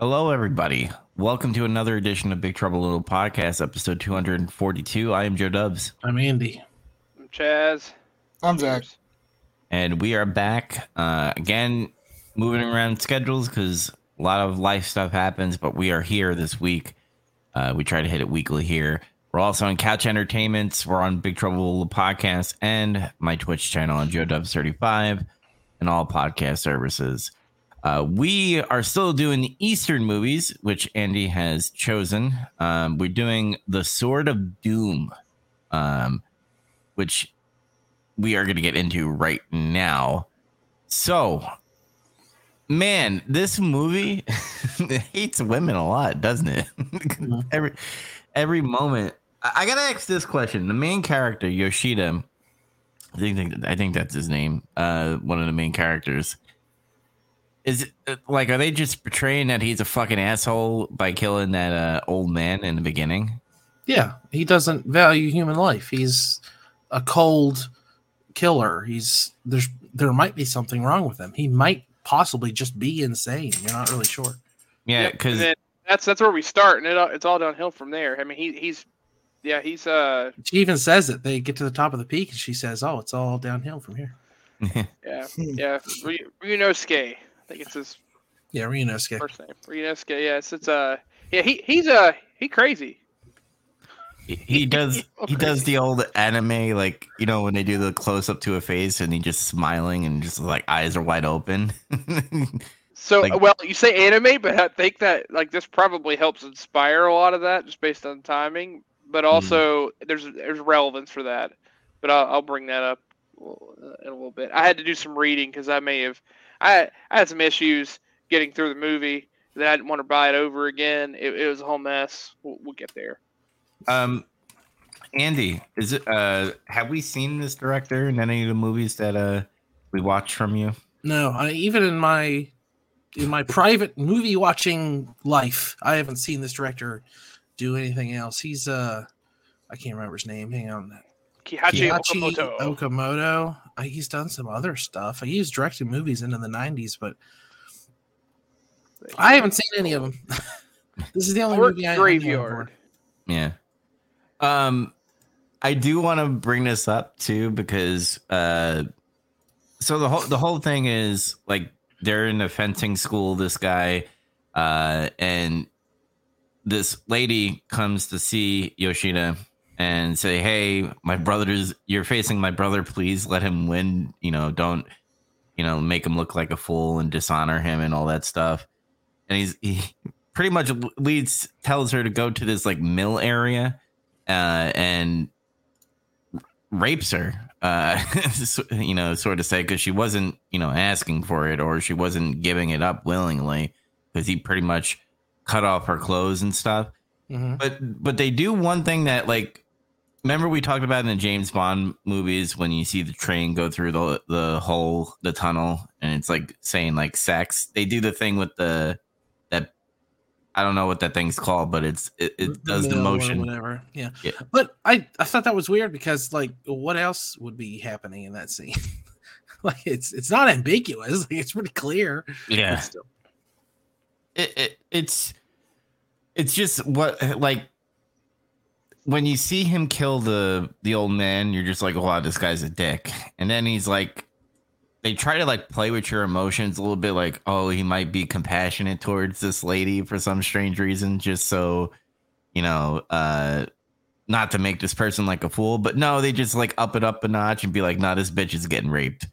Hello, everybody. Welcome to another edition of Big Trouble Little Podcast, episode 242. I am Joe Dubs, I'm Andy. I'm Chaz. I'm Zac. and we are back uh, again, moving around schedules because a lot of life stuff happens, but we are here this week. Uh, we try to hit it weekly here. We're also on Couch Entertainments. We're on Big Trouble in Little Podcast and my Twitch channel on Joe Dubs 35 and all podcast services. Uh, we are still doing Eastern movies, which Andy has chosen. Um, we're doing The Sword of Doom, um, which we are going to get into right now. So, man, this movie hates women a lot, doesn't it? every every moment. I, I gotta ask this question: the main character Yoshida, I think I think that's his name. Uh, one of the main characters. Is it like are they just portraying that he's a fucking asshole by killing that uh, old man in the beginning? Yeah, he doesn't value human life. He's a cold killer. He's there's there might be something wrong with him. He might possibly just be insane. You're not really sure. Yeah, because and then that's that's where we start, and it, it's all downhill from there. I mean, he he's yeah, he's uh She even says it. They get to the top of the peak, and she says, "Oh, it's all downhill from here." yeah Hmm. yeah Ry- Ryunosuke. I think it's his Yeah, Ryunosuke. first name. Ryunosuke. Yes, it's uh yeah he he's uh he crazy. he, he does he does the old anime like you know when they do the close up to a face and he just smiling and just like eyes are wide open. So Like- well, you say anime, but I think that like this probably helps inspire a lot of that just based on timing. But Mm-hmm. also there's there's relevance for that. But I'll, I'll bring that up uh, in a little bit. I had to do some reading because I may have I I had some issues getting through the movie that I didn't want to buy it over again. It, it was a whole mess. We'll, we'll get there. um, Andy, is it? Uh, have we seen this director in any of the movies that uh we watch from you? No, I, even in my in my private movie watching life, I haven't seen this director do anything else. He's uh, I can't remember his name. Hang on. Kihachi Kihachi Okamoto. Okamoto. He's done some other stuff. He's directed movies into the '90s, but I haven't seen any of them. this is the only Art movie I I know Graveyard. Yeah. Um, I do want to bring this up too because uh, so the whole the whole thing is like they're in a fencing school. This guy, uh, and this lady comes to see Yoshida and say, "Hey, my brother's you're facing my brother. Please let him win. You know, don't you know make him look like a fool and dishonor him and all that stuff." And he's he pretty much leads tells her to go to this like mill area uh, and rapes her. Uh, you know, sort of say because she wasn't, you know, asking for it or she wasn't giving it up willingly because he pretty much cut off her clothes and stuff. Mhm. But but they do one thing that like remember we talked about in the James Bond movies when you see the train go through the the hole the tunnel and it's like saying like sex. They do the thing with the that I don't know what that thing's called, but it's it, it does the Mill motion. whatever. Yeah. Yeah. But I I thought that was weird because like what else would be happening in that scene? like it's it's not ambiguous. Like it's pretty clear. Yeah. still. it, it it's it's just what like when you see him kill the the old man you're just like wow this guy's a dick. And then he's like they try to like play with your emotions a little bit like oh he might be compassionate towards this lady for some strange reason just so you know uh not to make this person like a fool. But no they just like up it up a notch and be like nah this bitch is getting raped.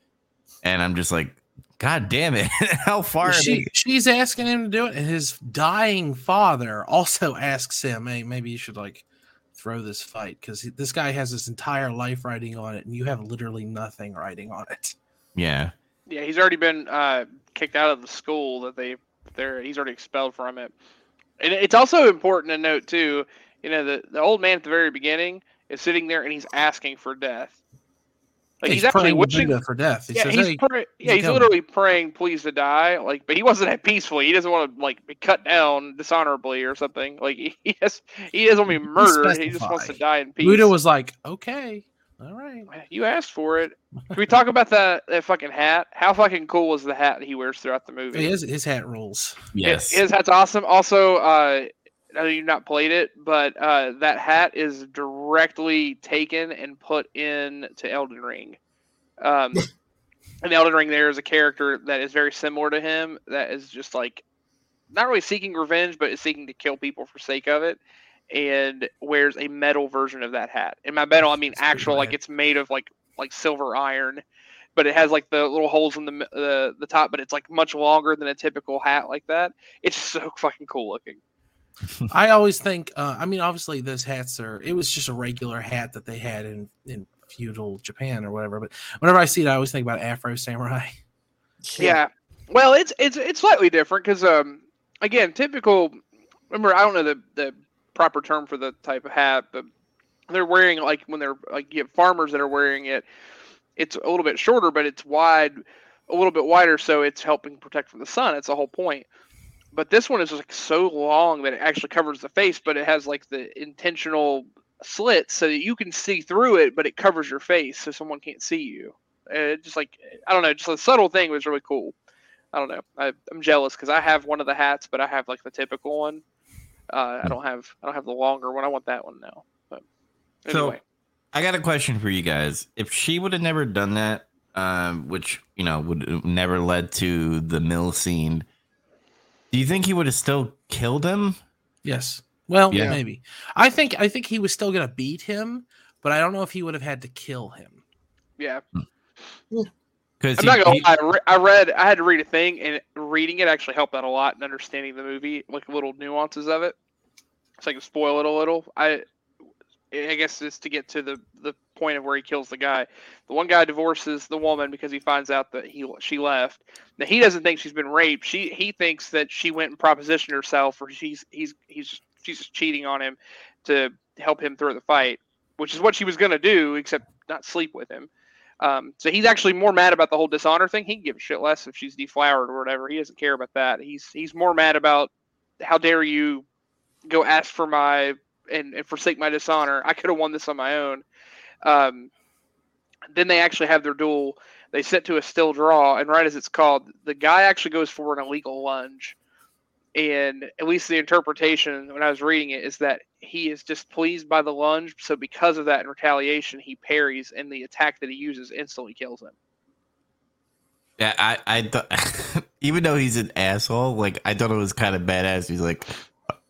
And i'm just like god damn it. How far they- She, she's asking him to do it, and his dying father also asks him, "Hey, maybe you should like throw this fight because this guy has his entire life riding on it, and you have literally nothing riding on it." yeah Yeah, he's already been uh, kicked out of the school that they they're he's already expelled from it. And it's also important to note too, you know, the the old man at the very beginning is sitting there and he's asking for death. Like he's, actually wishing. Buddha for death. He Yeah, says, he's "Hey, pray- yeah, he's literally praying, please to die. Like, but he wasn't that peaceful. He doesn't want to like be cut down dishonorably or something. Like he, he just he doesn't want to be murdered. He just wants to die in peace. Buddha was like, "Okay." All right. You asked for it. Can we talk about that that fucking hat? How fucking cool was the hat he wears throughout the movie? His, his hat rules. Yes. His hat's awesome. Also, uh, I know you've not played it, but uh, that hat is directly taken and put in to Elden Ring. Um, in Elden Ring, there is a character that is very similar to him that is just like not really seeking revenge, but is seeking to kill people for sake of it, and wears a metal version of that hat. And by metal, I mean That's actual, like it's made of like like silver iron, but it has like the little holes in the the the top, but it's like much longer than a typical hat like that. It's so fucking cool looking. I always think. Uh, I mean, obviously, those hats are. It was just a regular hat that they had in in feudal Japan or whatever. But whenever I see it, I always think about Afro Samurai. Yeah. Well, it's it's it's slightly different because um again typical. Remember, I don't know the the proper term for the type of hat, but they're wearing like when they're like you have farmers that are wearing it. It's a little bit shorter, but it's wide, a little bit wider, so it's helping protect from the sun. It's the whole point. But this one is like so long that it actually covers the face, but it has like the intentional slits so that you can see through it, but it covers your face so someone can't see you. Uh, just like I don't know, just a subtle thing was really cool. I don't know. I, I'm jealous because I have one of the hats, but I have like the typical one. Uh, I don't have I don't have the longer one. I want that one now. But So- I got a question for you guys. If she would have never done that, um, which you know would never led to the mill scene, do you think he would have still killed him? Yes. Well, Yeah. maybe. I think I think he was still gonna beat him, but I don't know if he would have had to kill him. yeah. Hmm. Because I'm not gonna lie. I, re- I read. I had to read a thing, and reading it actually helped out a lot in understanding the movie, like little nuances of it. So I can spoil it a little. I, I guess just to get to the the point of where he kills the guy. The one guy divorces the woman because he finds out that he she left. Now he doesn't think she's been raped. She he thinks that she went and propositioned herself, or she's he's he's she's just cheating on him to help him through the fight, which is what she was gonna do, except not sleep with him. Um, so he's actually more mad about the whole dishonor thing. He can give a shit less if she's deflowered or whatever. He doesn't care about that. He's he's more mad about how dare you go ask for my and, and forsake my dishonor. I could have won this on my own. Um, then they actually have their duel. They set to a still draw, and right as it's called, the guy actually goes for an illegal lunge. And at least the interpretation when I was reading it is that he is displeased by the lunge, so because of that, in retaliation, he parries, and the attack that he uses instantly kills him. Yeah, I, I thought, even though he's an asshole, like I thought it was kind of badass. He's like,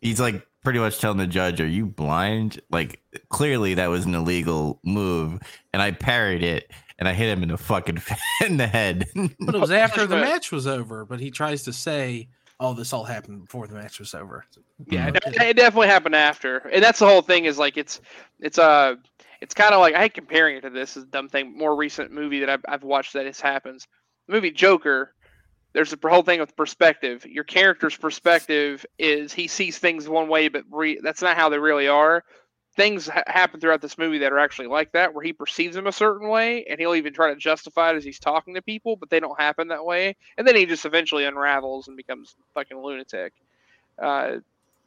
he's like pretty much telling the judge, "Are you blind?" Like clearly that was an illegal move, and I parried it, and I hit him in the fucking in the head. But it was after the match was over. But he tries to say, "Oh, this all happened before the match was over." Yeah, Mhm. it, it definitely happened after, and that's the whole thing. Is like it's it's uh it's kind of like I hate comparing it to this. Is a dumb thing. More recent movie that I've, I've watched that this happens. The movie Joker. There's a whole thing with perspective. Your character's perspective is he sees things one way, but re- that's not how they really are. Things ha- happen throughout this movie that are actually like that, where he perceives them a certain way, and he'll even try to justify it as he's talking to people, but they don't happen that way. And then he just eventually unravels and becomes fucking lunatic. Uh,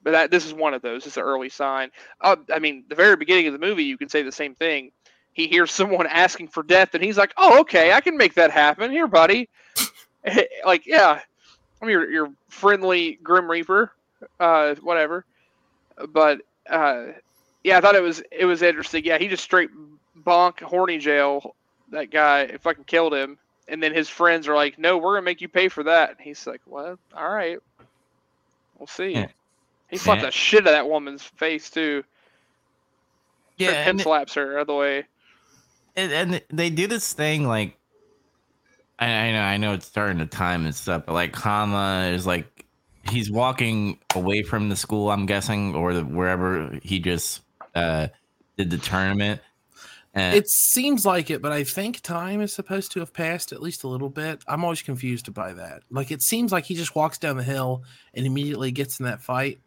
but that this is one of those. It's an early sign. Uh, I mean, the very beginning of the movie, you can say the same thing. He hears someone asking for death, and he's like, "Oh, okay, I can make that happen. Here, buddy." like, yeah, I'm your your friendly Grim Reaper, uh, whatever. But uh, yeah, I thought it was it was interesting. Yeah, he just straight bonk horny jail that guy. Fucking killed him, and then his friends are like, "No, we're gonna make you pay for that." And he's like, "What? All right, we'll see." Yeah. He slapped Yeah. the shit out of that woman's face too. yeah, and, slaps her out of the way. and, and they do this thing like, I, I know, I know it's starting to time and stuff, but like Hama is like, he's walking away from the school, I'm guessing, or the, wherever he just uh did the tournament. And It seems like it, but I think time is supposed to have passed at least a little bit. I'm always confused by that. Like it seems like he just walks down the hill and immediately gets in that fight.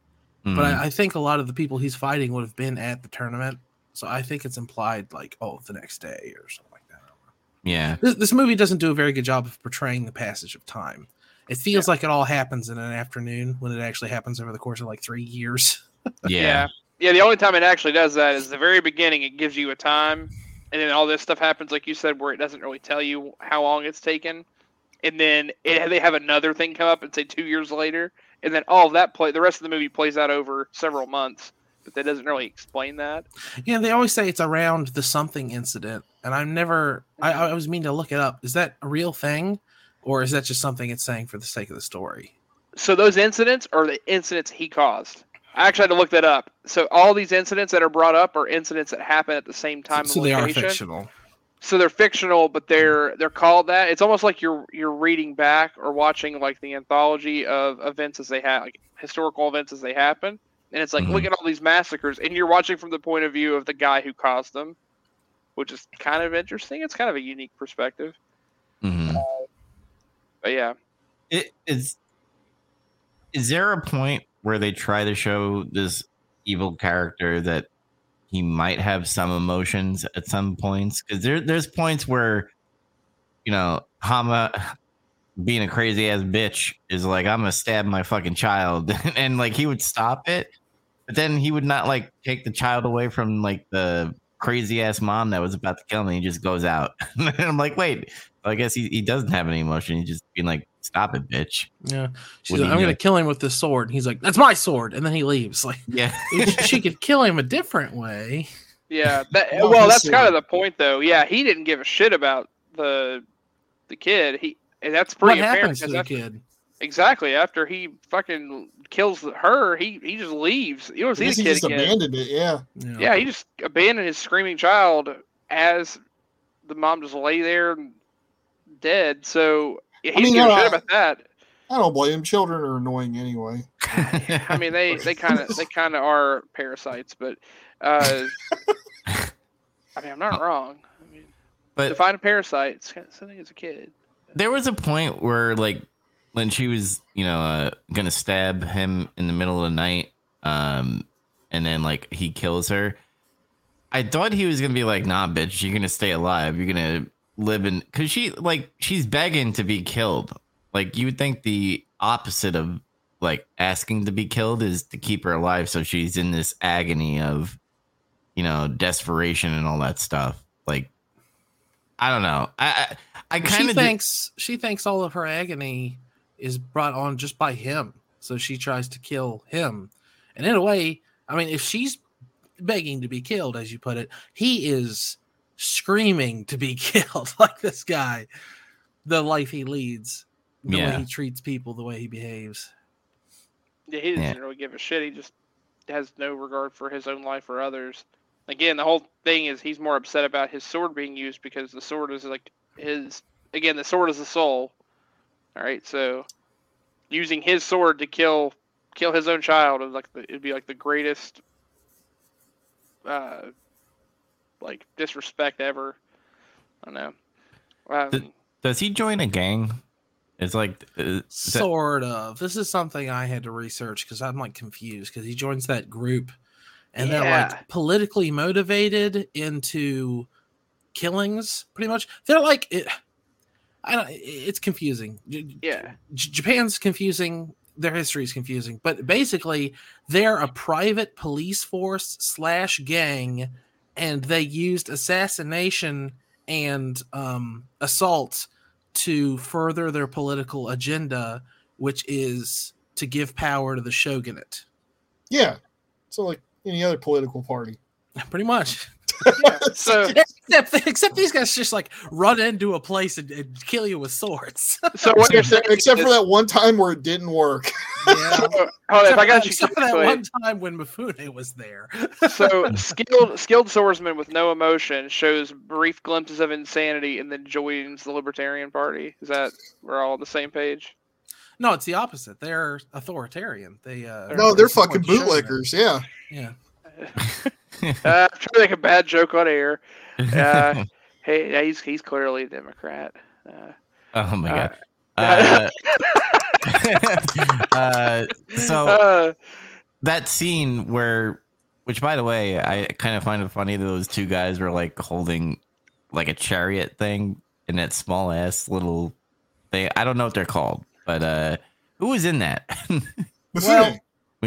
mm, But I, I think a lot of the people he's fighting would have been at the tournament. So I think it's implied like, oh, the next day or something. Yeah, This, this movie doesn't do a very good job of portraying the passage of time. It feels like it all happens in an afternoon when it actually happens over the course of like three years. yeah, Yeah. Yeah, the only time it actually does that is the very beginning. It gives you a time, and then all this stuff happens, like you said, where it doesn't really tell you how long it's taken, and then it, they have another thing come up and say two years later, and then all of that play, the rest of the movie plays out over several months, but that doesn't really explain that. Yeah, they always say it's around the something incident, and I've never. I, mm-hmm. I was mean to look it up. Is that a real thing, or is that just something it's saying for the sake of the story? So those incidents are the incidents he caused. I actually had to look that up. So all these incidents that are brought up are incidents that happen at the same time. so and they are fictional. so they're fictional, but mm-hmm. they're they're called that. It's almost like you're you're reading back or watching like the anthology of events as they have like historical events as they happen. And it's like Mhm. look at all these massacres, and you're watching from the point of view of the guy who caused them, which is kind of interesting. It's kind of a unique perspective. Mhm. But yeah, It is. Is there a point where they try to show this evil character that he might have some emotions at some points? Because there, there's points where, you know, Hama being a crazy ass bitch is like, I'm gonna stab my fucking child, and like he would stop it, but then he would not like take the child away from like the crazy ass mom that was about to kill me. He just goes out, and I'm like, wait, I guess he, he doesn't have any emotion. He's just being like, stop it, bitch. Yeah, she's What like, I'm gonna kill him with this sword. And he's like, "That's my sword," and then he leaves. Like Yeah. she could kill him a different way. yeah. That, Well, well, that's kind of the point, though. Yeah, he didn't give a shit about the the kid. He and that's What pretty apparent. happens to the after- kid? Exactly. After he fucking kills her, he he just leaves. You don't see guess the he kid just again. abandoned it. Yeah. Yeah. Yeah, he just abandoned his screaming child as the mom just lay there dead. So yeah, he I mean, didn't give a shit about that. I don't blame him. Children are annoying anyway. I mean, they they kind of they kind of are parasites, but uh, I mean, I'm not wrong. I mean, but define a parasite. It's kind of something as a kid. there was a point where like when she was you know uh, gonna stab him in the middle of the night um and then like he kills her i thought he was gonna be like nah bitch you're gonna stay alive. You're gonna live in because she like she's begging to be killed. Like you would think the opposite of like asking to be killed is to keep her alive so she's in this agony of you know desperation and all that stuff. Like i don't know. I i, I kind she of thinks she thinks all of her agony is brought on just by him. So she tries to kill him. And in a way, I mean, if she's begging to be killed, as you put it, he is screaming to be killed, like this guy, the life he leads, the Yeah. way he treats people, the way he behaves. Yeah, he doesn't Yeah. really give a shit. He just has no regard for his own life or others. Again, the whole thing is he's more upset about his sword being used because the sword is like his. Again, the sword is the soul. All right, so using his sword to kill kill his own child is like the, it'd be like the greatest, uh, like disrespect ever. I don't know. Um, The- Does he join a gang? It's like uh, that- Sort of. This is something I had to research because I'm like confused because he joins that group and they're like politically motivated into killings, pretty much. They're like, it, I don't, it's confusing. Yeah. J- Japan's confusing. Their history is confusing, but basically, they're a private police force slash gang, and they used assassination and um, assault to further their political agenda, which is to give power to the shogunate. Yeah. So like any other political party. Pretty much. So Except, except these guys just like run into a place and, and kill you with swords. so what you're saying? Except for that one time where it didn't work. yeah. Hold on, if I got you Except for that correctly- one time when Mifune was there. so skilled skilled swordsman with no emotion shows brief glimpses of insanity and then joins the libertarian party is that we're all on the same page No, it's the opposite. They're authoritarian. They uh No, they're they support fucking the shogunate. bootleggers. Yeah. Yeah. Uh, i'm trying to make a bad joke on air uh, hey yeah, he's he's clearly a democrat uh, oh my uh, god. Uh, uh, so uh, that scene where, which by the way, I kind of find it funny that those two guys were like holding like a chariot thing in that small ass little thing. I don't know what they're called, but uh, who was in that? Well, Mifune?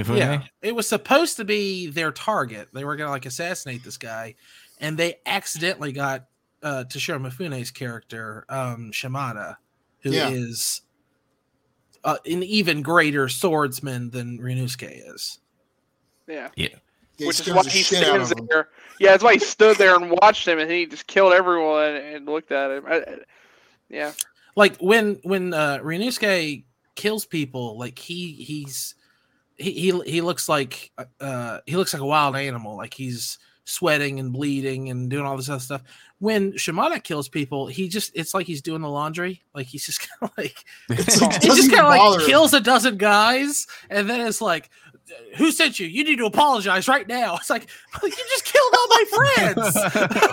Yeah, it was supposed to be their target. They were gonna like assassinate this guy, and they accidentally got uh, Toshiro Mifune's character, um, Shimada, who is Yeah. uh, an even greater swordsman than Ryunosuke is. Yeah. Yeah, Which is scares why the he stands there. Yeah, that's why he stood there and watched him, and he just killed everyone and looked at him. I, I- yeah, like when when uh Ryunosuke kills people like he he's he he, he looks like uh he looks like a wild animal like he's sweating and bleeding and doing all this other stuff. When Shimada kills people he just it's like he's doing the laundry. Like he's just kind of like he just kind of like kills a dozen guys and then it's like who sent you you need to apologize right now it's like you just killed all my friends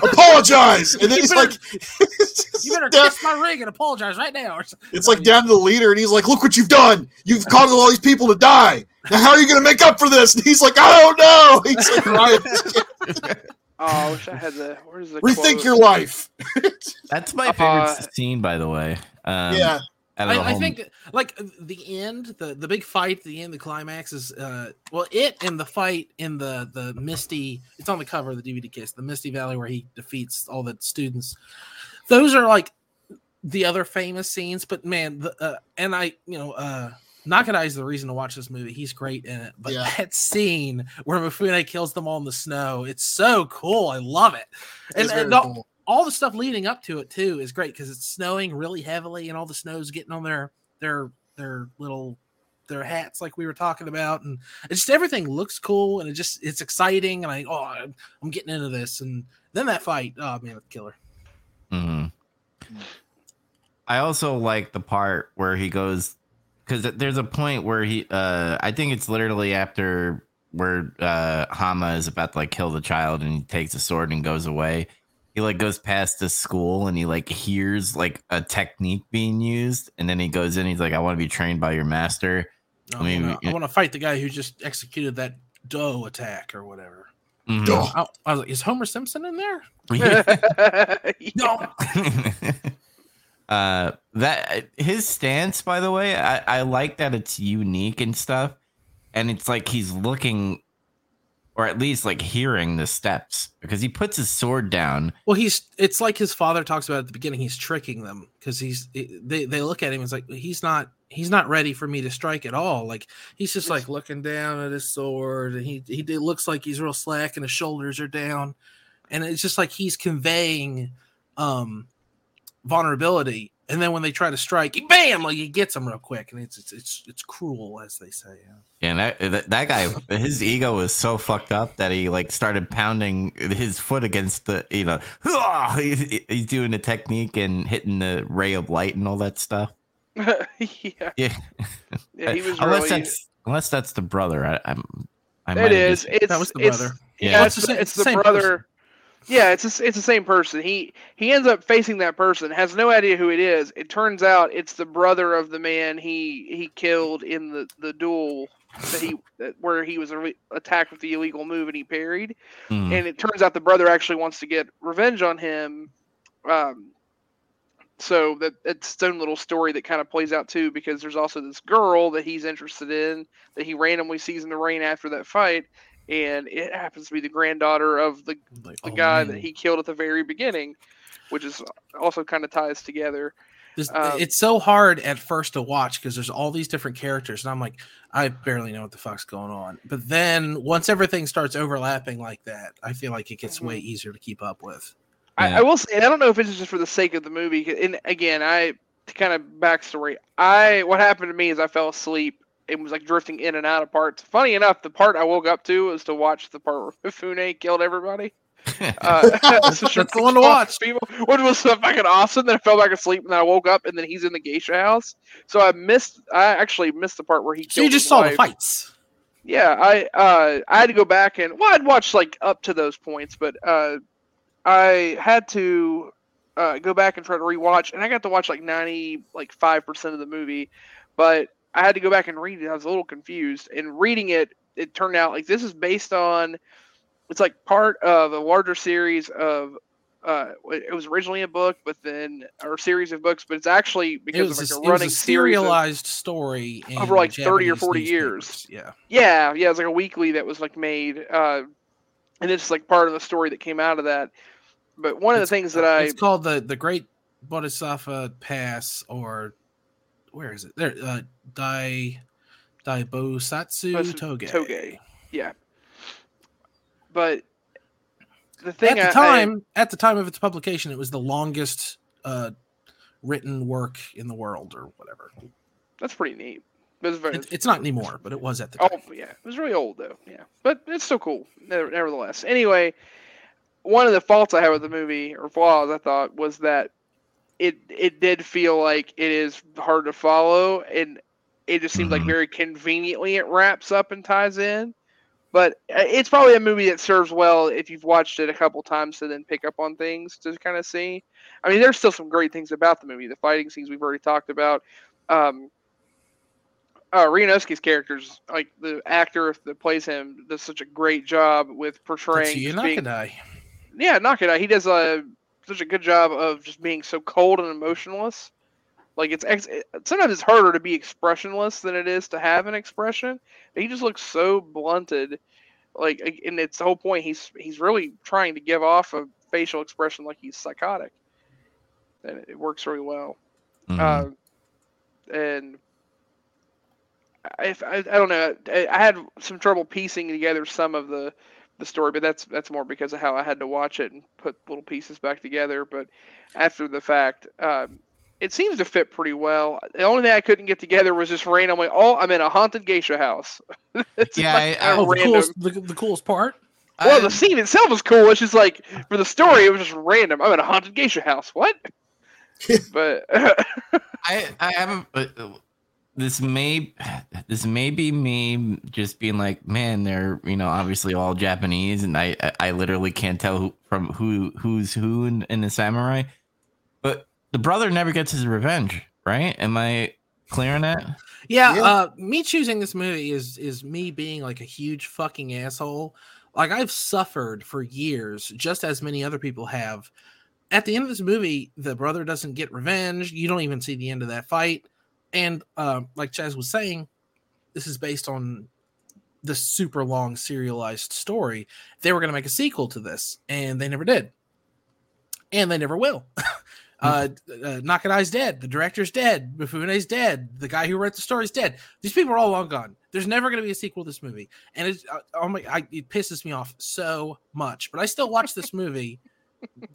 Apologize, and then You he's better- like, you better down- kiss my ring and apologize right now or something. it's like down to the leader, and he's like, "Look what you've done! You've caused all these people to die. Now, how are you going to make up for this?" And he's like, "I don't know." He's like, "Right, Oh, I wish I had the. Where's the rethink quote? your life." That's my favorite Uh, scene, by the way. Um, yeah, out of the I, I think like the end, the the big fight, the end, the climax is uh well, it and the fight in the the Misty. It's on the cover of the DVD case, the Misty Valley, where he defeats all the students. Those are like the other famous scenes, but man, the uh, and I, you know, uh Nakadai is the reason to watch this movie. He's great in it, but Yeah. that scene where Mifune kills them all in the snow, it's so cool. I love it. And, it's and the- cool. All the stuff leading up to it too is great because it's snowing really heavily and all the snow's getting on their their their little their hats like we were talking about and it's just everything looks cool and it just it's exciting and I oh I'm, I'm getting into this and then that fight oh man it's killer Mhm. I also like the part where he goes because there's a point where he uh I think it's literally after where uh Hama is about to like kill the child and he takes a sword and goes away. He like goes past the school and he like hears like a technique being used and then he goes in he's like I want to be trained by your master. I, I mean, I want to fight the guy who just executed that dough attack or whatever Mhm. Duh. I, I was like is Homer Simpson in there no. uh that his stance by the way I, I like that it's unique and stuff and it's like he's looking or at least like hearing the steps because he puts his sword down Well, he's it's like his father talks about at the beginning. He's tricking them because he's they they look at him. And it's like he's not he's not ready for me to strike at all. Like he's just like looking down at his sword, and he he looks like he's real slack, and his shoulders are down, and it's just like he's conveying um vulnerability. And then when they try to strike, bam! Like he gets them real quick, and it's it's it's, it's cruel, as they say. Yeah. and that, that that guy his ego was so fucked up that he like started pounding his foot against the you know he's, he's doing the technique and hitting the ray of light and all that stuff yeah. yeah Yeah, he was unless really. that's unless that's the brother I, I'm I It might have is. just- It's That was the it's- brother. Yeah. Yeah, it's, it's the the, it's it's the the brother. person. Yeah, it's the- it's the same person. He he ends up facing that person, has no idea who it is. It turns out it's the brother of the man he he killed in the the duel that he that, where he was re- attacked with the illegal move and he parried. Mhm. And it turns out the brother actually wants to get revenge on him. Um, so that it's its own little story that kind of plays out too, because there's also this girl that he's interested in that he randomly sees in the rain after that fight, and it happens to be the granddaughter of the Like, the oh, guy man. that he killed at the very beginning, which is also kind of ties together. This, Um, it's so hard at first to watch because there's all these different characters, and I'm like, I barely know what the fuck's going on. But then once everything starts overlapping like that, I feel like it gets way easier to keep up with. I, Yeah. I will say, and I don't know if it's just for the sake of the movie. And again, I to kind of backstory. I what happened to me is I fell asleep and was like drifting in and out of parts. Funny enough, the part I woke up to was to watch the part where Mifune killed everybody. Uh, That's the one to watch. People, which was so fucking awesome. Then I fell back asleep, and then I woke up, and then he's in the geisha house. So I missed. I actually missed the part where he. So you just his saw the fights. Yeah, I uh I had to go back and well I'd watched like up to those points, but uh I had to uh go back and try to rewatch and I got to watch like ninety like five percent of the movie, but I had to go back and read it. I was a little confused. And reading it, it turned out like this is based on it's like part of a larger series of uh it was originally a book, but then or series of books, but it's actually It because was, of a, like it a was running a series of- serialized story in over, like, 30 or 40 newspapers. years. Yeah, Yeah, yeah, it was like a weekly that was like made. Uh, and it's like part of the story that came out of that. But one of the things that I it's called the the Great Bodhisattva Pass, or where is it? There, uh, Dai Daibosatsu Bos- Toge. Toge. Yeah. But the thing At the I- time, at the time of its publication, it was the longest uh, written work in the world, or whatever. that's pretty neat. It very, It, it's not anymore, but it was at the Oh yeah, it was really old though. Yeah, but it's still cool, nevertheless. Anyway, one of the faults I had with the movie or flaws I thought was that it it did feel like it is hard to follow, and it just seems like Mhm. very conveniently it wraps up and ties in. But uh, it's probably a movie that serves well if you've watched it a couple times to then pick up on things to kind of see. I mean, there's still some great things about the movie. The fighting scenes we've already talked about. Um, uh, characters, like the actor that plays him, does such a great job with portraying. Tatsuya just being- Nakadai. yeah, Nakada, he does a such a good job of just being so cold and emotionless. Like it's ex- sometimes it's harder to be expressionless than it is to have an expression. But he just looks so blunted, like, and it's the whole point. He's he's really trying to give off a facial expression like he's psychotic, and it, it works really well. Mhm. Uh, and if I, I don't know, I, I had some trouble piecing together some of the the story, but that's that's more because of how I had to watch it and put little pieces back together. But after the fact, um, it seems to fit pretty well. The only thing I couldn't get together was just randomly. Oh, I'm in a haunted geisha house. Yeah, like I- I- Oh, the coolest, the, the coolest part. Well, I- the scene itself was cool. It's just like for the story, it was just random. I'm in a haunted geisha house. What? but I I haven't. Uh, this may this may be me just being like, man, they're you know obviously all Japanese, and I I, I literally can't tell who, from who who's who in, in the samurai. But the brother never gets his revenge, right? Am I clear on that? Yeah, Yeah. uh me choosing this movie is is me being like a huge fucking asshole. Like I've suffered for years, just as many other people have. At the end of this movie, the brother doesn't get revenge. You don't even see the end of that fight. And uh, like Chaz was saying, this is based on the super long serialized story. They were going to make a sequel to this, and they never did, and they never will. uh, uh, Nakadai's dead. The director's dead. Mifune's dead. The guy who wrote the story's dead. These people are all long gone. There's never going to be a sequel to this movie, and it's uh, oh my, I, it pisses me off so much. But I still watch this movie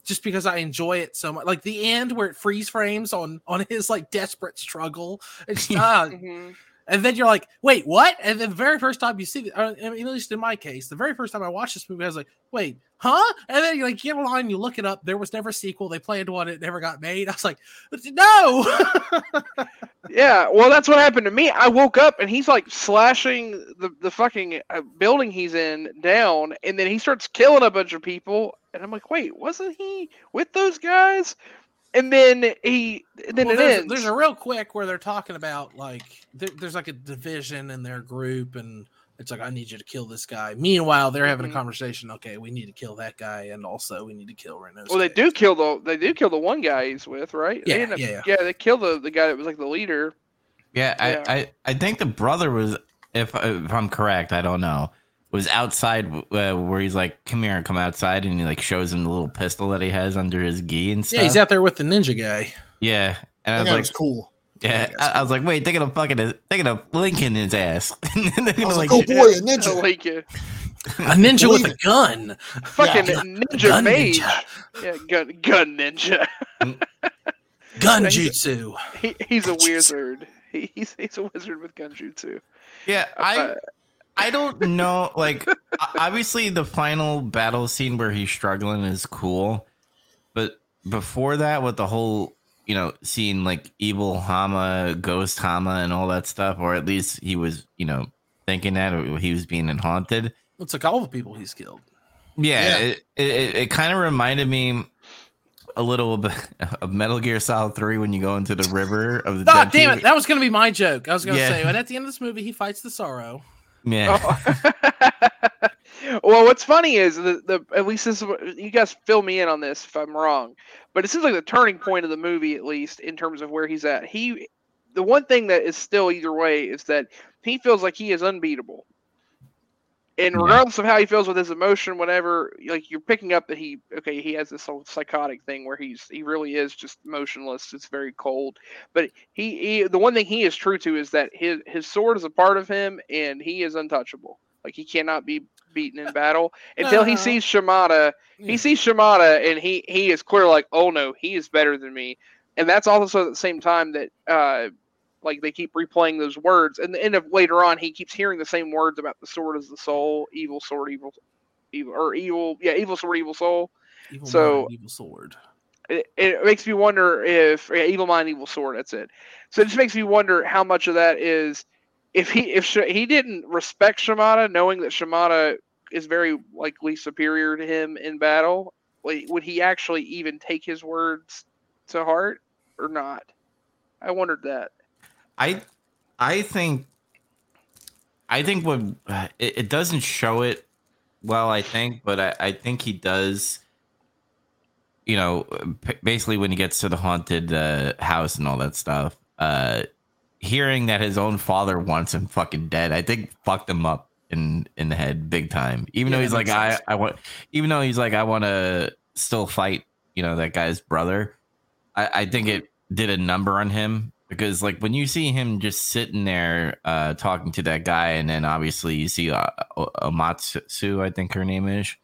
just because I enjoy it so much. Like the end where it freeze frames on on his like desperate struggle. It's uh, mhm. and then you're like, wait, what? And then the very first time you see it, uh, I mean, at least in my case, the very first time I watched this movie, I was like, wait, huh? And then you like get online, you look it up. There was never a sequel. They planned one, it never got made. I was like, no. Yeah, well, that's what happened to me. I woke up and he's like slashing the, the fucking uh, building he's in down, and then he starts killing a bunch of people. And I'm like, wait, wasn't he with those guys? And then he, and then Well, it there's, ends. there's a real quick where they're talking about like there, there's like a division in their group, and it's like I need you to kill this guy. Meanwhile, they're having Mhm. a conversation. Okay, we need to kill that guy, and also we need to kill Renault. well, they do kill the they do kill the one guy he's with, right? They Yeah, end up- yeah, yeah. They kill the the guy that was like the leader. Yeah, Yeah. I, I I think the brother was, if if I'm correct, I don't know, was outside uh, where he's like, "Come here, and come outside," and he like shows him the little pistol that he has under his gi and stuff. Yeah, he's out there with the ninja guy. Yeah, and I was like, was cool. yeah, Yeah, I, I was like, wait, they're gonna fucking they're gonna link in his ass. and then they're I gonna was like, like, oh boy, a I ninja. like. A ninja with a gun. Fucking Yeah. ninja Gun mage. ninja. Yeah, gun gun ninja. Gun Nice. jutsu. He, he's a wizard. He, he's he's a wizard with gunjutsu. yeah, I Uh, I don't know. Like, obviously, the final battle scene where he's struggling is cool, but before that, with the whole, you know, seeing like evil Hama, ghost Hama, and all that stuff, or at least he was, you know, thinking that or he was being haunted. Looks like all the people he's killed. Yeah, Yeah. it it, it kind of reminded me a little bit of Metal Gear Solid Three when you go into the river of the. Ah, God dead damn it! That was going to be my joke. I was going to Yeah. say, and at the end of this movie, he fights the sorrow. Yeah. Oh. well, what's funny is the, the at least this you guys fill me in on this if I'm wrong, but it seems like the turning point of the movie, at least in terms of where he's at. He, the one thing that is still either way is that he feels like he is unbeatable, and Yeah. regardless of how he feels with his emotion, whatever, like you're picking up that he okay, he has this whole psychotic thing where he's he really is just motionless. It's very cold. But he, he the one thing he is true to is that his his sword is a part of him and he is untouchable. Like he cannot be beaten in battle until he sees Shimada. He sees Shimada and he he is clear like, oh no, he is better than me. And that's also at the same time that uh like they keep replaying those words and the end of later on he keeps hearing the same words about the sword as the soul evil sword evil evil or evil yeah evil sword evil soul. Evil so- mind, evil sword. it, it makes me wonder if yeah, evil mind evil sword that's it. So it just makes me wonder how much of that is if he if Sh- he didn't respect shimada knowing that shimada is very likely superior to him in battle like, would he actually even take his words to heart or not? I wondered that I I think I think when it, it doesn't show it well, I think, but I, I think he does. You know, p- basically when he gets to the haunted uh, house and all that stuff, uh, hearing that his own father wants him fucking dead, I think fucked him up in in the head big time. Even Yeah, though he's like, makes I. I want, even though he's like, I want to still fight. You know that guy's brother. I, I think it did a number on him because like when you see him just sitting there uh talking to that guy and then obviously you see uh, Amatsu I think her name is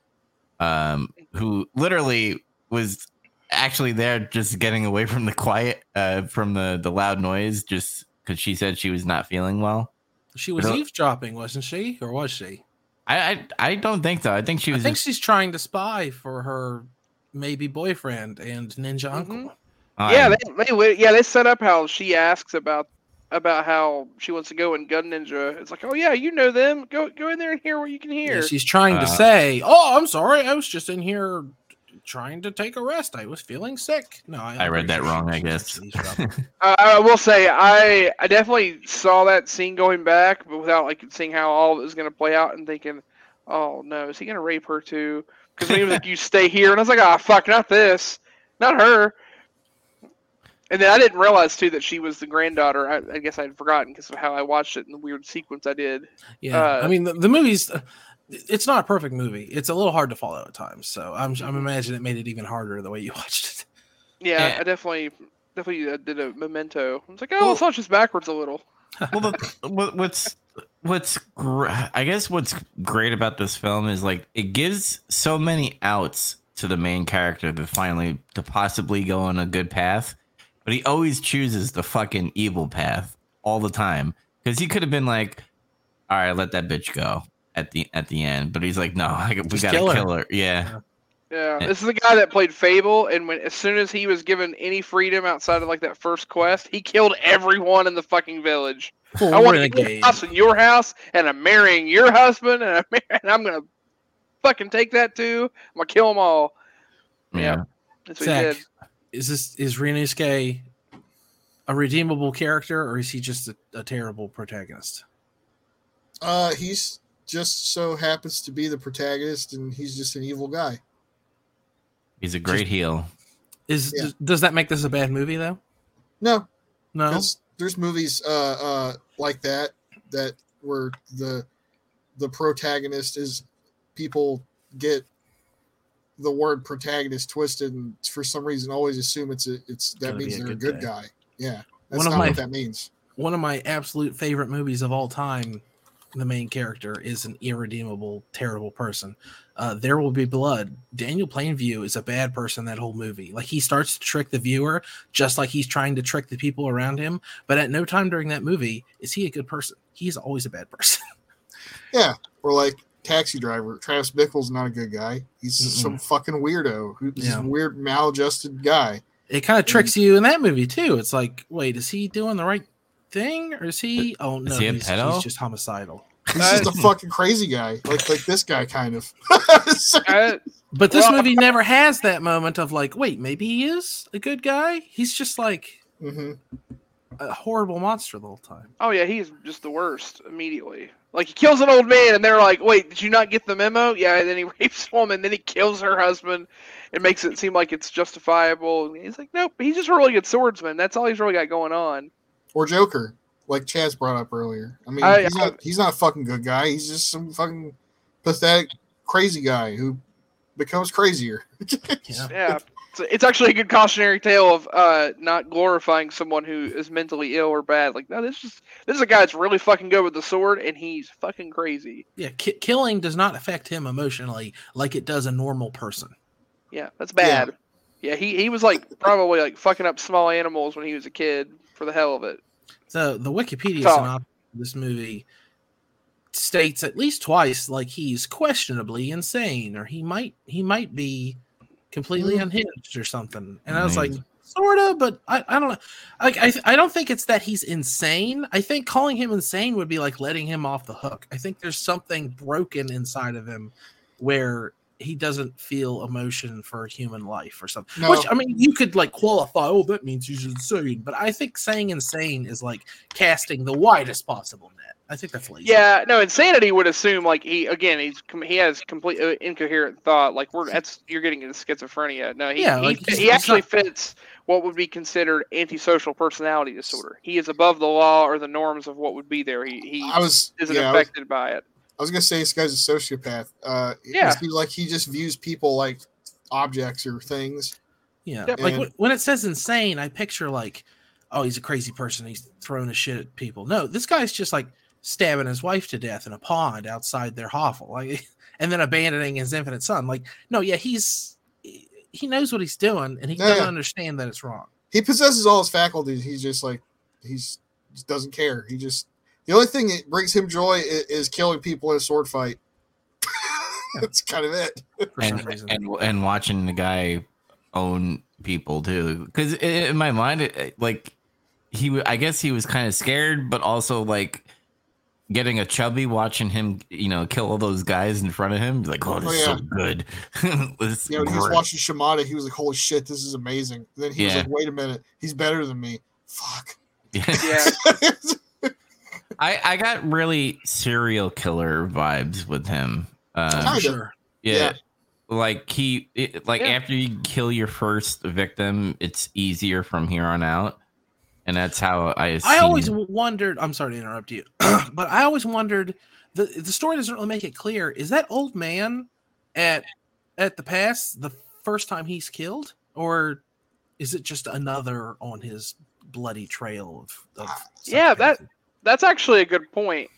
um who literally was actually there just getting away from the quiet uh from the the loud noise just cuz she said she was not feeling well She was eavesdropping, wasn't she? Or was she? I I, I don't think so I think she was. I think just, she's trying to spy for her maybe boyfriend and ninja uncle. Uh, yeah, they, they yeah they set up how she asks about about how she wants to go in Gun Ninja. It's like, oh yeah, you know them. Go go in there and hear what you can Yeah, hear. she's trying to Uh, say, "Oh, I'm sorry, I was just in here trying to take a rest. I was feeling sick." No, I, I read that wrong, I guess. Uh, I will say I I definitely saw that scene going back, but without like seeing how all of it was going to play out and thinking, oh no, is he going to rape her too? Because he was like, "You stay here," and I was like, "Ah, fuck, not this, not her." And then I didn't realize too that she was the granddaughter. I, I guess I'd forgotten because of how I watched it in the weird sequence I did. yeah, Uh, I mean the, the movie's. It's not a perfect movie. It's a little hard to follow at times. So I'm I'm imagining it made it even harder the way you watched it. Yeah, Yeah. I definitely definitely uh, did a memento. I was like, oh, Well- it's not just backwards a little. well, the, what's what's gr- I guess what's great about this film is like it gives so many outs to the main character to finally to possibly go on a good path, but he always chooses the fucking evil path all the time because he could have been like, "All right, let that bitch go." At the at the end, but he's like, no, I, we Just gotta kill kill her." her. Yeah, Yeah, Yeah. this is the guy that played Fable, and when as soon as he was given any freedom outside of like that first quest, he killed everyone in the fucking village. Full I want your renegade. house in your house, and I'm marrying your husband, and I'm, mar- and I'm gonna fucking take that too. I'm gonna kill them all. yeah. Yeah. That's what he Zac, did. Is this is Ryunosuke a redeemable character or is he just a, a terrible protagonist? Uh, he's just so happens to be the protagonist, and he's just an evil guy. He's a great heel. Is Yeah. does, does that make this a bad movie though? No, No. because there's movies uh, uh, like that that where the the protagonist is people get the word protagonist twisted and for some reason always assume it's a, it's that means a they're a good good guy. guy. Yeah, that's One of not my- what that means. One of my absolute favorite movies of all time. The main character is an irredeemable, terrible person. Uh, there will be blood. Daniel Plainview is a bad person that whole movie. Like he starts to trick the viewer, just like he's trying to trick the people around him. But at no time during that movie is he a good person. He's always a bad person. Yeah. Or like Taxi Driver, Travis Bickle's not a good guy. He's Mm-mm. some fucking weirdo who's Yeah. a weird maladjusted guy. it kind of tricks you in that movie too. It's like, wait, is he doing the right thing, or is he? Oh no, he a he's, he's just homicidal. He's just a fucking crazy guy, like like this guy kind of. I, But this Well- movie never has that moment of like, wait, maybe he is a good guy. He's just like hmm a horrible monster the whole time. oh yeah, he's just the worst immediately. Like he kills an old man, and they're like, "Wait, did you not get the memo?" Yeah, and then he rapes a woman, then he kills her husband. It makes it seem like it's justifiable. And he's like, "Nope, he's just a really good swordsman. That's all he's really got going on." Or Joker, like Chaz brought up earlier. I mean, I- he's I- not he's not a fucking good guy. He's just some fucking pathetic, crazy guy who becomes crazier. Yeah. Yeah. It's, it's actually a good cautionary tale of uh, not glorifying someone who is mentally ill or bad. Like, no, this is this is a guy that's really fucking good with the sword, and he's fucking crazy. Yeah, ki- killing does not affect him emotionally like it does a normal person. Yeah, that's bad. Yeah, he, he was like probably like fucking up small animals when he was a kid for the hell of it. So the Wikipedia So- synopsis of this movie states at least twice like he's questionably insane or he might he might be completely Mm. unhinged or something. And I was like, sort of, but I, I don't know. Like I I don't think it's that he's insane. I think calling him insane would be like letting him off the hook. I think there's something broken inside of him where he doesn't feel emotion for human life or something. No. Which I mean, you could like qualify. Oh, that means he's insane. But I think saying insane is like casting the widest possible net. I think that's lazy. Yeah, no, insanity would assume like he again he's he has complete uh, incoherent thought. Like we're that's you're getting into schizophrenia. No, he Yeah, he, like, he's- he he's actually not- fits what would be considered antisocial personality disorder. He is above the law or the norms of what would be there. He he I was isn't yeah, I was, affected by it. I was gonna say this guy's a sociopath. Uh, Yeah. it seems like he just views people like objects or things. Yeah, Yep. like And- when, when it says insane, I picture like, oh, he's a crazy person. He's throwing a shit at people. No, this guy's just like stabbing his wife to death in a pond outside their hovel, like, and then abandoning his infinite son. Like, no, yeah, he's he knows what he's doing, and he Yeah, doesn't yeah. understand that it's wrong. He possesses all his faculties. He's just like he's just doesn't care. He just the only thing that brings him joy is, is killing people in a sword fight. That's kind of it. For some and, and and watching the guy own people too because in my mind it, it- like he i guess he was kind of scared but also like getting a chubby watching him you know kill all those guys in front of him like oh this Oh, is so good this You know, when he was watching Shimada, he was like, "Holy shit, this is amazing." And then he was like, "Wait a minute, he's better than me." Fuck. Yeah, i i got really serial killer vibes with him uh, sure. yeah, Yeah. like he it, like Yeah. after you kill your first victim it's easier from here on out and that's how i I always wondered. I'm sorry to interrupt you, but I always wondered. the The story doesn't really make it clear. Is that old man at at the pass the first time he's killed, or is it just another on his bloody trail of? of Yeah, that- that's actually a good point.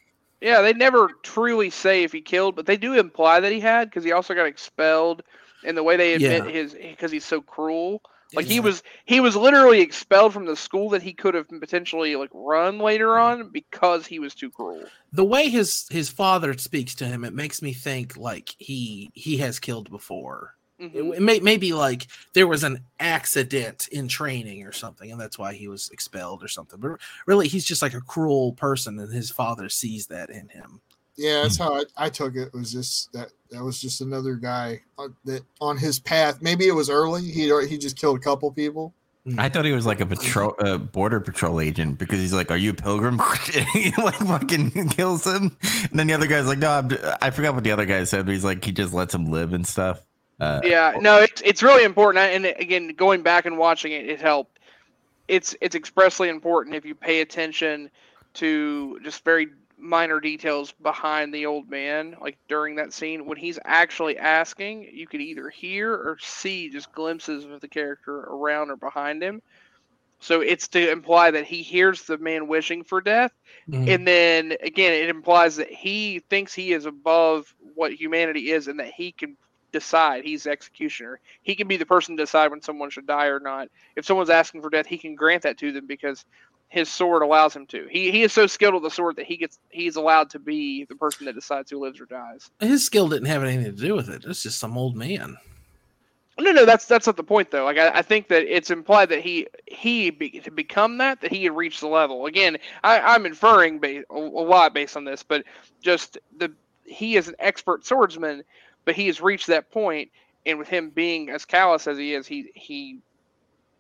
Yeah, they never truly say if he killed, but they do imply that he had because he also got expelled. And the way they admit Yeah. his because he's so cruel. Like he was he was literally expelled from the school that he could have potentially like run later on because he was too cruel. the way his his father speaks to him. It makes me think like he he has killed before. It, Mhm. it may maybe like there was an accident in training or something, and that's why he was expelled or something. But really, he's just like a cruel person, and his father sees that in him. Yeah, that's how I, I took it. Was just that that was just another guy on, that on his path. Maybe it was early. He he just killed a couple people. I thought he was like a patrol, uh, border patrol agent because he's like, "Are you a pilgrim?" he like fucking kills him, and then the other guy's like, "No, I'm, I forgot what the other guy said." But he's like, he just lets him live and stuff. Uh, Yeah, no, it's it's really important. And again, going back and watching it, it helped. It's it's expressly important if you pay attention to just very minor details behind the old man, like during that scene when he's actually asking. You could either hear or see just glimpses of the character around or behind him. So it's to imply that he hears the man wishing for death, Mhm. and then again, it implies that he thinks he is above what humanity is, and that he can decide. He's the executioner. He can be the person to decide when someone should die or not. If someone's asking for death, he can grant that to them because his sword allows him to. He he is so skilled with the sword that he gets he's allowed to be the person that decides who lives or dies. His skill didn't have anything to do with it. It's just some old man. No, no, that's that's not the point though. Like I, I think that it's implied that he he be, to become that that he had reached the level. Again, I, I'm inferring ba- a, a lot based on this, but just the he is an expert swordsman, but he has reached that point, and with him being as callous as he is, he he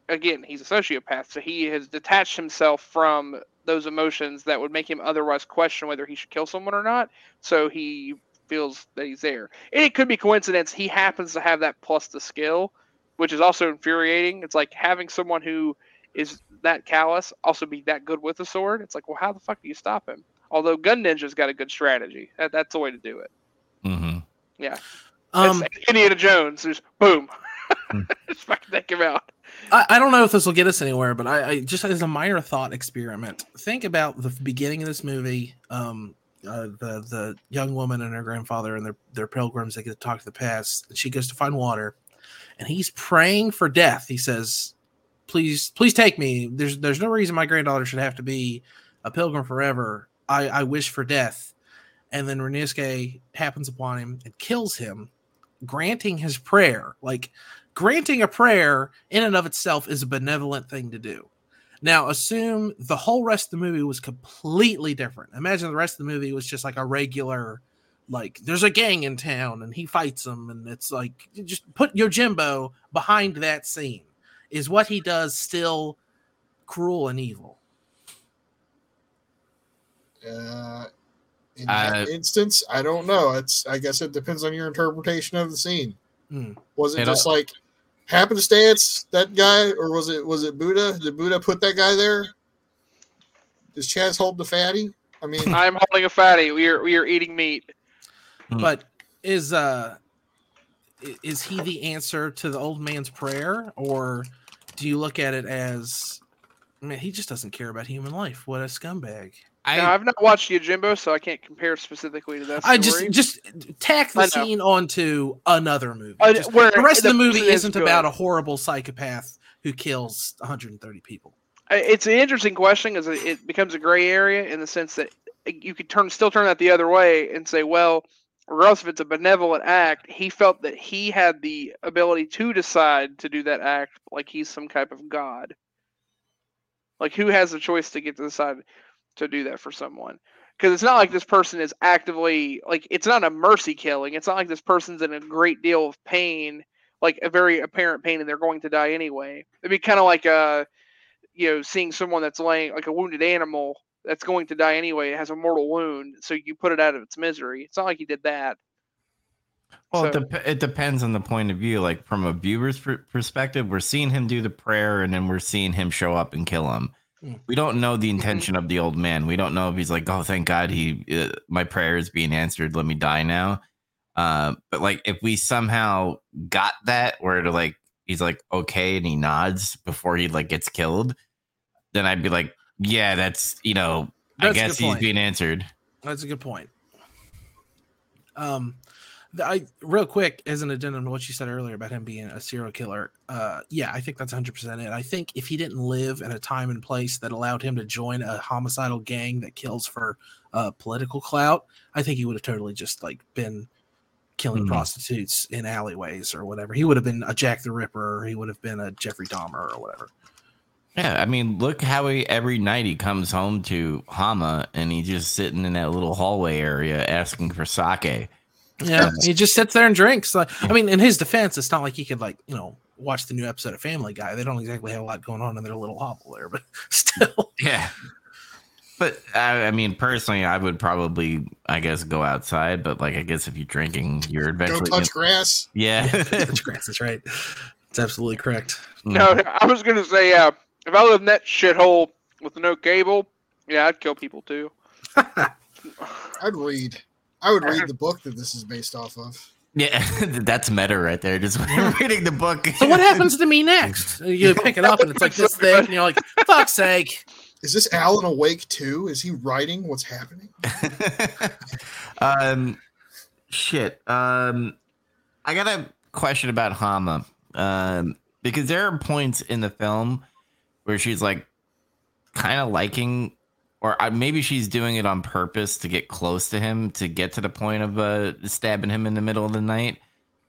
again he's a sociopath, so he has detached himself from those emotions that would make him otherwise question whether he should kill someone or not. So he feels that he's there. And it could be coincidence. He happens to have that plus the skill, which is also infuriating. It's like having someone who is that callous also be that good with a sword. It's like, well, how the fuck do you stop him? Although Gun Ninja's got a good strategy. That, that's the way to do it. hmm Yeah. Um, It's Indiana Jones. There's boom. Hmm. Just fucking take him out. I, I don't know if this will get us anywhere, but I, I just as a minor thought experiment, think about the beginning of this movie. Um, uh, the the young woman and her grandfather and their their pilgrims. They get to talk to the past. And she goes to find water, and he's praying for death. He says, "Please, please take me. There's there's no reason my granddaughter should have to be a pilgrim forever. I I wish for death." And then Ryunosuke happens upon him and kills him, granting his prayer. Like granting a prayer in and of itself is a benevolent thing to do. Now, assume the whole rest of the movie was completely different. Imagine the rest of the movie was just like a regular, like there's a gang in town and he fights them, and it's like just put Yojimbo behind that scene. Is what he does still cruel and evil? Uh, in that Uh, instance, I don't know. It's I guess it depends on your interpretation of the scene. Hmm. Was it It just like happenstance that guy, or was it was it Buddha? Did Buddha put that guy there? Does Chaz hold the fatty? I mean, I'm holding a fatty. We are we are eating meat. Hmm. But is uh is he the answer to the old man's prayer, or do you look at it as man, he just doesn't care about human life? What a scumbag! Now, I I've not watched Yojimbo, so I can't compare specifically to that. I just just tack the scene onto another movie. Uh, Just- where the rest of the the movie is isn't good. about a horrible psychopath who kills 130 people. It's an interesting question because it it becomes a gray area in the sense that you could turn still turn that the other way and say, well, regardless if it's a benevolent act, he felt that he had the ability to decide to do that act like he's some type of god. Like who has the choice to get to decide to do that for someone? Because it's not like this person is actively like it's not a mercy killing. It's not like this person's in a great deal of pain, like a very apparent pain, and they're going to die anyway. It'd be kind of like uh you know, seeing someone that's laying like a wounded animal that's going to die anyway, it has a mortal wound, so you put it out of its misery. It's not like he did that. Well, it, So- dep- it depends on the point of view. Like from a viewer's per- perspective, we're seeing him do the prayer, and then we're seeing him show up and kill him. Hmm. We don't know Mm-hmm. the intention of the old man. We don't know if he's like, "Oh, thank God, he uh, my prayer is being answered. Let me die now." Uh, but like, if we somehow got that, where to like he's like okay, and he nods before he like gets killed, then I'd be like, "Yeah, that's you know, I That's a guess he's point. being answered." That's a good point. Um, I real quick as an addendum to what you said earlier about him being a serial killer. Uh, yeah, I think that's 100 percent it. I think if he didn't live in a time and place that allowed him to join a homicidal gang that kills for uh, political clout, I think he would have totally just like been killing Mhm. prostitutes in alleyways or whatever. He would have been a Jack the Ripper. Or he would have been a Jeffrey Dahmer or whatever. Yeah, I mean, look how he every night he comes home to Hama and he's just sitting in that little hallway area asking for sake. Yeah, he just sits there and drinks. Like, I mean, in his defense, it's not like he could like you know watch the new episode of Family Guy. They don't exactly have a lot going on in their little hovel there, but still, Yeah. But I, I mean, personally, I would probably, I guess, go outside. But like, I guess if you're drinking, you're go eventually. touch grass. yeah. Touch grass. That's right. It's absolutely correct. No, I was gonna say, uh, if I lived in that shithole with no cable, yeah, I'd kill people too. I'd read. I would read the book that this is based off of. Yeah, that's meta right there. Just reading the book. So what happens to me next? You pick it up and it's like this thing, and you're like, "Fuck's sake!" Is this Alan Wake too? Is he writing what's happening? um, shit. Um, I got a question about Hama. Um, because there are points in the film where she's like kind of liking, or uh, maybe she's doing it on purpose to get close to him to get to the point of uh stabbing him in the middle of the night.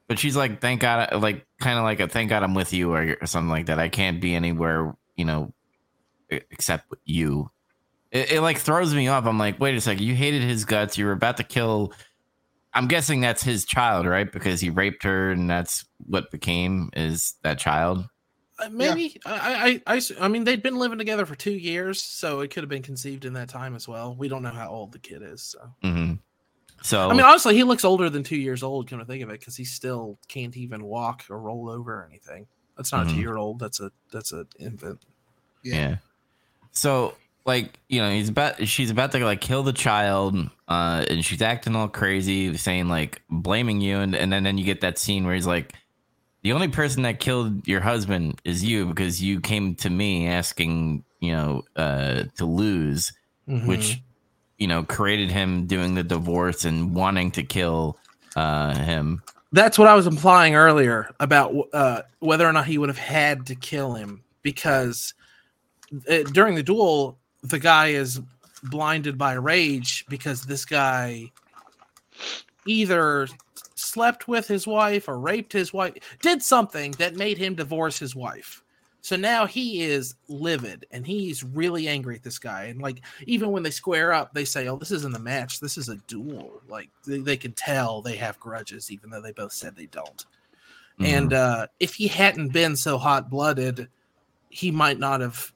But she's like, thank God, like kind of like a thank God I'm with you or, or something like that. I can't be anywhere, you know, except with you. It, it like throws me off. I'm like, wait a second, you hated his guts. You were about to kill. I'm guessing that's his child, right? Because he raped her, and that's what became is that child. Uh, maybe I, I, I, I mean, they'd been living together for two years, so it could have been conceived in that time as well. We don't know how old the kid is, so hmm So I mean, honestly, he looks older than two years old. Come to think of it, because he still can't even walk or roll over or anything. That's not Mhm. a two year old. That's a that's an infant. yeah. So like you know he's about she's about to like kill the child uh and she's acting all crazy saying like blaming you and, and then, then you get that scene where he's like the only person that killed your husband is you because you came to me asking you know uh to lose Mhm. which you know created him doing the divorce and wanting to kill uh him That's what I was implying earlier about uh, whether or not he would have had to kill him because uh, during the duel, the guy is blinded by rage because this guy either slept with his wife or raped his wife, did something that made him divorce his wife. So now he is livid and he's really angry at this guy. And like, even when they square up, they say, Oh, this isn't a match. This is a duel. Like, they, they can tell they have grudges, even though they both said they don't. And uh, if he hadn't been so hot blooded, he might not have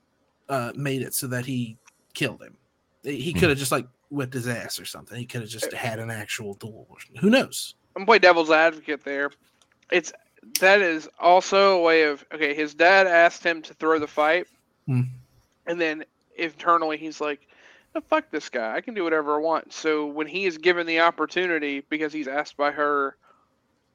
uh, made it so that he killed him. He could have just like whipped his ass or something. He could have just had an actual duel. Who knows? I'm play devil's advocate there. It's that is also a way of okay. His dad asked him to throw the fight, Hmm. and then internally he's like, "No, "Fuck this guy! I can do whatever I want." So when he is given the opportunity because he's asked by her,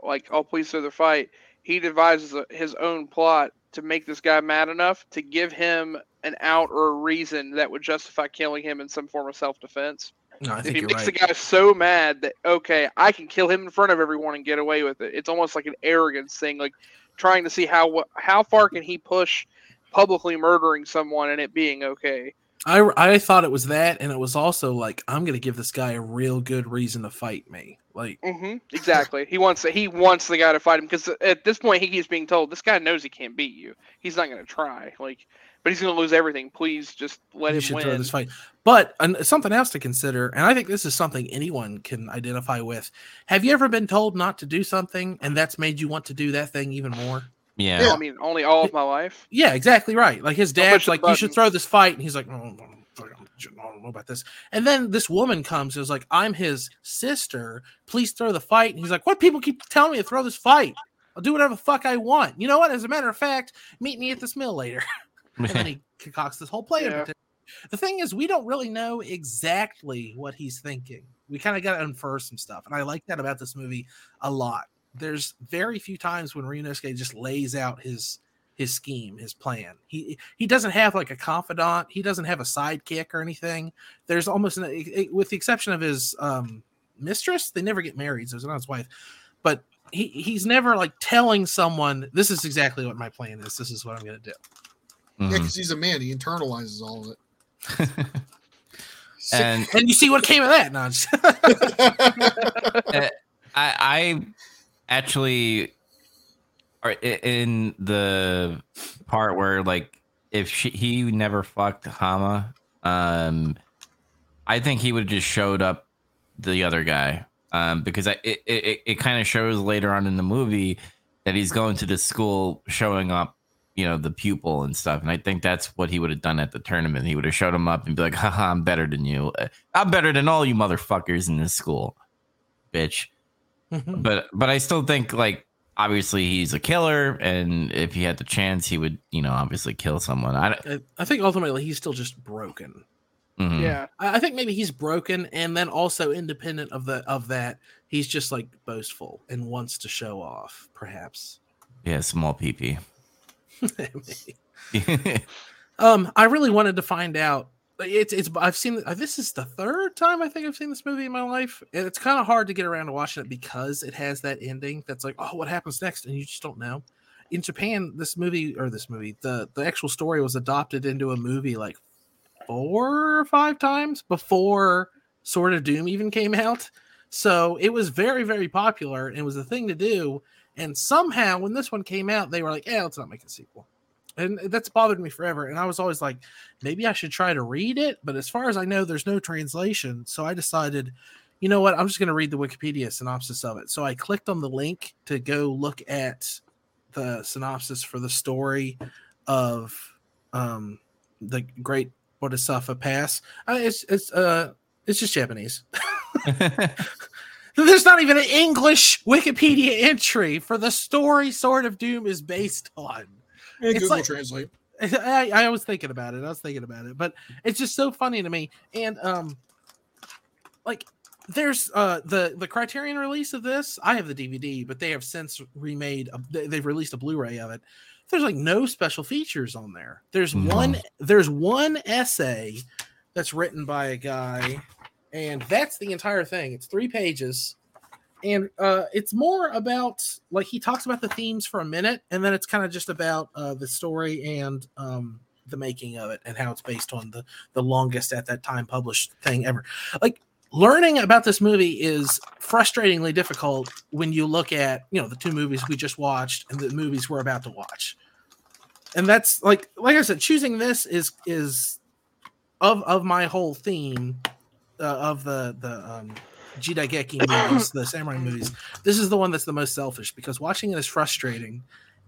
like, "Oh, please throw the fight," he devises a, his own plot to make this guy mad enough to give him an out or a reason that would justify killing him in some form of self-defense. No, I If think he makes right. the guy so mad that okay, I can kill him in front of everyone and get away with it. It's almost like an arrogance thing, like trying to see how how far can he push publicly murdering someone and it being okay. I I thought it was that, and it was also like I'm gonna give this guy a real good reason to fight me. Like, hmm Exactly. he wants he wants the guy to fight him because at this point he keeps being told this guy knows he can't beat you. He's not going to try. Like, but he's going to lose everything. Please just let you him should win. throw this fight. But and something else to consider, and I think this is something anyone can identify with. Have you ever been told not to do something, and that's made you want to do that thing even more? yeah, Well, I mean, only all of my life. Yeah, exactly right. Like his I'll dad's like, you should throw this fight, and he's like, no, no, no, I don't know about this. And then this woman comes, who's like, I'm his sister. Please throw the fight. And he's like, what? People keep telling me to throw this fight. I'll do whatever the fuck I want. You know what? As a matter of fact, meet me at this mill later. and then he concocts this whole plan. Yeah. The thing is, we don't really know exactly what he's thinking. We kind of got to infer some stuff, and I like that about this movie a lot. There's very few times when Ryunosuke just lays out his his scheme, his plan. He he doesn't have like a confidant. He doesn't have a sidekick or anything. There's almost, an, with the exception of his um, mistress, they never get married, so it's not his wife. But he he's never like telling someone, "This is exactly what my plan is. This is what I'm going to do." Yeah, Mhm. because he's a man. He internalizes all of it. And And you see what came of that? No, I'm just- I, I actually are in the part where like if she, he never fucked Hama, um, I think he would have just showed up the other guy. Um, because I, it, it, it kind of shows later on in the movie that he's going to this school showing up, you know, the pupil and stuff. And I think that's what he would have done at the tournament. He would have showed him up and be like, haha, I'm better than you. I'm better than all you motherfuckers in this school, bitch but but I still think like obviously he's a killer, and if he had the chance, he would you know obviously kill someone. I don't- I- I think ultimately he's still just broken. mhm. Yeah. I I think maybe he's broken, and then also independent of the of that, he's just like boastful and wants to show off, perhaps. yeah, small PP. um, I really wanted to find out. It's it's I've seen uh, this is the third time I think I've seen this movie in my life, and it's kind of hard to get around to watching it because it has that ending that's like, oh, what happens next, and you just don't know. In Japan, this movie or this movie, the the actual story was adopted into a movie like four or five times before Sword of Doom even came out. So it was very, very popular and was a thing to do. And somehow, when this one came out, they were like, "Yeah, let's not make a sequel." And that's bothered me forever. And I was always like, maybe I should try to read it. But as far as I know, there's no translation. So I decided, you know what? I'm just going to read the Wikipedia synopsis of it. So I clicked on the link to go look at the synopsis for the story of um, the Great Bodhisattva Pass. Uh, it's it's uh it's just Japanese. There's not even an English Wikipedia entry for the story Sword of Doom is based on. Yeah, It's Google like- Translate. I, I was thinking about it. I was thinking about it, but it's just so funny to me. And um, like there's uh the the Criterion release of this. I have the DVD, but they have since remade. A, they- they've released a Blu-ray of it. There's like no special features on there. There's No. one. There's one essay that's written by a guy, and that's the entire thing. It's three pages, and uh, it's more about like he talks about the themes for a minute, and then it's kind of just about uh, the story and um, the making of it and how it's based on the the longest at that time published thing ever. Like learning about this movie is frustratingly difficult when you look at you know the two movies we just watched and the movies we're about to watch and that's like like i said choosing this is is of of my whole theme uh, of the the um Jidaigeki movies, the samurai movies. This is the one that's the most selfish because watching it is frustrating,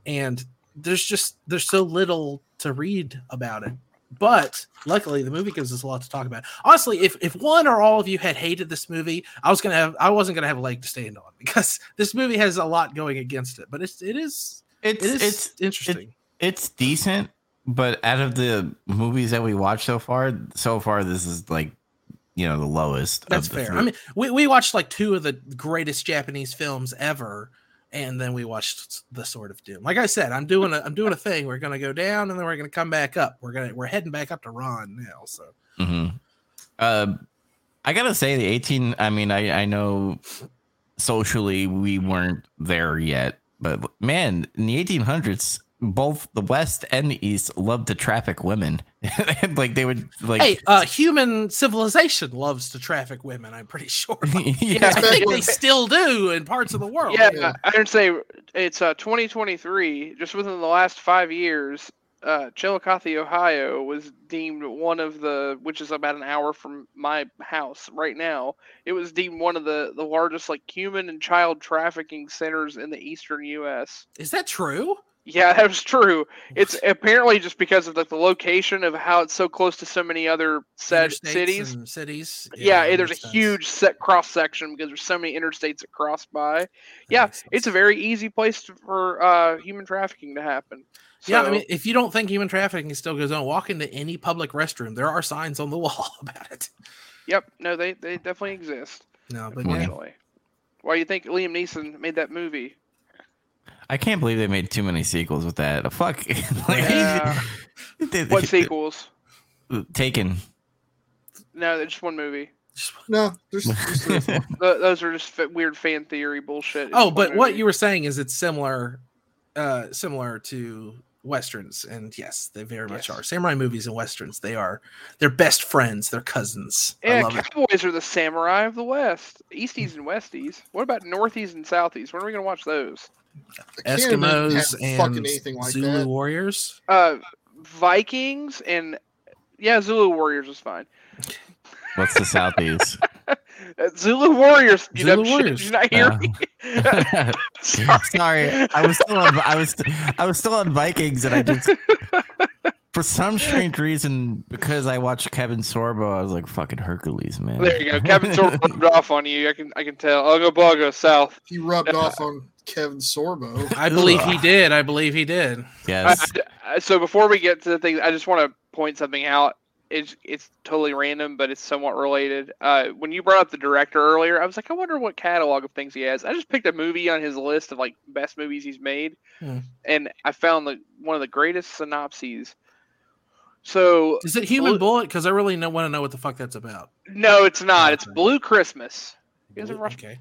and there's just there's so little to read about it. But luckily, the movie gives us a lot to talk about. Honestly, if if one or all of you had hated this movie, I was gonna have I wasn't gonna have a leg to stand on because this movie has a lot going against it. But it's it is It's it is it's interesting. it's decent, but out of the movies that we watched so far, so far this is like you know the lowest. That's of the fair. three. I mean, we, we watched like two of the greatest Japanese films ever, and then we watched The Sword of Doom. Like I said, I'm doing a I'm doing a thing. We're gonna go down and then we're gonna come back up. We're gonna we're heading back up to Ron now. So hmm Uh, I gotta say the 18. I mean, I I know socially we weren't there yet, but man, in the 1800s, both the West and the East loved to traffic women. like they would like. hey, uh, human civilization loves to traffic women. I'm pretty sure. yeah, I think they still do in parts of the world. Yeah, Yeah. I would say it's uh 2023. Just within the last five years, uh, Chillicothe, Ohio, was deemed one of the, which is about an hour from my house right now. It was deemed one of the the largest like human and child trafficking centers in the eastern U.S. Is that true? Yeah, that was true. It's apparently just because of like the location of how it's so close to so many other Interstates cities. cities. Yeah, that there's a sense. huge set cross section because there's so many interstates that cross by. That yeah, It's a very easy place to, for uh, human trafficking to happen. Yeah, I mean, if you don't think human trafficking still goes on, walk into any public restroom. There are signs on the wall about it. yep, no, they they definitely exist. No, but yeah. Why do you think Liam Neeson made that movie? I can't believe they made too many sequels with that. Fuck. like, Yeah. they- What sequels? Taken. No, they're just one movie. No, there's, there's three or four. Th- those are just weird fan theory bullshit. It's Oh, one but what you were saying is it's similar, uh, similar to westerns, and yes, they very much Yes. are. Samurai movies and westerns, they are. They're best friends. They're cousins. I Yeah, love it. cowboys are the samurai of the West. Easties and Westies. What about Northies and Southies? When are we gonna watch those? I can't imagine Eskimos having fucking and anything like Zulu that. warriors. Uh, Vikings and yeah, Zulu Warriors is fine. What's the Southeast? Uh, Zulu Warriors. You Zulu know, shit, Warriors. Did you not hear Oh. me? Sorry. Sorry, I was still on. I was I was still on Vikings, and I just for some strange reason because I watched Kevin Sorbo, I was like fucking Hercules, man. There you go. Kevin Sorbo rubbed off on you. I can I can tell. I'll go Bugga South. He rubbed off on Kevin Sorbo. I believe he Ugh. did. I believe he did. I- yes. I- so before we get to the thing, I just want to point something out. It's it's totally random, but it's somewhat related. Uh, when you brought up the director earlier, I was like, I wonder what catalog of things he has. I just picked a movie on his list of like best movies he's made, Hmm. and I found the one of the greatest synopses. So Is it Human Blue- Bullet? Because I really want to know what the fuck that's about. no, it's not. It's Blue Christmas. Ever Okay.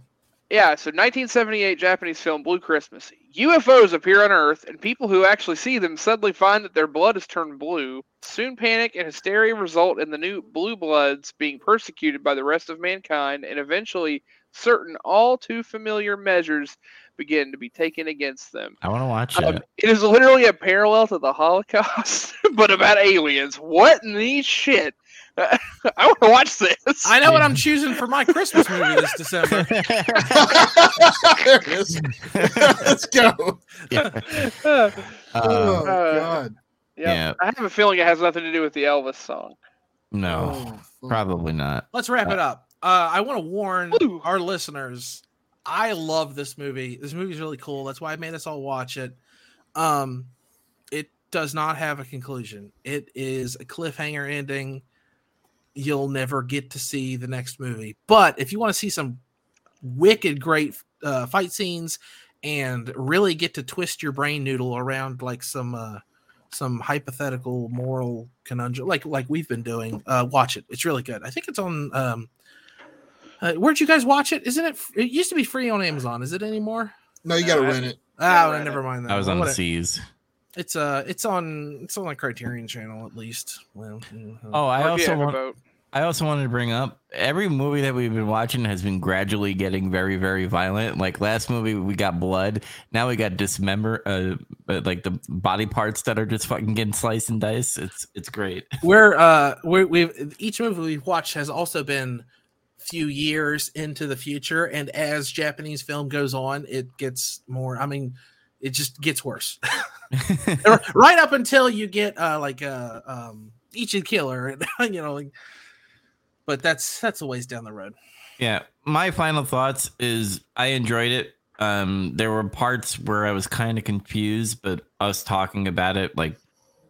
Yeah, so 1978 Japanese film Blue Christmas. UFOs appear on Earth, and people who actually see them suddenly find that their blood has turned blue. Soon, panic and hysteria result in the new blue bloods being persecuted by the rest of mankind, and eventually, certain all too familiar measures begin to be taken against them. I want to watch Um, it. it is literally a parallel to the Holocaust, but about aliens. What in the shit? I want to watch this. I know what I'm choosing for my Christmas movie this December. there it is. Let's go. Yeah. Uh, Oh, Uh, God. Yeah. Yeah. I have a feeling it has nothing to do with the Elvis song. no, Oh, probably not. Let's wrap it up. Uh, I want to warn Woo. our listeners. I love this movie. This movie's really cool. That's why I made us all watch it. Um, it does not have a conclusion. It is a cliffhanger ending. You'll never get to see the next movie. But if you want to see some wicked great uh, fight scenes and really get to twist your brain noodle around like some uh, some hypothetical moral conundrum, like like we've been doing, uh, watch it. It's really good. I think it's on. Um, uh, where'd you guys watch it? Isn't it? It used to be free on Amazon. Is it anymore? No, you got to No, rent it. Oh, rent never it. mind that. I was on What the a- seas. It's uh, it's on it's on the Criterion channel at least. Well, mm, Oh, I Or if you also want, boat. I also wanted to bring up every movie that we've been watching has been gradually getting very, very violent. Like last movie, we got blood. Now we got dismember, uh, uh, like the body parts that are just fucking getting sliced and diced. It's it's great. we're uh, we're, we've each movie we've watched has also been few years into the future, and as Japanese film goes on, it gets more. I mean, it just gets worse. right up until you get uh like uh um Ichi Killer, and you know, like, but that's that's a ways down the road. Yeah, my final thoughts is I enjoyed it. Um, there were parts where I was kind of confused, but us talking about it, like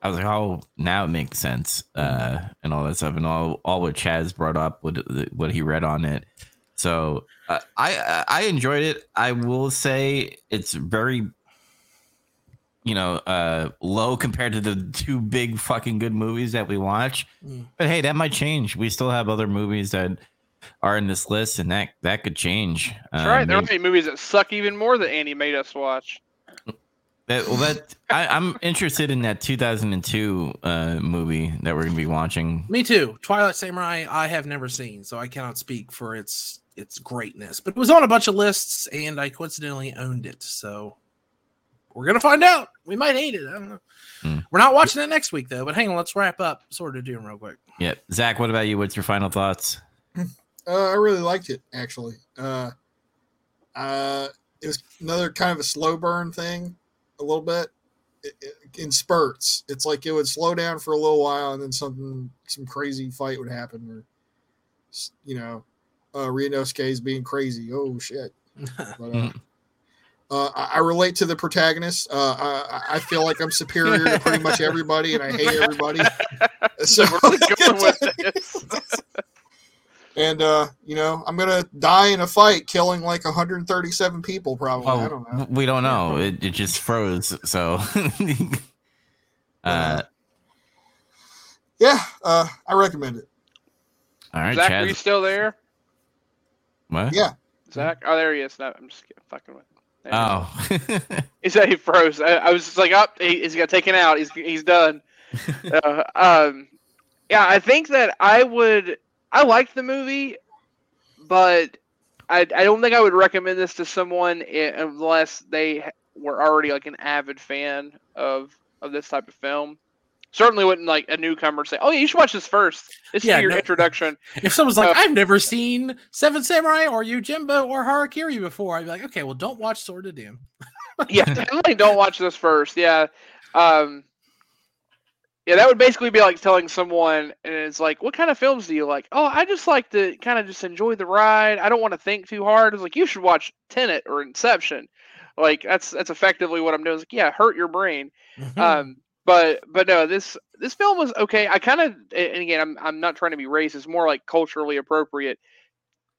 I was like, oh, now it makes sense, uh, and all that stuff, and all all what Chaz brought up, what what he read on it. So uh, I I enjoyed it. I will say it's very, you know, uh, low compared to the two big fucking good movies that we watch. Mm. But hey, that might change. We still have other movies that are in this list, and that that could change. That's Uh, right. There maybe- are movies that suck even more that Andy made us watch. that, well, that I, I'm interested in that 2002 uh, movie that we're gonna be watching. Me too. Twilight Samurai, I have never seen, so I cannot speak for its its greatness. But it was on a bunch of lists, and I coincidentally owned it. So we're gonna find out. We might hate it. I don't know. Hmm. We're not watching it next week though. But hang on, let's wrap up Sword of Doom real quick. Yeah, Zac, what about you? What's your final thoughts? Uh, I really liked it actually. Uh, uh, it was another kind of a slow burn thing, a little bit It- it- in spurts. It's like it would slow down for a little while, and then something, some crazy fight would happen, or you know, uh, Ryunosuke is being crazy. Oh shit! But, uh, uh, I, I relate to the protagonist. Uh, I, I feel like I'm superior to pretty much everybody, and I hate everybody. So, Where are we going with this? and uh, you know, I'm gonna die in a fight, killing like 137 people. Probably. I don't know. We don't know. It, it just froze. So, uh, Yeah, uh, I recommend it. all right, Zac, are you still there? What? Yeah. Zac? Oh, there he is. No, I'm just kidding, fucking with. There. Oh, He said he froze. I, I was just like, up. he, he's got taken out. He's he's done. uh, um, yeah, I think that I would. I liked the movie, but I I don't think I would recommend this to someone unless they were already like an avid fan of of this type of film. Certainly wouldn't like a newcomer say, "Oh, yeah, you should watch this first. This Yeah, is your no- introduction." If someone's like, Uh, I've never seen Seven Samurai or Yojimbo or Harakiri before, I'd be like, okay, well, don't watch Sword of Doom. yeah, definitely don't watch this first. Yeah. Um Yeah, that would basically be like telling someone and it's like, what kind of films do you like? Oh, I just like to kind of just enjoy the ride. I don't want to think too hard. It's like you should watch Tenet or Inception. Like that's that's effectively what I'm doing. It's like, yeah, hurt your brain. Hmm. Um but but no, this this film was okay. I kind of and again, I'm I'm not trying to be racist, more like culturally appropriate.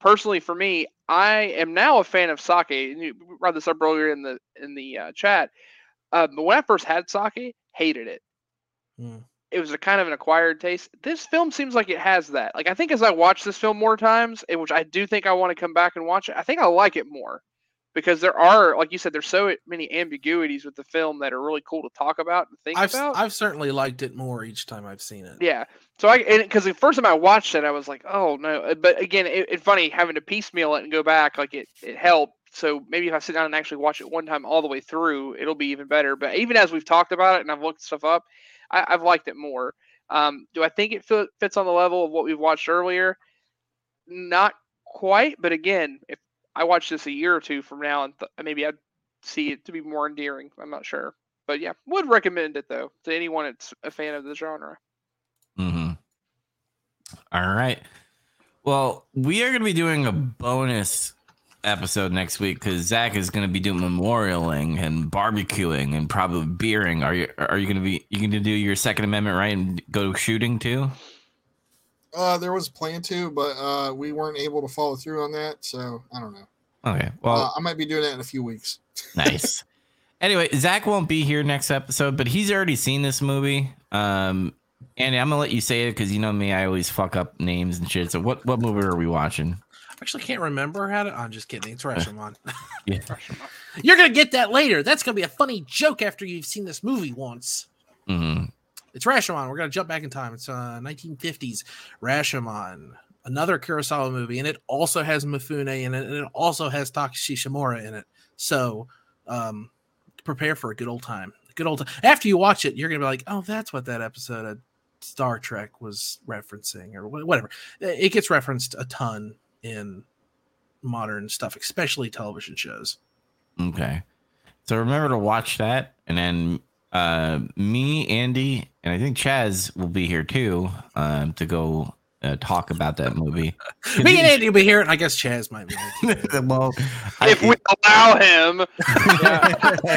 Personally, for me, I am now a fan of sake. And you brought this up earlier in the in the uh, chat. Uh, but when I first had sake, hated it. Mm. It was a kind of an acquired taste. This film seems like it has that. Like I think as I watch this film more times, which I do think I want to come back and watch it, I think I like it more because there are, like you said, there's so many ambiguities with the film that are really cool to talk about and think I've about. I've certainly liked it more each time I've seen it. Yeah. So I because the first time I watched it, I was like, oh no. Uh, But again, it, it's funny having to piecemeal it and go back. Like it it helped. So maybe if I sit down and actually watch it one time all the way through, it'll be even better. But even as we've talked about it and I've looked stuff up, I, I've liked it more. Um, do I think it fit, fits on the level of what we've watched earlier? Not quite. But again, if I watch this a year or two from now, and th- maybe I'd see it to be more endearing. I'm not sure. But yeah, would recommend it though to anyone that's a fan of the genre. hmm All right. Well, we are going to be doing a bonus episode next week because Zac is going to be doing memorialing and barbecuing and probably beering. Are you are you going to be you going to do your Second Amendment right and go shooting too? Uh, there was a plan to, but uh, we weren't able to follow through on that. So I don't know. Okay, well, uh, I might be doing that in a few weeks. nice. Anyway, Zac won't be here next episode, but he's already seen this movie. Um, Andy, I'm gonna let you say it because you know me, I always fuck up names and shit. So, what what movie are we watching? I actually can't remember how to. I'm just kidding. It's Rashomon. Yeah. You're gonna get that later. That's gonna be a funny joke after you've seen this movie once. hmm It's Rashomon. We're gonna jump back in time. It's uh 1950s Rashomon, another Kurosawa movie, and it also has Mifune in it, and it also has Takashi Shimura in it. So, um, prepare for a good old time. A good old time. After you watch it, you're gonna be like, oh, that's what that episode of Star Trek was referencing, or whatever. It gets referenced a ton in modern stuff, especially television shows. Okay. So remember to watch that, and then uh, me, Andy, and I think Chaz will be here too um, to go uh, talk about that movie. Me and Andy will be here, and I guess Chaz might be here well, If we allow him,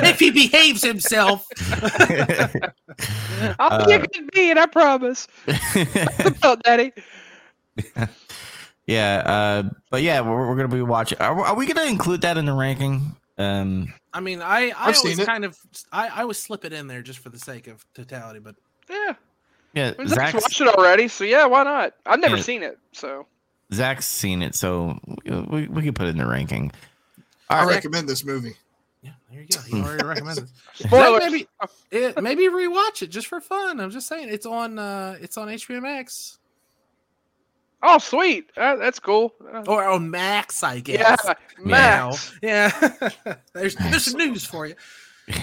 if he behaves himself. I'll be a Uh, good being, I promise. Oh, Daddy. yeah, uh, but yeah, we're, we're gonna be watching. Are, are we gonna include that in the ranking? Um, I mean, I I I've always kind of I I always slip it in there just for the sake of totality, but Yeah. yeah, I mean, Zac's Zac's, watched it already, so yeah, why not? I've never Yeah. seen it, so Zac's seen it, so we, we can put it in the ranking. I All right. recommend this movie. yeah, there you go. He already recommended. it. spoilers. maybe it, maybe rewatch it just for fun. I'm just saying it's on uh it's on HBO Max Oh, sweet. Uh, that's cool. Uh, or on Max, I guess. yeah, Now. Max. Yeah. there's there's some news for you.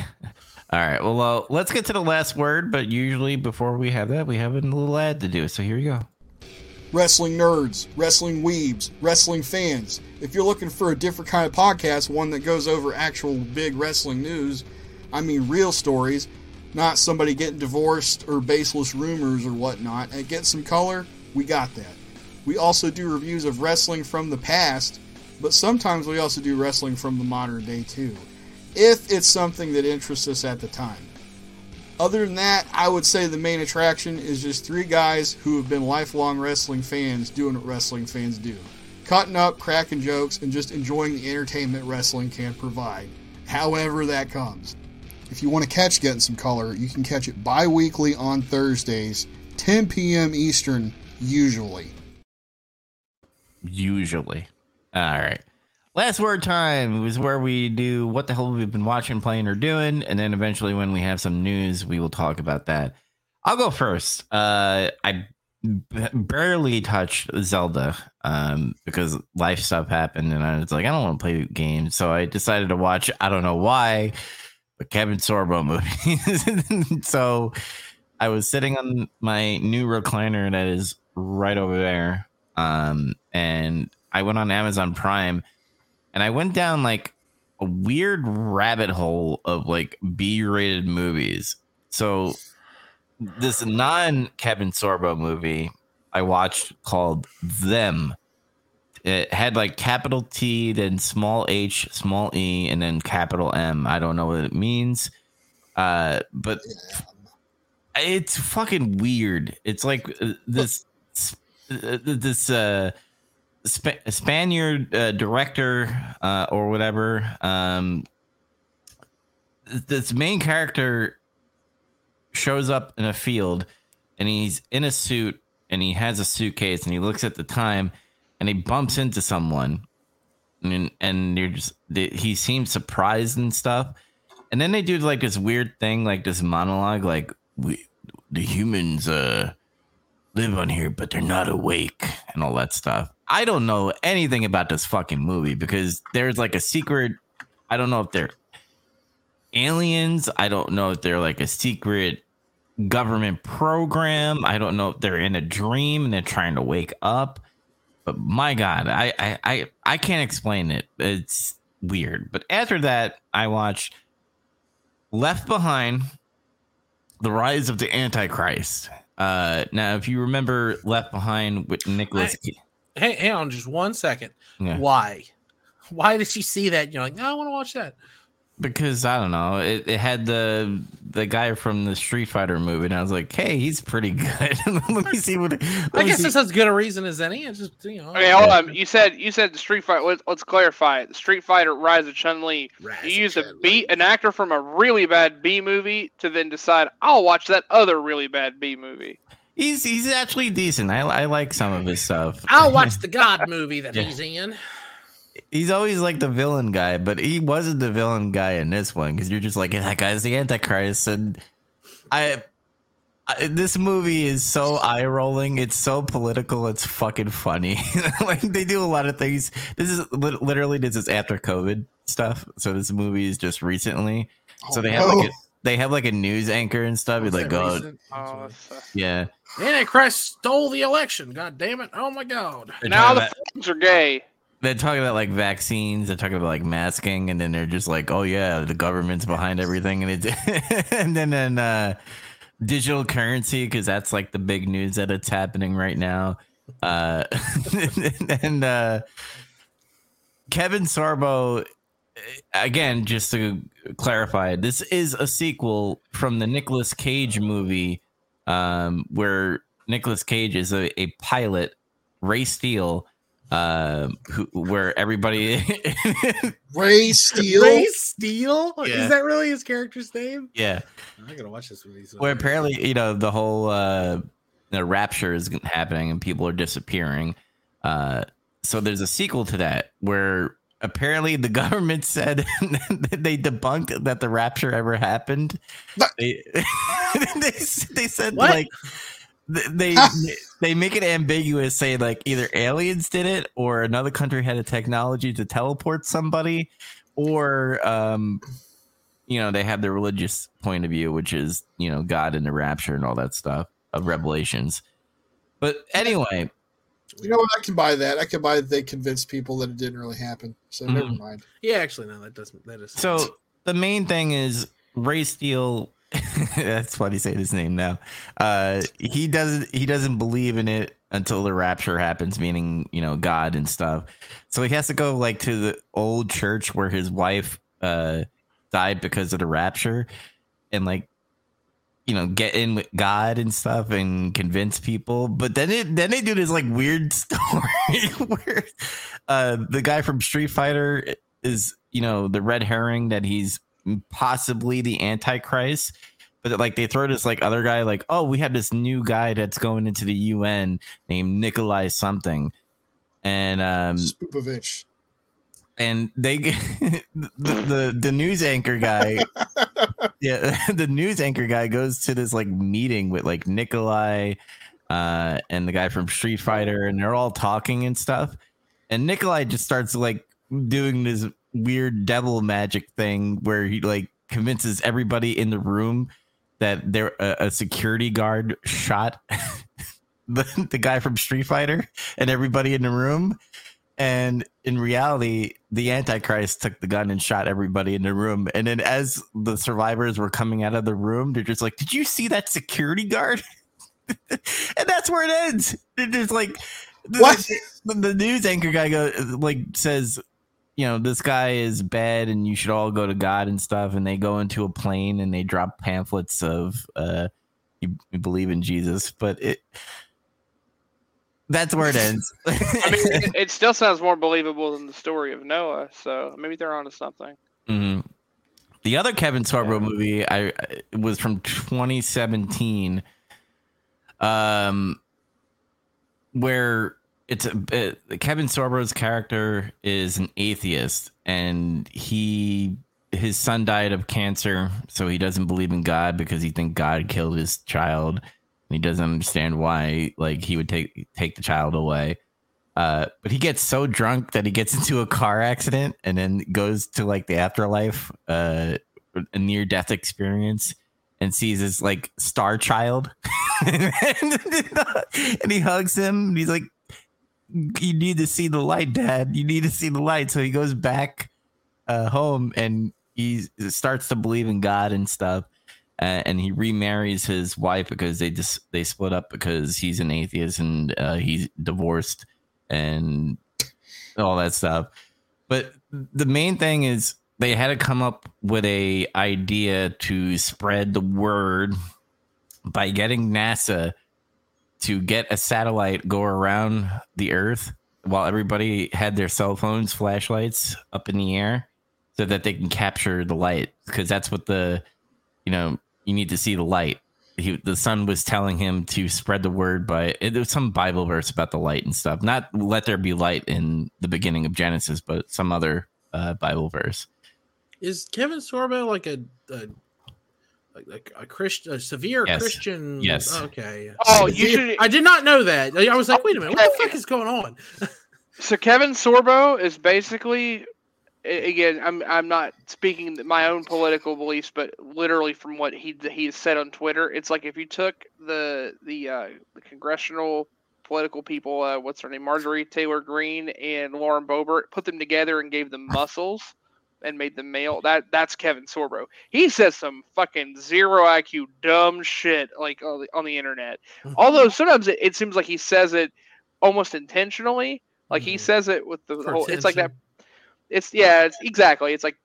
All right. Well, uh, let's get to the last word, but usually before we have that, we have a little ad to do. So here you go. Wrestling nerds, wrestling weebs, wrestling fans. If you're looking for a different kind of podcast, one that goes over actual big wrestling news, I mean real stories, not somebody getting divorced or baseless rumors or whatnot, and get some color, we got that. We also do reviews of wrestling from the past, but sometimes we also do wrestling from the modern day too, if it's something that interests us at the time. Other than that, I would say the main attraction is just three guys who have been lifelong wrestling fans doing what wrestling fans do cutting up, cracking jokes, and just enjoying the entertainment wrestling can provide, however that comes. If you want to catch Getting Some Color, you can catch it bi weekly on Thursdays, 10 p.m. Eastern, usually. Usually. All right. Last word time was where we do what the hell we've been watching, playing, or doing, and then eventually, when we have some news, we will talk about that. I'll go first. Uh, I b- barely touched Zelda um, because life stuff happened, and I was like, I don't want to play games, so I decided to watch. I don't know why, but Kevin Sorbo movie. so I was sitting on my new recliner that is right over there, um, and I went on Amazon Prime, and I went down like a weird rabbit hole of like B-rated movies. So this non Kevin Sorbo movie I watched called Them. It had like capital T, then small h, small e, and then capital M. I don't know what it means. Uh, but it's fucking weird. It's like uh, this this uh Sp- Spaniard uh, director uh, or whatever. Um, this main character shows up in a field and he's in a suit and he has a suitcase and he looks at the time and he bumps into someone and and you're just he seems surprised and stuff and then they do like this weird thing like this monologue like we the humans uh live on here but they're not awake and all that stuff. I don't know anything about this fucking movie because there's like a secret i don't know if they're aliens. I don't know if they're like a secret government program. I don't know if they're in a dream and they're trying to wake up. But my god i i i, I can't explain it. It's weird. But after that i watched left behind the rise of the antichrist uh now if you remember left behind with nicholas Hey, hang on just one second. Yeah. Why? Why did you see that? You're like, no, I want to watch that. Because I don't know. It, it had the the guy from the Street Fighter movie, and I was like, hey, he's pretty good. let me see what. Let I guess see- that's as good a reason as any. It's just you know. Okay, hold on. You said you said the Street Fighter. Let's, let's clarify it. The Street Fighter Rise of Chun Li. Rise You of use a an actor from a really bad B movie to then decide I'll watch that other really bad B movie. he's he's actually decent. I I like some of his stuff. I'll watch the God movie that Yeah. he's in. He's always like the villain guy, but he wasn't the villain guy in this one because you're just like that guy's the Antichrist, and I, I this movie is so eye rolling. It's so political. It's fucking funny. like they do a lot of things. This is literally this is after COVID stuff. So this movie is just recently. So Oh, they have no. like oh. a, they have like a news anchor and stuff. You're like, that oh? Oh, yeah. Antichrist stole the election. God damn it! Oh my god. They're now the about- flags are gay. They're talking about like vaccines they're talking about like masking and then they're just like oh yeah the government's behind everything and it and then then uh digital currency because that's like the big news that it's happening right now. Uh and uh kevin sorbo again just to clarify this is a sequel from the Nicolas cage movie um where Nicolas cage is a, a pilot ray steele um who where everybody Ray Steele. Ray Steele? Yeah. Is that really his character's name? yeah I gotta watch this movie. where apparently you know the whole uh the rapture is happening and people are disappearing uh so there's a sequel to that where apparently the government said they debunked that the rapture ever happened What? they they, they said What? like th- they they make it ambiguous say like either aliens did it or another country had a technology to teleport somebody or um you know they have the religious point of view which is you know god and the rapture and all that stuff of revelations but anyway You know what? I can buy that. I can buy that they convinced people that it didn't really happen. So never Mhm. mind. Yeah, actually, no, that doesn't. That is so the main thing is ray steele that's funny saying his name now. Uh he doesn't he doesn't believe in it until the rapture happens meaning you know god and stuff. So he has to go like to the old church where his wife uh died because of the rapture and like you know get in with god and stuff and convince people. But then it then they do this like weird story where uh the guy from street fighter is you know the red herring that he's possibly the antichrist but like they throw this like other guy like oh we have this new guy that's going into the un named nikolai something and um Spoopovich. and they the, the the news anchor guy yeah the news anchor guy goes to this like meeting with like nikolai uh and the guy from street fighter and they're all talking and stuff and nikolai just starts like doing this weird devil magic thing where he like convinces everybody in the room that they're a, a security guard shot the, the guy from street fighter and everybody in the room and in reality, the Antichrist took the gun and shot everybody in the room. And then as the survivors were coming out of the room, they're just like, Did you see that security guard? and that's where it ends. They're just like What? The, the news anchor guy go like says, you know, this guy is bad and you should all go to God and stuff. And they go into a plane and they drop pamphlets of uh you, you believe in Jesus. But it that's where it ends. I mean, it, it still sounds more believable than the story of Noah. So maybe they're onto something. Mhm. The other Kevin Sorbo movie I it was from 2017, um, where it's Kevin Sorbo's character is an atheist, and he his son died of cancer, so he doesn't believe in God because he think God killed his child, and he doesn't understand why like he would take take the child away. Uh, but he gets so drunk that he gets into a car accident and then goes to like the afterlife, uh, a near death experience, and sees his like star child, and he hugs him. And he's like, "You need to see the light, Dad. You need to see the light." So he goes back uh, home and he starts to believe in God and stuff. Uh, and he remarries his wife because they just they split up because he's an atheist and uh, he's divorced and all that stuff. But the main thing is they had to come up with a idea to spread the word by getting NASA to get a satellite go around the Earth while everybody had their cell phones, flashlights up in the air, so that they can capture the light. Because that's what the, you know, you need to see the light. He, the son was telling him to spread the word by it was some Bible verse about the light and stuff. Not let there be light in the beginning of Genesis, but some other uh, Bible verse. Is Kevin Sorbo like a a like a Christian, a severe Yes. Christian? Yes. Okay. Oh, you should. I did not know that. I was like, wait a minute, what the fuck is going on? So Kevin Sorbo is basically, again, I'm I'm not speaking my own political beliefs, but literally from what he he has said on Twitter, it's like if you took the the uh, the congressional political people, uh, what's her name, Marjorie Taylor Greene and Lauren Boebert, put them together and gave them muscles and made them male. That that's Kevin Sorbo. He says some fucking zero IQ dumb shit like on the, on the internet. Although sometimes it, it seems like he says it almost intentionally. Like he Mhm. says it with the For whole. It's like that. It's yeah. It's exactly. It's like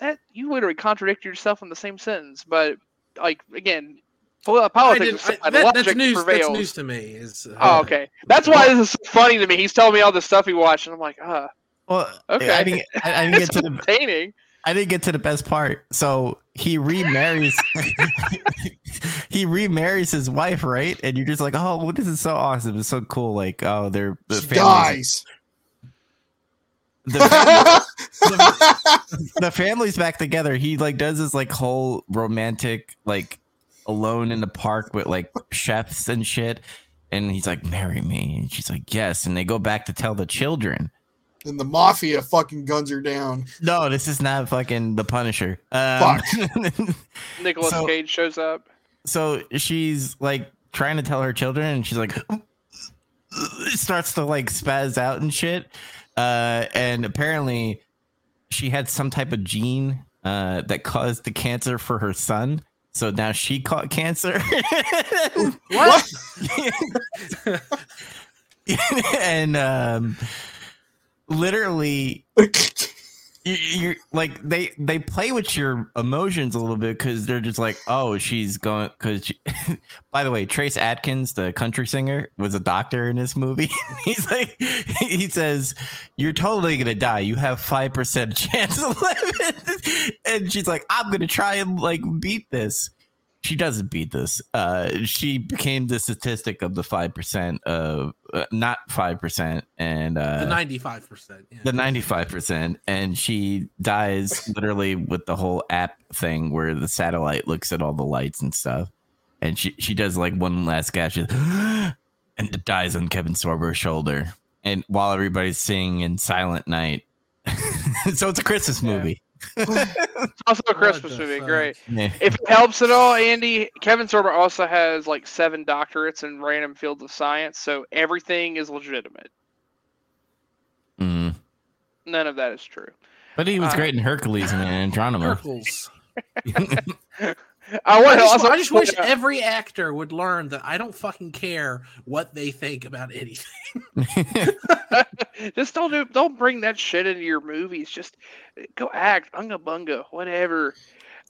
that. You literally contradict yourself in the same sentence. But like again, politics I- that- that's news. That's news to me. Is uh, Oh, okay. That's why this is funny to me. He's telling me all the stuff he watched, and I'm like, ah, Well, Okay. I didn't, I, I didn't get it's to the entertaining. I didn't get to the best part. So he remarries. he remarries his wife, right? And you're just like, oh, well, this is so awesome. It's so cool. Like, oh, they're the She dies. the, family, the family's back together. He like does this like whole romantic like alone in the park with like chefs and shit. And he's like, marry me. And she's like, yes. And they go back to tell the children. And the mafia fucking guns her down. No, this is not fucking the Punisher. Um, Nicholas So- Cage shows up. so she's like trying to tell her children and she's like starts to like spaz out and shit uh and apparently she had some type of gene uh that caused the cancer for her son so now she caught cancer what? and um literally you, you're like they they play with your emotions a little bit because they're just like oh she's going because by the way trace atkins the country singer was a doctor in this movie. He's like he says you're totally gonna die. You have five percent chance of living. And she's like i'm gonna try and like beat this she doesn't beat this. Uh she became the statistic of the five percent of uh, not five percent and uh the ninety-five percent. the 95% and she dies literally with the whole app thing where the satellite looks at all the lights and stuff. And she she does like one last gasp and it dies on kevin sorbo's shoulder. And while everybody's singing in silent night so it's a christmas movie It's also a Christmas the movie. fuck? Great. yeah. If it helps at all, Andy, Kevin Sorbo also has like seven doctorates in random fields of science, so everything is legitimate. Mm. None of that is true. but he was Uh, great in hercules and Andromeda Hercules. I want I just, also. I just wish every actor would learn that I don't fucking care what they think about anything. just don't do, don't bring that shit into your movies. Just go act, unga bunga, whatever.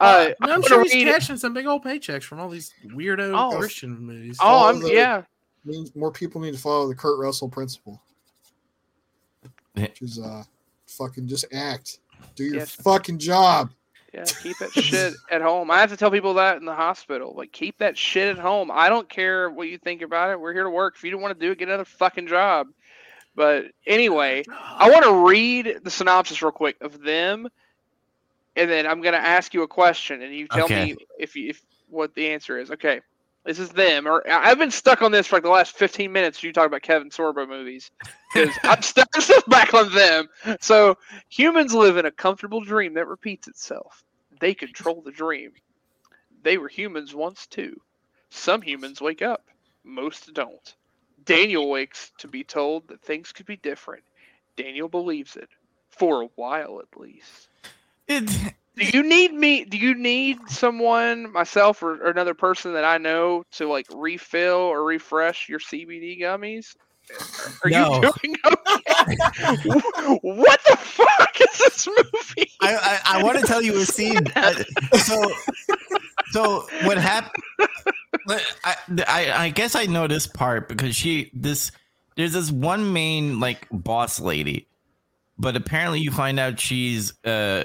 Uh, I'm I'm sure he's read- cashing some big old paychecks from all these weirdo Oh. Christian movies. Oh, I'm the- yeah. means more people need to follow the Kurt Russell principle, Yeah. which is uh, fucking just act, do your Yes. fucking job. Yeah, keep that shit at home. I have to tell people that in the hospital. Like, keep that shit at home. I don't care what you think about it. We're here to work. If you don't want to do it, get another fucking job. But anyway, I want to read the synopsis real quick of them, and then I'm gonna ask you a question, and you tell Okay. me if you, if what the answer is. Okay, this is them. Or I've been stuck on this for like the last 15 minutes. You talk about Kevin Sorbo movies because I'm stuck, I'm stuck back on them. So humans live in a comfortable dream that repeats itself. They control the dream. They were humans once too. Some humans wake up, most don't. Daniel wakes to be told that things could be different. Daniel believes it, for a while at least. it, Do you need me? Do you need someone, myself, or, or another person that I know to like refill or refresh your CBD gummies? Are No. you doing okay? what the fuck? Is this movie? I, I, I want to tell you a scene. So, so what happened? I, I I guess I know this part because she this there's this one main like boss lady, but apparently you find out she's uh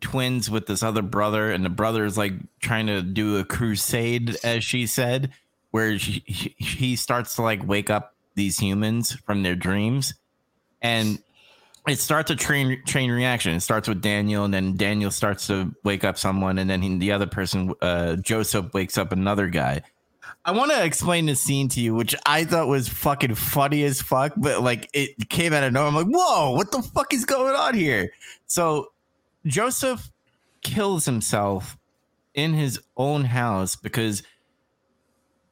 twins with this other brother, and the brother is like trying to do a crusade, as she said, where she, he, he starts to like wake up these humans from their dreams, and it starts a train train reaction. It starts with Daniel, and then Daniel starts to wake up someone, and then he, the other person, uh, Joseph, wakes up another guy. I want to explain the scene to you, which I thought was fucking funny as fuck, but like it came out of nowhere. I'm like, whoa, what the fuck is going on here? So Joseph kills himself in his own house because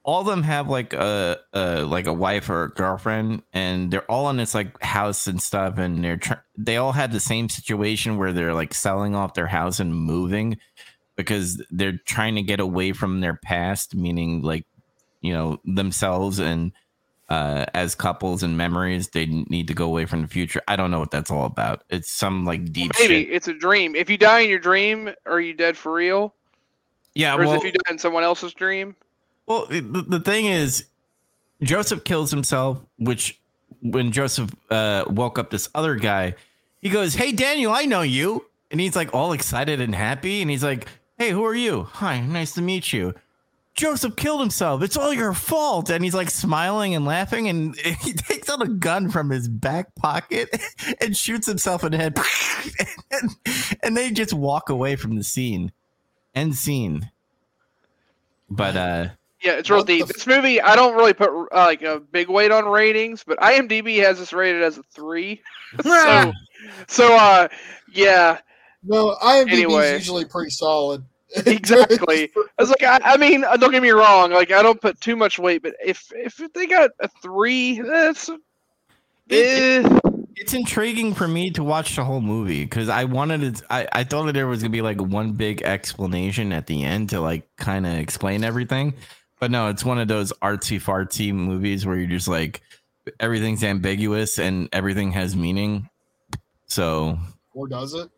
all of them have like a, a like a wife or a girlfriend and they're all in this like house and stuff and they're tr- they all had the same situation where they're like selling off their house and moving because they're trying to get away from their past meaning like you know themselves and uh as couples and memories they need to go away from the future i don't know what that's all about it's some like deep Maybe shit it's a dream. If you die in your dream, are you dead for real? yeah Or well, if you die in someone else's dream? Well, the, the thing is, Joseph kills himself, which when Joseph uh, woke up this other guy, he goes, Hey, Daniel, I know you. And he's like all excited and happy. And he's like, Hey, who are you? Hi, nice to meet you. Joseph killed himself. It's all your fault. And he's like smiling and laughing. And he takes out a gun from his back pocket and shoots himself in the head. and, and they just walk away from the scene. End scene. But, uh, Yeah, it's real What the deep. f- This movie, I don't really put uh, like a big weight on ratings, but IMDb has this rated as a three. so, so uh, yeah, No, IMDb Anyway. is usually pretty solid. exactly. I was like, I, I mean, uh, don't get me wrong. Like, I don't put too much weight, but if if they got a three, that's It- eh. it's intriguing for me to watch the whole movie because I wanted it. I, I thought that there was gonna be like one big explanation at the end to like kind of explain everything, but no, it's one of those artsy fartsy movies where you're just like everything's ambiguous and everything has meaning. So, Or does it?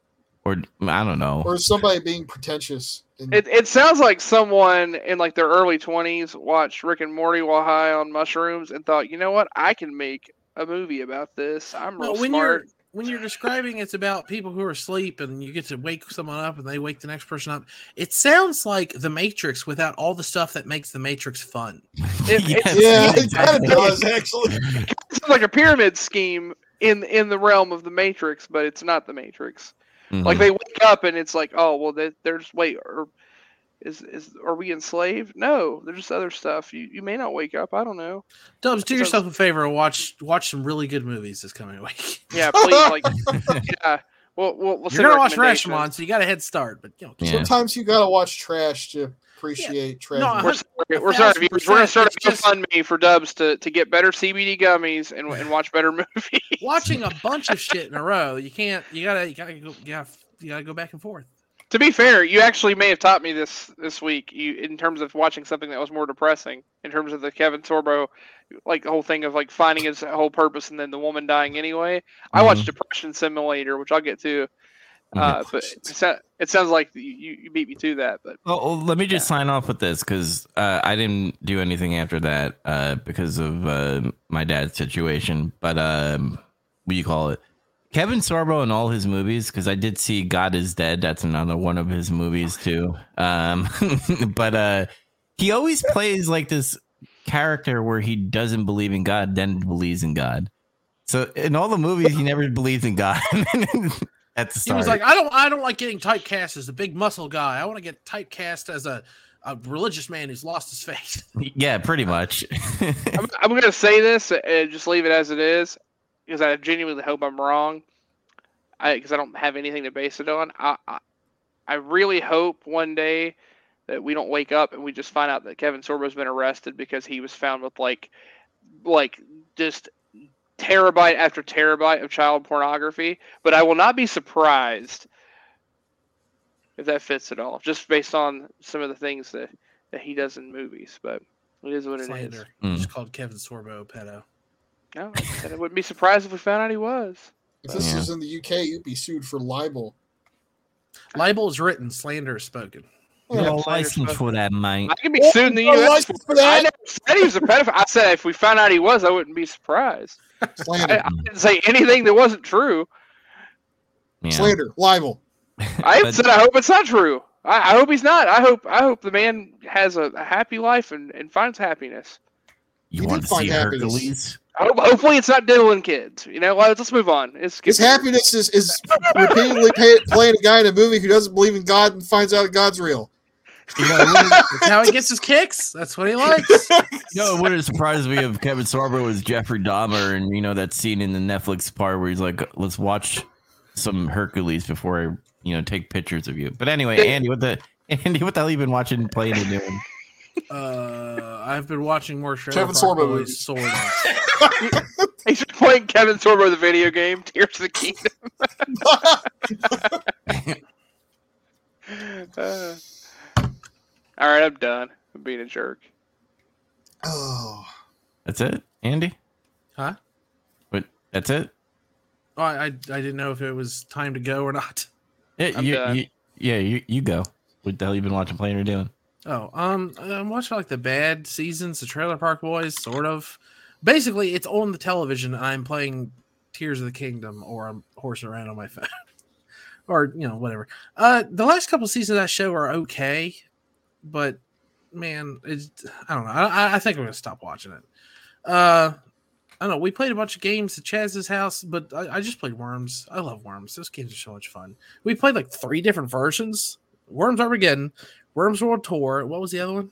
or I don't know. Or is somebody being pretentious? And It, it sounds like someone in like their early 20s watched Rick and Morty while high on mushrooms and thought, you know what, I can make a movie about this. I'm real Well, when smart. you're when you're describing it's about people who are asleep and you get to wake someone up and they wake the next person up, it sounds like the Matrix without all the stuff that makes the Matrix fun. It- Yes, yeah, it kind of does actually. It's like a pyramid scheme in in the realm of the Matrix, but it's not the Matrix. Mhm. Like they wake up and it's like, oh well, they, they're just wait, or is is are we enslaved? No, there's just other stuff. You you may not wake up. I don't know. Dubs, do yourself a favor and watch watch some really good movies this coming week. Yeah, please, like yeah. Well, we'll, we'll You're gonna watch. Rashomon, so you got a head start. But you know, Yeah. Sometimes you gotta watch trash to appreciate trash. No, We're sorry, we're sorry, thousand viewers. We're gonna start a percent, it's just- GoFundMe for Dubs to, to get better CBD gummies and, and watch better movies. watching a bunch of shit in a row, you can't. You gotta. You gotta go. You gotta, you gotta go back and forth. To be fair, you actually may have taught me this this week. You in terms of watching something that was more depressing. In terms of the Kevin Sorbo, like the whole thing of like finding his whole purpose and then the woman dying anyway. I Mhm. watched Depression Simulator, which I'll get to. Uh, but it, sounds like you, you beat me to that. But Well, well, let me just sign off with this because uh, I didn't do anything after that uh, because of uh, my dad's situation. But um, what do you call it? Kevin Sorbo in all his movies because I did see God is Dead. That's another one of his movies too. Um, but uh, he always plays like this character where he doesn't believe in God, then believes in God. So in all the movies, he never believes in God. At the start. He was like, I don't. I don't like getting typecast as a big muscle guy. I want to get typecast as a, a religious man who's lost his faith. yeah, pretty much. I'm, I'm going to say this and just leave it as it is because I genuinely hope I'm wrong. Because I don't have anything to base it on. I, I I really hope one day that we don't wake up and we just find out that Kevin Sorbo's been arrested because he was found with like like just terabyte after terabyte of child pornography. But I will not be surprised if that fits at all, just based on some of the things that that he does in movies. But it is what it is. Slander. Mm. Just called Kevin Sorbo a pedo. No, and I wouldn't be surprised if we found out he was. If this Yeah. was in the UK, you'd be sued for libel. Libel is written, slander is spoken. No Yeah, license for that, mate. I could be sued in the No U.S. for for I never said he was a pedophile. I said if we found out he was, I wouldn't be surprised. I, Slander, I didn't say anything that wasn't true. Yeah. slander, libel. I But- said I hope it's not true. I, I hope he's not. I hope I hope the man has a, a happy life and, and finds happiness. You He want did to see find happiness. Hercules? I hope, hopefully it's not diddling kids. You know, let's, let's move on. It's His happiness is, is repeatedly pay, playing a guy in a movie who doesn't believe in God and finds out God's real. You know, That's how he gets his kicks. That's what he likes. you know, it wouldn't surprise me if Kevin Sorbo was Jeffrey Dahmer, and you know that scene in the Netflix part where he's like, "Let's watch some Hercules before I, you know, take pictures of you." But anyway, Andy, what the Andy, what the hell you been watching, playing, and doing? Uh, I've been watching more Trailer Kevin Park Sorbo movies. sort of. He's playing Kevin Sorbo the video game, Tears of the Kingdom. Uh, all right, I'm done. I'm being a jerk. oh, That's it, Andy. Huh? But that's it. Oh, I, I I didn't know if it was time to go or not. Yeah, I'm you, done. you, yeah, you, you go. What the hell you been watching, playing, or doing? Oh, um, I'm watching like the bad seasons, the Trailer Park Boys, sort of. Basically, it's on the television. I'm playing Tears of the Kingdom, or I'm horsing around on my phone, or you know whatever. Uh, the last couple seasons of that show are okay, but man, it's I don't know. I, I think I'm gonna stop watching it. Uh, I don't know. We played a bunch of games at Chaz's house, but I, I just played Worms. I love Worms. Those games are so much fun. We played like three different versions. Worms Armageddon, Worms World Tour. What was the other one?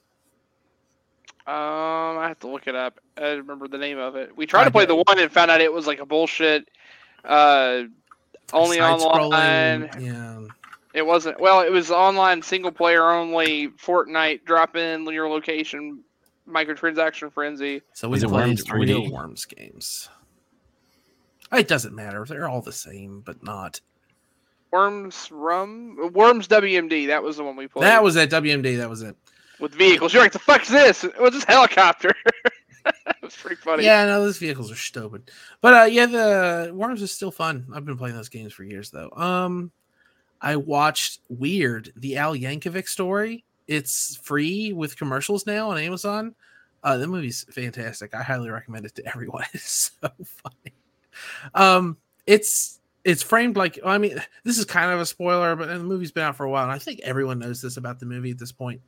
Um, I have to look it up. I don't remember the name of it. We tried I to play the one and found out it was like a bullshit. Uh, only online. Side-scrolling, Yeah. It wasn't. Well, it was online, single player only. Fortnite, drop in your location, microtransaction frenzy. So we Was played Worms 3D? real Worms games. It doesn't matter. They're all the same, but not. Worms Rum, Worms WMD. That was the one we played. That was that WMD. That was it. with vehicles. You're like, the fuck's this? It was this helicopter. it was pretty funny. Yeah, no, those vehicles are stupid. But uh yeah, the Worms is still fun. I've been playing those games for years though. Um I watched Weird, the Al Yankovic story. It's free with commercials now on Amazon. Uh the movie's fantastic. I highly recommend it to everyone. It's so funny. Um it's it's framed like I mean this is kind of a spoiler, but the movie's been out for a while, and I think everyone knows this about the movie at this point.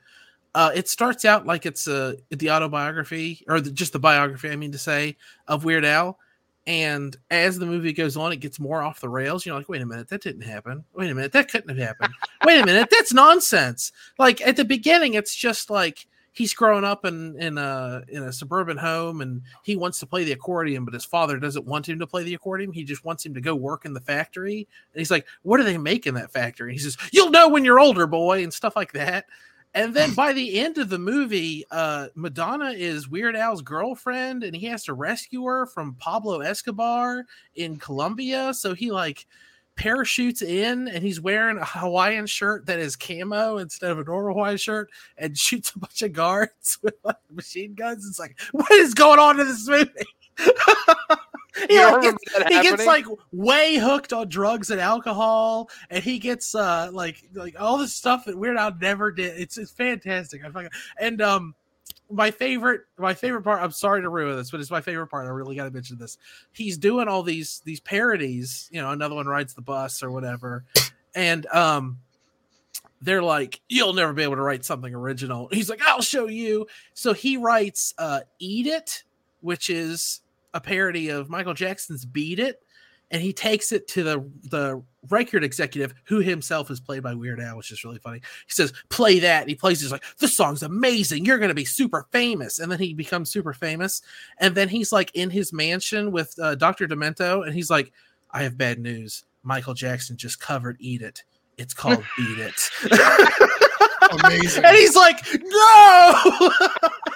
Uh, it starts out like it's a the autobiography or the, just the biography, I mean to say, of Weird Al. And as the movie goes on, it gets more off the rails. You're like, wait a minute, that didn't happen. Wait a minute, that couldn't have happened. wait a minute, that's nonsense. Like at the beginning, it's just like he's growing up in in a in a suburban home and he wants to play the accordion, but his father doesn't want him to play the accordion. He just wants him to go work in the factory. And he's like, What do they make in that factory? And he says, You'll know when you're older, boy, and stuff like that. And then by the end of the movie, uh, Madonna is Weird Al's girlfriend, and he has to rescue her from Pablo Escobar in Colombia. So he like parachutes in, and he's wearing a Hawaiian shirt that is camo instead of a normal Hawaiian shirt, and shoots a bunch of guards with like machine guns. It's like, what is going on in this movie? he, gets, he gets like way hooked on drugs and alcohol, and he gets uh like like all this stuff that Weird Al never did. It's it's fantastic. I fucking and um my favorite my favorite part. I'm sorry to ruin this, but it's my favorite part. I really got to mention this. He's doing all these these parodies. You know, another one rides the bus or whatever, and um. They're like, you'll never be able to write something original. He's like, I'll show you. So he writes uh Eat It, which is a parody of Michael Jackson's Beat It, and he takes it to the the record executive who himself is played by Weird Al, which is really funny. He says, "Play that." And he plays. He's like, "This song's amazing. You're going to be super famous." And then he becomes super famous. And then he's like in his mansion with uh, Dr. Demento, and he's like, "I have bad news. Michael Jackson just covered Eat It. It's called Beat It." amazing. and he's like, "No."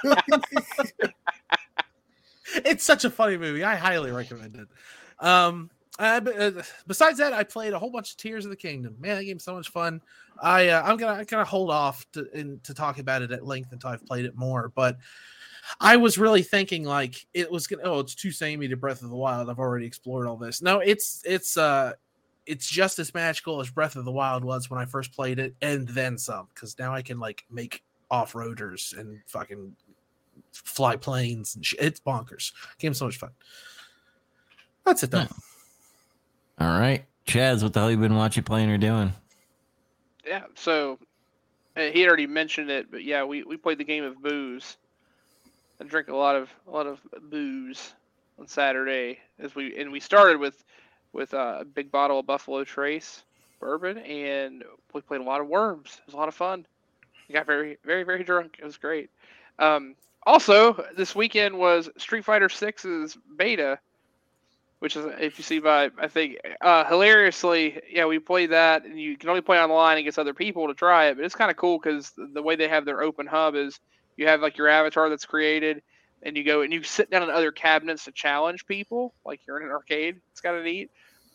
it's such a funny movie. I highly recommend it. Um, uh, uh, besides that, I played a whole bunch of Tears of the Kingdom. Man, that game's so much fun. I uh, I'm gonna I'm gonna hold off to in, to talk about it at length until I've played it more. But I was really thinking like it was gonna. Oh, it's too samey to Breath of the Wild. I've already explored all this. No, it's it's uh, it's just as magical as Breath of the Wild was when I first played it, and then some. Because now I can like make off roaders and fucking fly planes and shit. It's bonkers. Game's so much fun. That's it though. All right, Chaz, what the hell you been watching, playing, or doing? Yeah, so uh, he already mentioned it, but yeah, we, we played the game of booze. I drink a lot of a lot of booze on Saturday as we and we started with with uh, a big bottle of Buffalo Trace bourbon and we played a lot of worms. It was a lot of fun. We got very very very drunk. It was great. Um, also, this weekend was Street Fighter 6's beta, which is if you see by I think uh, hilariously, yeah, we played that, and you can only play online against other people to try it. But it's kind of cool because the way they have their open hub is you have like your avatar that's created, and you go and you sit down in other cabinets to challenge people, like you're in an arcade. It's kind of neat.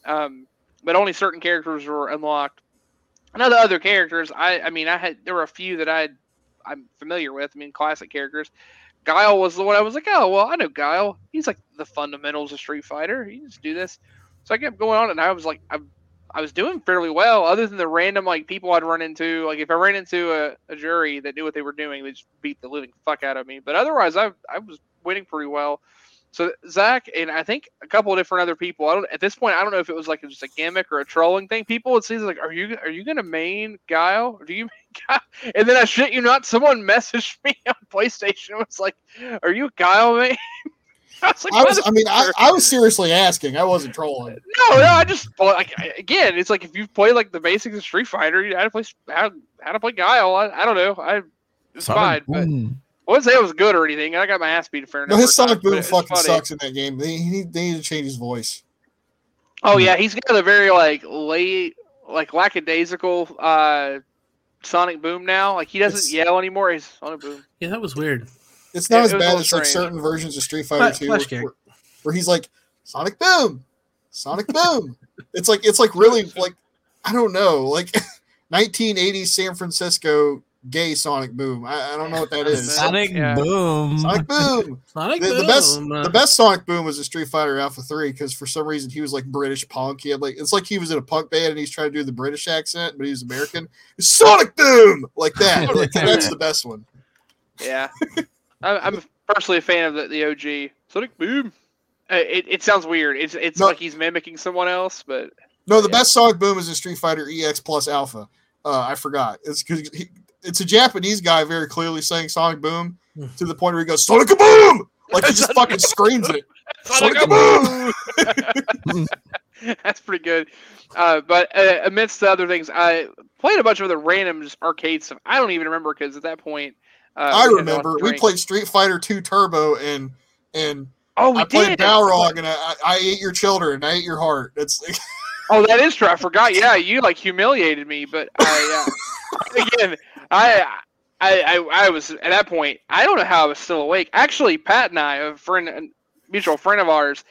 Um, but only certain characters were unlocked. And of the other characters, I I mean, I had there were a few that I I'm familiar with. I mean, classic characters. Guile was the one I was like, oh well, I know Guile. He's like the fundamentals of Street Fighter. He just do this. So I kept going on, and I was like, I, I was doing fairly well, other than the random like people I'd run into. Like if I ran into a, a Juri that knew what they were doing, they just beat the living fuck out of me. But otherwise, I I was winning pretty well. So Zac and I think a couple of different other people. I don't at this point. I don't know if it was like just a gimmick or a trolling thing. People would say like, "Are you are you gonna main Guile? Or do you main Guile?" And then I shit you not, someone messaged me on PlayStation. Was like, "Are you Guile main?" I was, like, I, was I mean, I, I, was seriously asking. I wasn't trolling. No, no, I just like again. It's like if you play like the basics of Street Fighter, you know how to play how, how to play Guile. I, I don't know. I it's fine, but I wouldn't say it was good or anything. I got my ass beat a fair No, his Sonic Boom fucking sucks in that game. They, he, they need to change his voice. Oh yeah, he's got a very like late, like lackadaisical uh, Sonic Boom now. Like he doesn't it's, yell anymore. He's Sonic Boom. Yeah, that was weird. It's not it, as bad as like certain versions of Street Fighter Two, where, where, where he's like Sonic Boom, Sonic Boom. it's like it's like really like I don't know, like 1980s San Francisco gay Sonic Boom. I, I, don't know what that is. Sonic yeah. Boom. Sonic Boom. Sonic the, Boom. The best, the best Sonic Boom was a Street Fighter Alpha Three because for some reason he was like British punk. He had like it's like he was in a punk band and he's trying to do the British accent, but he's American. Sonic Boom like that. like, that's the best one. Yeah, I'm personally a fan of the, the OG Sonic Boom. Uh, it, it sounds weird. It's it's no, like he's mimicking someone else, but no, the yeah. best Sonic Boom is a Street Fighter EX Plus Alpha. Uh, I forgot. It's because it's a Japanese guy very clearly saying Sonic Boom hmm. to the point where he goes Sonic Boom, like he just fucking screams it. Sonic Boom. That's pretty good. Uh, but uh, amidst the other things, I played a bunch of the random arcade stuff. I don't even remember because at that point, uh, I remember we played Street Fighter Two Turbo and and oh, we I played Balrog and I, I ate your children, I ate your heart. It's oh, that is true. I forgot. Yeah, you like humiliated me, but I uh, again I, I, I, I was at that point. I don't know how I was still awake. Actually, Pat and I, a friend, a mutual friend of ours,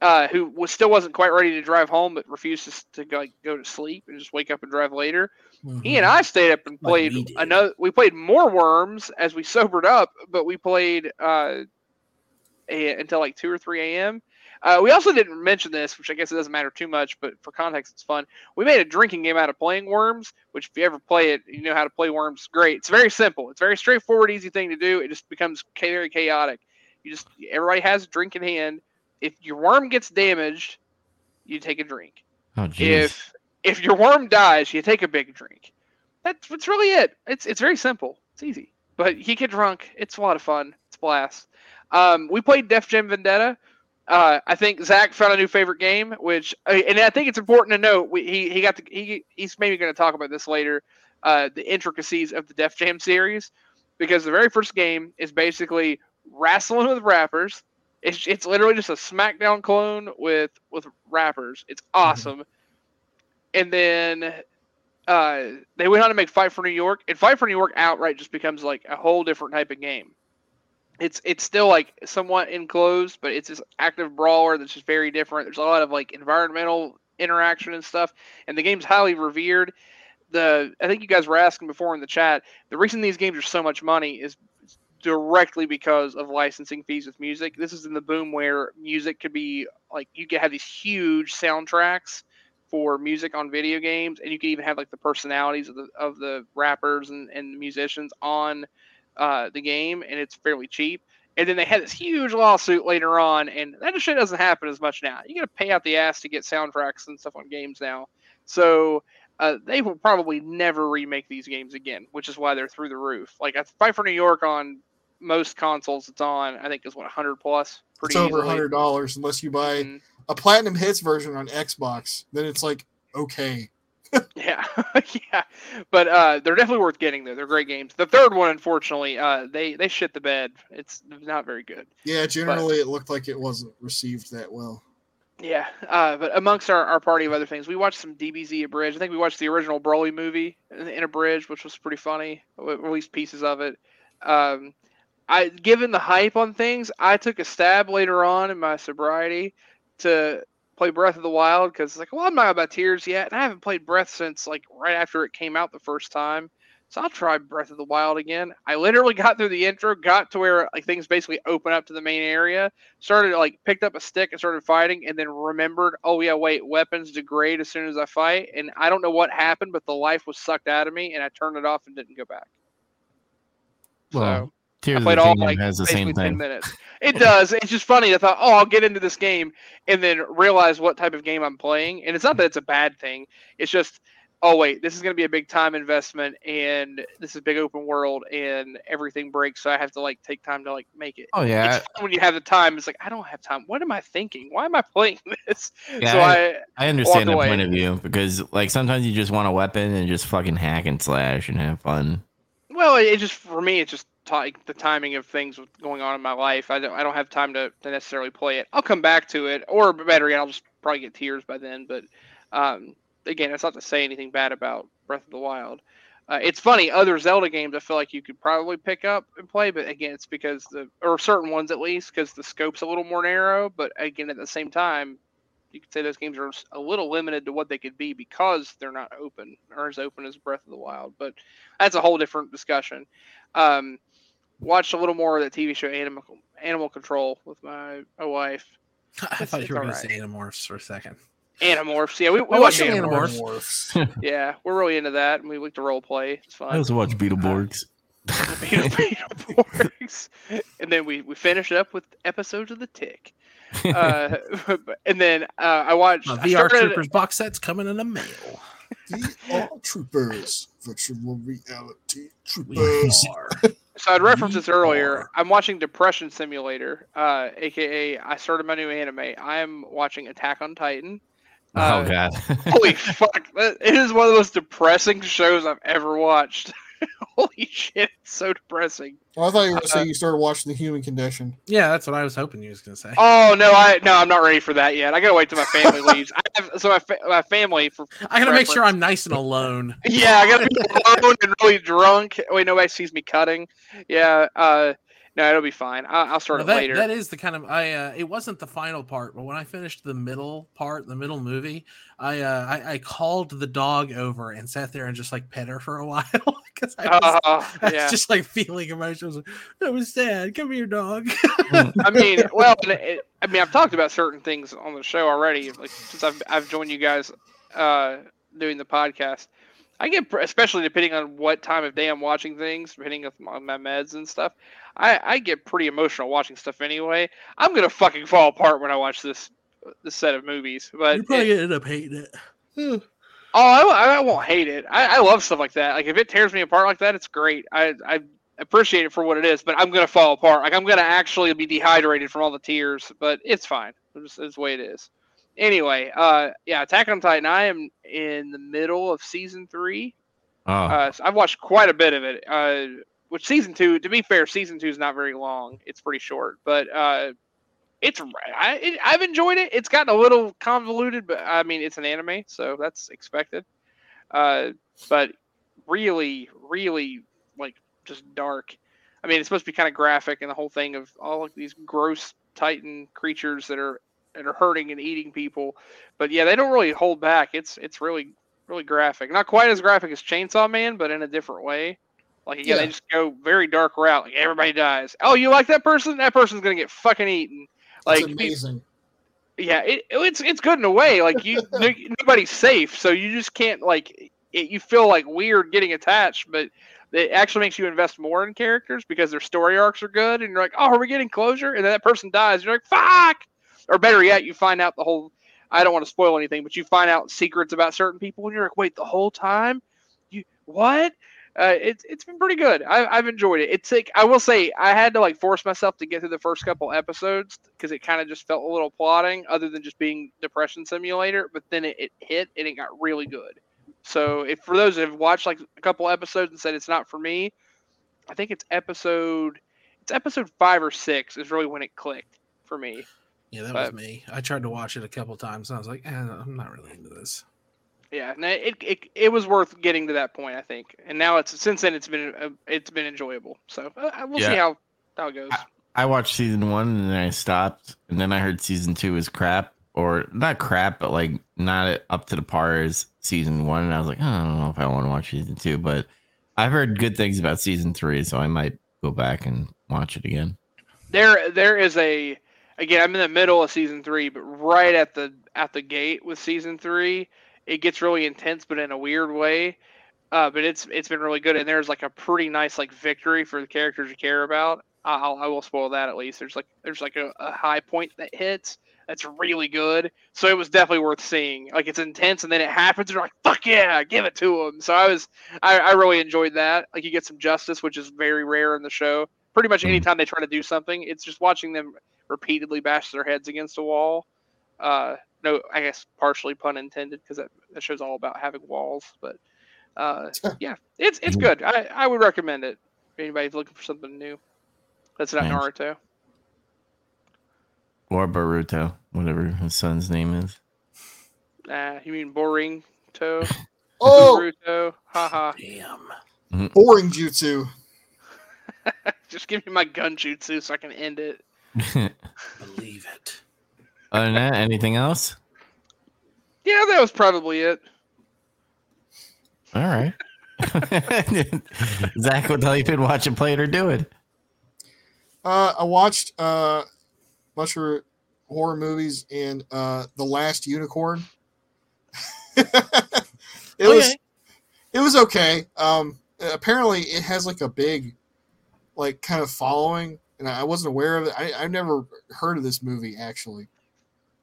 uh, who was still wasn't quite ready to drive home, but refused to, to like go to sleep and just wake up and drive later. Mm-hmm. He and I stayed up and played like another. We played more worms as we sobered up, but we played uh, a, until like two or three a.m. Uh, we also didn't mention this, which I guess it doesn't matter too much, but for context, it's fun. We made a drinking game out of playing worms, which if you ever play it, you know how to play worms. Great. It's very simple. It's very straightforward, easy thing to do. It just becomes very chaotic. You just everybody has a drink in hand. If your worm gets damaged, you take a drink. Oh, geez. If if your worm dies, you take a big drink. That's that's really it. It's it's very simple. It's easy. But you get drunk. It's a lot of fun. It's blast. Um, we played Def Jam Vendetta. Uh, I think Zac found a new favorite game, which uh, and I think it's important to note. We, he he got the he he's maybe going to talk about this later. Uh, the intricacies of the Def Jam series, because the very first game is basically wrestling with rappers. It's it's literally just a SmackDown clone with with rappers. It's mm-hmm. awesome. And then uh, they went on to make Fight for New York, and Fight for New York outright just becomes like a whole different type of game it's it's still like somewhat enclosed, but it's this active brawler that's just very different. There's a lot of like environmental interaction and stuff, and the game's highly revered. The I think you guys were asking before in the chat. The reason these games are so much money is directly because of licensing fees with music. This is in the boom where music could be like you could have these huge soundtracks for music on video games, and you could even have like the personalities of the of the rappers and, and musicians on uh, the game, and it's fairly cheap. And then they had this huge lawsuit later on, and that shit doesn't happen as much now. You got to pay out the ass to get soundtracks and stuff on games now. So uh, they will probably never remake these games again, which is why they're through the roof. Like Fight for New York on most consoles it's on, I think is what 100 plus. Pretty it's over hundred dollars unless you buy mm-hmm. a platinum hits version on Xbox. Then it's like okay. yeah, yeah, but uh, they're definitely worth getting there. They're great games. The third one, unfortunately, uh, they they shit the bed. It's not very good. Yeah, generally but, it looked like it wasn't received that well. Yeah, uh, but amongst our, our party of other things, we watched some DBZ abridged. I think we watched the original Broly movie in, in a bridge, which was pretty funny. At least pieces of it. Um, I, given the hype on things, I took a stab later on in my sobriety to play Breath of the Wild because it's like, well, I'm not about tears yet, and I haven't played Breath since like right after it came out the first time. So I'll try Breath of the Wild again. I literally got through the intro, got to where like things basically open up to the main area, started like picked up a stick and started fighting, and then remembered, oh yeah, wait, weapons degrade as soon as I fight, and I don't know what happened, but the life was sucked out of me, and I turned it off and didn't go back. Well, so Tears I played all like has the same thing. minutes. It does. It's just funny. I thought, oh, I'll get into this game, and then realize what type of game I'm playing. And it's not that it's a bad thing. It's just oh wait, this is going to be a big time investment, and this is a big open world, and everything breaks, so I have to like take time to like make it. Oh yeah. when you have the time, it's like I don't have time. What am I thinking? Why am I playing this? Yeah, so I, I, I understand the point of view because like sometimes you just want a weapon and just fucking hack and slash and have fun. Well, it just for me, it's just t- the timing of things going on in my life. I don't I don't have time to, to necessarily play it. I'll come back to it, or better yet, I'll just probably get tears by then. But um, again, that's not to say anything bad about Breath of the Wild. Uh, it's funny, other Zelda games I feel like you could probably pick up and play, but again, it's because the or certain ones at least because the scope's a little more narrow. But again, at the same time, you could say those games are a little limited to what they could be because they're not open or as open as Breath of the Wild. But that's a whole different discussion. Um, watched a little more of that TV show Animal Animal Control with my, my wife. I thought you were going right. to say Animorphs for a second. Animorphs. Yeah, we, we watch Animorphs. Animorphs. yeah, we're really into that, and we like to role play. It's fun. I also watch Beetleborgs. Beetleborgs, and then we we finish up with episodes of The Tick. Uh, and then uh, I watched uh, VR started, Troopers box sets coming in the mail. VR Troopers, virtual reality troopers. So I'd referenced this earlier. I'm watching Depression Simulator, uh, aka I started my new anime. I'm watching Attack on Titan. Oh, uh, oh god! holy fuck! It is one of the most depressing shows I've ever watched. holy shit! It's so depressing. Well, I thought you were going uh, saying you started watching The Human Condition. Yeah, that's what I was hoping you was going to say. Oh no, I no, I'm not ready for that yet. I gotta wait till my family leaves. I have, so my fa- my family for. I gotta make sure I'm nice and alone. yeah, I gotta be alone and really drunk. Wait, nobody sees me cutting. Yeah. uh no, it'll be fine. I'll, I'll start well, that, later. That is the kind of I. Uh, it wasn't the final part, but when I finished the middle part, the middle movie, I, uh, I I called the dog over and sat there and just like pet her for a while because I, was, uh, I was just like feeling emotions. That was sad. Come here, dog. I mean, well, it, I mean, I've talked about certain things on the show already, like since I've I've joined you guys uh, doing the podcast. I get, especially depending on what time of day I'm watching things, depending on my meds and stuff. I, I get pretty emotional watching stuff anyway. I'm gonna fucking fall apart when I watch this this set of movies. But you probably it, end up hating it. oh, I, I won't hate it. I, I love stuff like that. Like if it tears me apart like that, it's great. I I appreciate it for what it is. But I'm gonna fall apart. Like I'm gonna actually be dehydrated from all the tears. But it's fine. It's, it's the way it is. Anyway, uh, yeah, Attack on Titan. I am in the middle of season three. Oh. Uh, so I've watched quite a bit of it. Uh, which season two, to be fair, season two is not very long. It's pretty short, but uh, it's I it, I've enjoyed it. It's gotten a little convoluted, but I mean it's an anime, so that's expected. Uh, but really, really like just dark. I mean, it's supposed to be kind of graphic, and the whole thing of all of these gross Titan creatures that are that are hurting and eating people. But yeah, they don't really hold back. It's it's really really graphic. Not quite as graphic as Chainsaw Man, but in a different way. Like again, Yeah. they just go very dark route. Like everybody dies. Oh, you like that person? That person's gonna get fucking eaten. Like It's amazing. yeah, it, it's it's good in a way. Like you, nobody's safe, so you just can't like. It, you feel like weird getting attached, but it actually makes you invest more in characters because their story arcs are good, and you're like, oh, are we getting closure? And then that person dies, you're like, fuck. Or better yet, you find out the whole. I don't want to spoil anything, but you find out secrets about certain people, and you're like, wait, the whole time, you what? Uh, it's it's been pretty good. I, I've enjoyed it. It's like I will say I had to like force myself to get through the first couple episodes because it kind of just felt a little plotting, other than just being depression simulator. But then it, it hit and it got really good. So if for those that have watched like a couple episodes and said it's not for me, I think it's episode it's episode five or six is really when it clicked for me. Yeah, that But- was me. I tried to watch it a couple times and I was like, eh, I'm not really into this. Yeah, no, it, it it was worth getting to that point, I think. And now it's since then it's been uh, it's been enjoyable. So uh, we'll see how how it goes. I watched season one and then I stopped, and then I heard season two was crap, or not crap, but like not up to the par as season one. And I was like, "Oh, I don't know if I want to watch season two, but I've heard good things about season three, so I might go back and watch it again. there there is a again i'm in the middle of season three but right at the at the gate with season three it gets really intense but in a weird way. Uh, but it's it's been really good and there's like a pretty nice like victory for the characters you care about. I'll, I will spoil that at least. There's like there's like a, a high point that hits that's really good. So it was definitely worth seeing. Like it's intense and then it happens and you're like fuck yeah give it to him so i was I, I really enjoyed that. Like you get some justice which is very rare in the show. Pretty much Mhm. anytime they try to do something, it's just watching them repeatedly bash their heads against a wall. Uh, no, I guess partially pun intended because that, that show's all about having walls. But uh, yeah, it's it's Mhm. good. I, I would recommend it if anybody's looking for something new. That's not Nice. Naruto. Or Boruto, whatever his son's name is. Nah, you mean boring toe? Oh, Naruto. Haha. Damn. boring jutsu. Just give me my gun jutsu so I can end it. Other than that, anything else? Yeah, that was probably it. All right. Zac what tell you if you'd watch it, or doing? Uh, I watched uh, a bunch of horror movies and uh, The Last Unicorn. it was Okay. it was okay. Um, apparently, it has like a big, like kind of following, and I wasn't aware of it. I, I've never heard of this movie actually.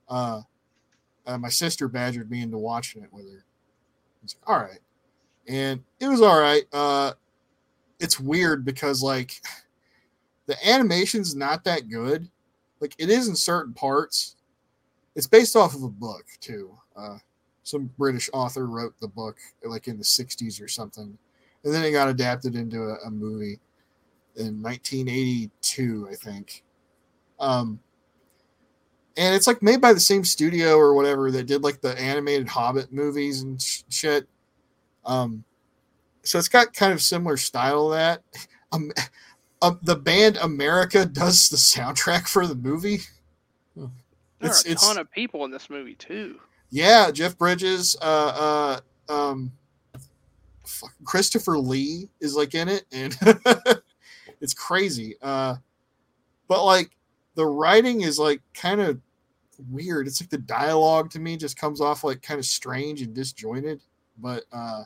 Uh, uh, my sister badgered me into watching it with her. It's like, all right, and it was all right. Uh, it's weird because like the animation's not that good. Like it is in certain parts. It's based off of a book too. Uh, some British author wrote the book like in the 60s or something. And then it got adapted into a, a movie in 1982, I think. Um, and it's like made by the same studio or whatever that did like the animated Hobbit movies and sh- shit. Um, so it's got kind of similar style to that. Um, um, the band America does the soundtrack for the movie. There It's- are a it's- ton of people in this movie too. Yeah, Jeff Bridges, uh, uh, um, Christopher Lee is like in it, and it's crazy. Uh, but like the writing is like kind of weird. It's like the dialogue to me just comes off like kind of strange and disjointed. But uh,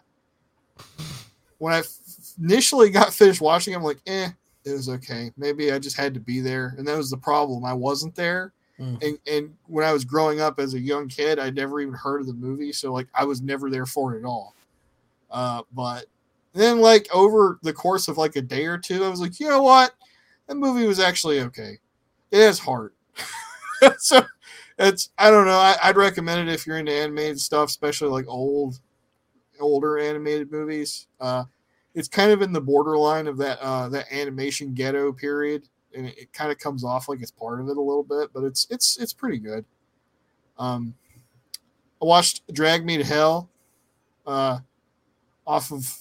when I f- initially got finished watching, I'm like, eh, it was okay. Maybe I just had to be there, and that was the problem. I wasn't there Mm. and and when I was growing up as a young kid, I'd never even heard of the movie, so like I was never there for it at all. Uh, but then like over the course of like a day or two, I was like, you know what, that movie was actually okay. It has heart. so it's I don't know. I, I'd recommend it if you're into animated stuff, especially like old, older animated movies. Uh, it's kind of in the borderline of that uh, that animation ghetto period and it, it kind of comes off like it's part of it a little bit, but it's it's it's pretty good. Um, I watched Drag Me to Hell, uh, off of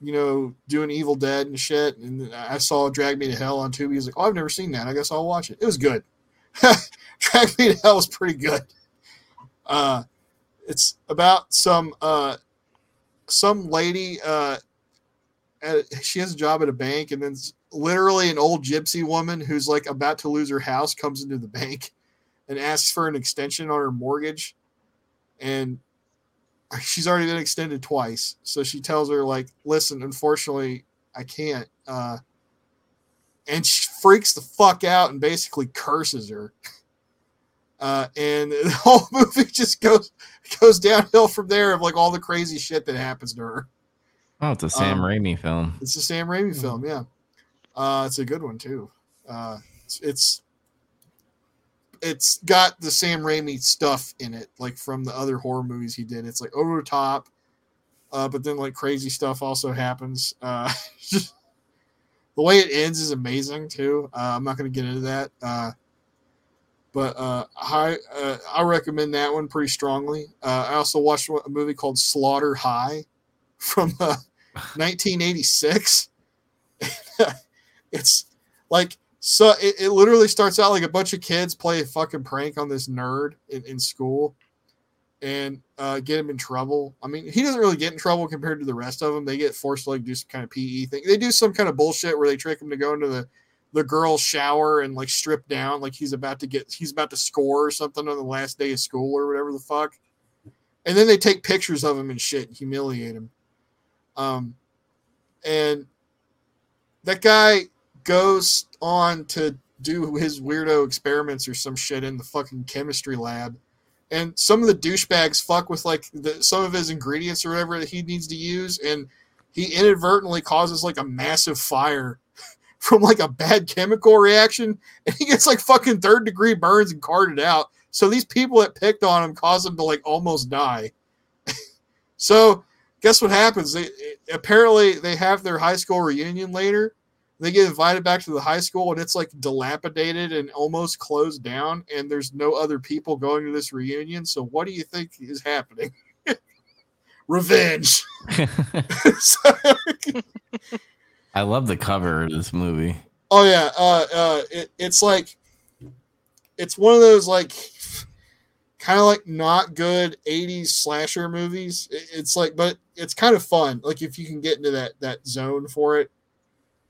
you know doing Evil Dead and shit, and I saw Drag Me to Hell on Tubi. He's like, "Oh, I've never seen that. I guess I'll watch it." It was good. Drag Me to Hell was pretty good. Uh, it's about some uh, some lady uh, at, she has a job at a bank, and then literally an old gypsy woman who's like about to lose her house comes into the bank and asks for an extension on her mortgage, and she's already been extended twice. So she tells her like, "Listen, unfortunately, I can't." Uh, and she freaks the fuck out and basically curses her. Uh, and the whole movie just goes goes downhill from there of like all the crazy shit that happens to her. Oh, it's a Sam Um, Raimi film. It's a Sam Raimi film, yeah. Uh, it's a good one too. Uh, it's, it's it's got the Sam Raimi stuff in it, like from the other horror movies he did. It's like over the top, uh, but then like crazy stuff also happens. Uh, just, the way it ends is amazing too. Uh, I'm not going to get into that, uh, but uh, I uh, I recommend that one pretty strongly. Uh, I also watched a movie called Slaughter High from uh, 1986. it's like so it, it literally starts out like a bunch of kids play a fucking prank on this nerd in, in school and uh, get him in trouble. I mean, he doesn't really get in trouble compared to the rest of them. They get forced to like do some kind of PE thing. They do some kind of bullshit where they trick him to go into the the girl's shower and like strip down like he's about to get he's about to score or something on the last day of school or whatever the fuck. And then they take pictures of him and shit and humiliate him. Um and that guy goes on to do his weirdo experiments or some shit in the fucking chemistry lab. And some of the douchebags fuck with like the, some of his ingredients or whatever that he needs to use, and he inadvertently causes like a massive fire from like a bad chemical reaction, and he gets like fucking third degree burns and carted out. So these people that picked on him cause him to like almost die. so guess what happens? They eh, apparently they have their high school reunion later. They get invited back to the high school and it's like dilapidated and almost closed down, and there's no other people going to this reunion. So what do you think is happening? Revenge. So- I love the cover of this movie. Oh yeah, uh, uh, it, it's like it's one of those like kind of like not good '80s slasher movies. It- it's like, but it's kind of fun. Like if you can get into that that zone for it.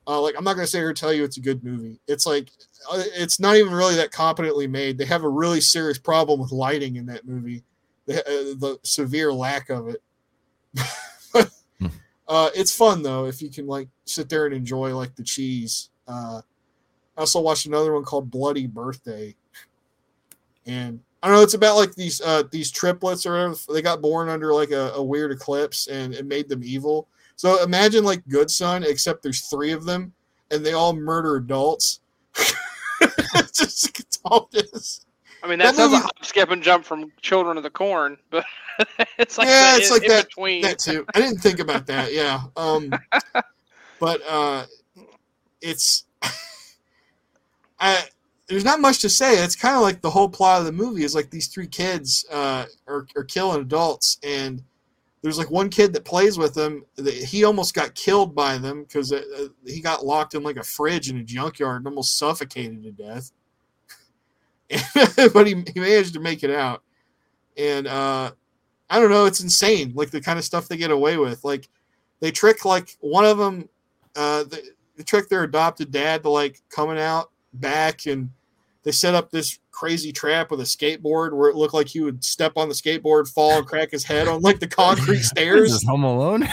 Uh, like I'm not gonna say or tell you it's a good movie. It's like uh, it's not even really that competently made. They have a really serious problem with lighting in that movie, the, uh, the severe lack of it. Uh, it's fun though if you can like sit there and enjoy like the cheese. Uh, I also watched another one called Bloody Birthday, and I don't know. It's about like these uh, these triplets or whatever. They got born under like a, a weird eclipse, and it made them evil. So imagine like Good Son, except there's three of them, and they all murder adults. it's just all it is. I mean, That that, sounds a hop, skip, and jump from Children of the Corn, but it's like Yeah, the it's in, like in that- between. that too. I didn't think about that. Yeah. Um, but uh, it's I, there's not much to say. It's kind of like the whole plot of the movie is like these three kids uh, are are killing adults, and there's like one kid that plays with them. That he almost got killed by them because uh, he got locked in like a fridge in a junkyard and almost suffocated to death. but he, he managed to make it out, and uh, I don't know. It's insane, like the kind of stuff they get away with. Like they trick like one of them, uh, they, they trick their adopted dad to like coming out back, and they set up this crazy trap with a skateboard where it looked like he would step on the skateboard, fall, and crack his head on like the concrete stairs. Home Alone?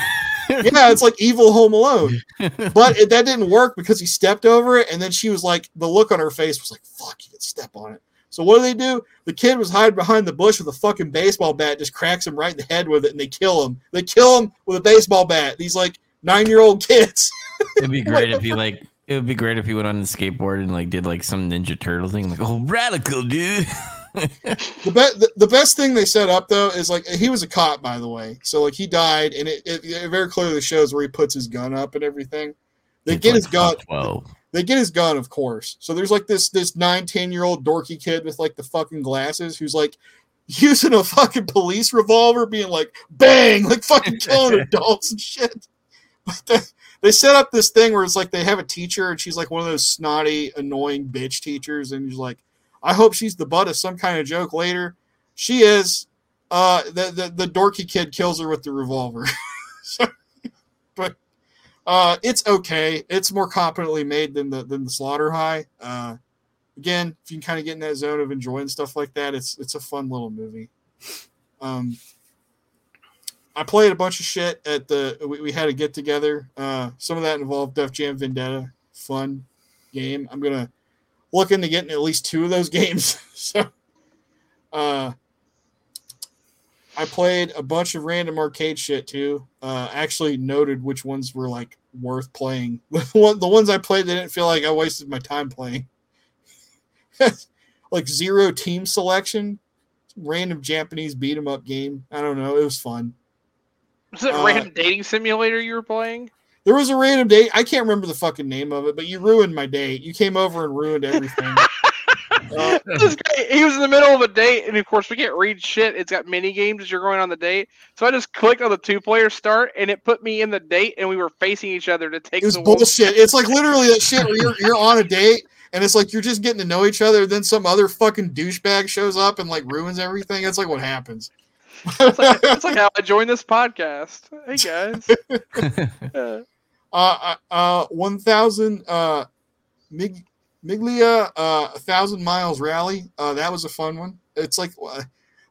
Yeah, it's like evil Home Alone, but it, that didn't work because he stepped over it, and then she was like, the look on her face was like, "Fuck, you could step on it." So what do they do? The kid was hiding behind the bush with a fucking baseball bat, just cracks him right in the head with it, and they kill him. They kill him with a baseball bat. These like nine year old kids. It'd be great if he like. It would be great if he went on the skateboard and like did like some Ninja Turtle thing, like oh radical dude. The, be- the, the best thing they set up though is like he was a cop, by the way. So like he died, and it, it, it very clearly shows where he puts his gun up and everything. They It's get like his gun. Twelve. they get his gun, of course. So there's like this this nine, 10 year old dorky kid with like the fucking glasses who's like using a fucking police revolver, being like bang, like fucking killing adults and shit. But they, they set up this thing where it's like they have a teacher and she's like one of those snotty, annoying bitch teachers, and she's like, I hope she's the butt of some kind of joke later. She is. Uh, the, the the dorky kid kills her with the revolver. so, but Uh, it's okay. It's more competently made than the than the Slaughter High. Uh, again, if you can kind of get in that zone of enjoying stuff like that, it's it's a fun little movie. Um, I played a bunch of shit at the. We, we had a get together. Uh, some of that involved Def Jam Vendetta. Fun game. I'm gonna look into getting at least two of those games. so, uh, I played a bunch of random arcade shit too. Uh, actually noted which ones were like worth playing. the ones I played, they didn't feel like I wasted my time playing. like zero team selection, random Japanese beat 'em up game. I don't know. It was fun. Was it a Uh, random dating simulator you were playing? There was a random date. I can't remember the fucking name of it, but you ruined my date. You came over and ruined everything. Uh, This guy, he was in the middle of a date, and of course we can't read shit. It's got mini games as you're going on the date. So I just clicked on the two player start, and it put me in the date, and we were facing each other to take it was the bullshit. It's like literally that shit where you're, you're on a date and it's like you're just getting to know each other. Then some other fucking douchebag shows up and like ruins everything. It's like what happens. It's like, it's like how I joined this podcast. Hey guys. Uh, uh, uh, one thousand uh, Mig, Miglia, uh, thousand miles rally. Uh, that was a fun one. It's like uh,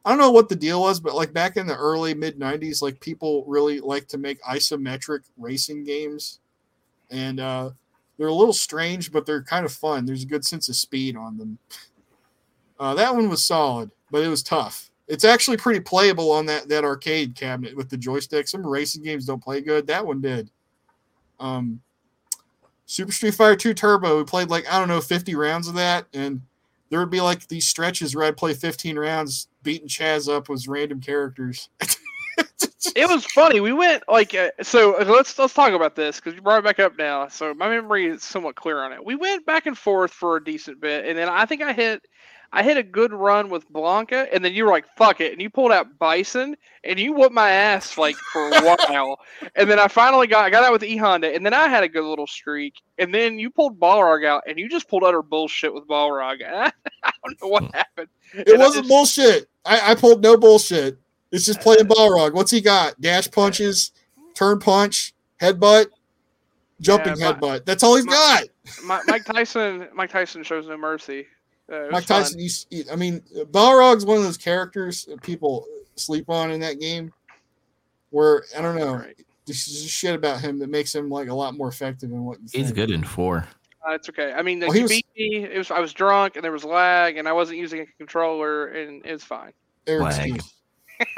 I don't know what the deal was, but like back in the early mid '90s, like people really like to make isometric racing games, and uh, they're a little strange, but they're kind of fun. There's a good sense of speed on them. Uh, that one was solid, but it was tough. It's actually pretty playable on that that arcade cabinet with the joystick. Some racing games don't play good. That one did. Um, Super Street Fighter 2 Turbo, we played like, I don't know, 50 rounds of that. And there would be like these stretches where I'd play 15 rounds beating Chaz up with random characters. it was funny. We went like uh, so. uh, Let's let's talk about this because you brought it back up now. So my memory is somewhat clear on it. We went back and forth for a decent bit, and then I think I hit I hit a good run with Blanka, and then you were like, "Fuck it," and you pulled out Bison, and you whooped my ass like for a while, and then I finally got I got out with E Honda, and then I had a good little streak, and then you pulled Balrog out, and you just pulled utter bullshit with Balrog. I, I don't know what hmm. happened. it And wasn't just- bullshit. I, I pulled no bullshit. It's just playing Balrog. What's he got? Dash punches, turn punch, headbutt, jumping Yeah, my- headbutt. That's all he's my- got. Mi- Mike Tyson, Mike Tyson shows no mercy. Uh, Mike. Tyson, you, you- I mean, Balrog's one of those characters people sleep on in that game. Where I don't know, Right. there's just shit about him that makes him like a lot more effective than what you He's think. good in four. Uh, it's okay. I mean, Well, like, he was- beat me. It was I was drunk and there was lag and I wasn't using a controller and it's fine. Lag.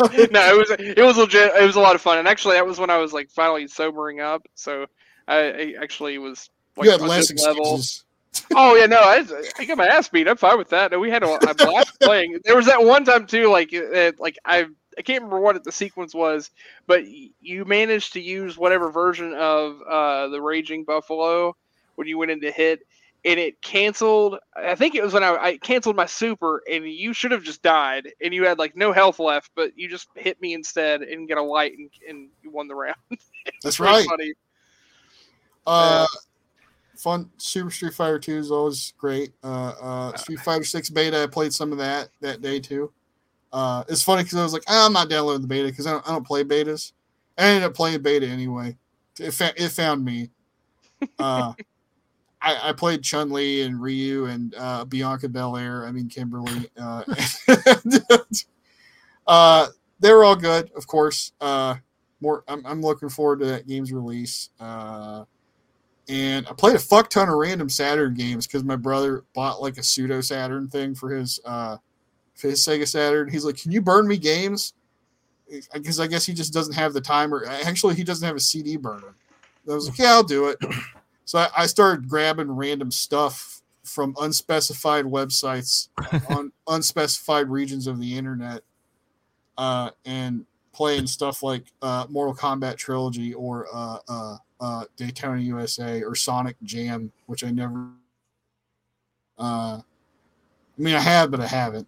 no, it was it was legit. It was a lot of fun and actually that was when I was like finally sobering up. So I, I actually was like you had less this level. excuses. Oh yeah, no, I, I got my ass beat. I'm fine with that. No, we had a, a blast playing. There was that one time too, like uh, like I I can't remember what the sequence was, but you managed to use whatever version of uh, the Raging Buffalo when you went into hit, and it canceled. I think it was when I, I canceled my super, and you should have just died, and you had like no health left, but you just hit me instead and get a light, and, and you won the round. That's right. Funny. Uh, fun. Super Street Fighter Two is always great. Uh, uh, Street Fighter Six beta. I played some of that that day too. Uh, it's funny because I was like, "Ah, I'm not downloading the beta because I don't, I don't play betas. I ended up playing beta anyway. It, fa- it found me. Uh, I, I played Chun Li and Ryu and uh, Bianca Belair. I mean Kimberly. Uh, uh, they were all good, of course. Uh, more. I'm, I'm looking forward to that game's release. Uh, and I played a fuck ton of random Saturn games because my brother bought like a pseudo Saturn thing for his uh for his Sega Saturn. He's like, "Can you burn me games?" Because I guess he just doesn't have the time, or Actually, he doesn't have a CD burner. I was like, "Yeah, I'll do it." So I, I started grabbing random stuff from unspecified websites on unspecified regions of the internet, uh, and playing stuff like uh, Mortal Kombat Trilogy or uh, uh, Daytona USA or Sonic Jam, which I never. Uh, I mean, I have, but I haven't.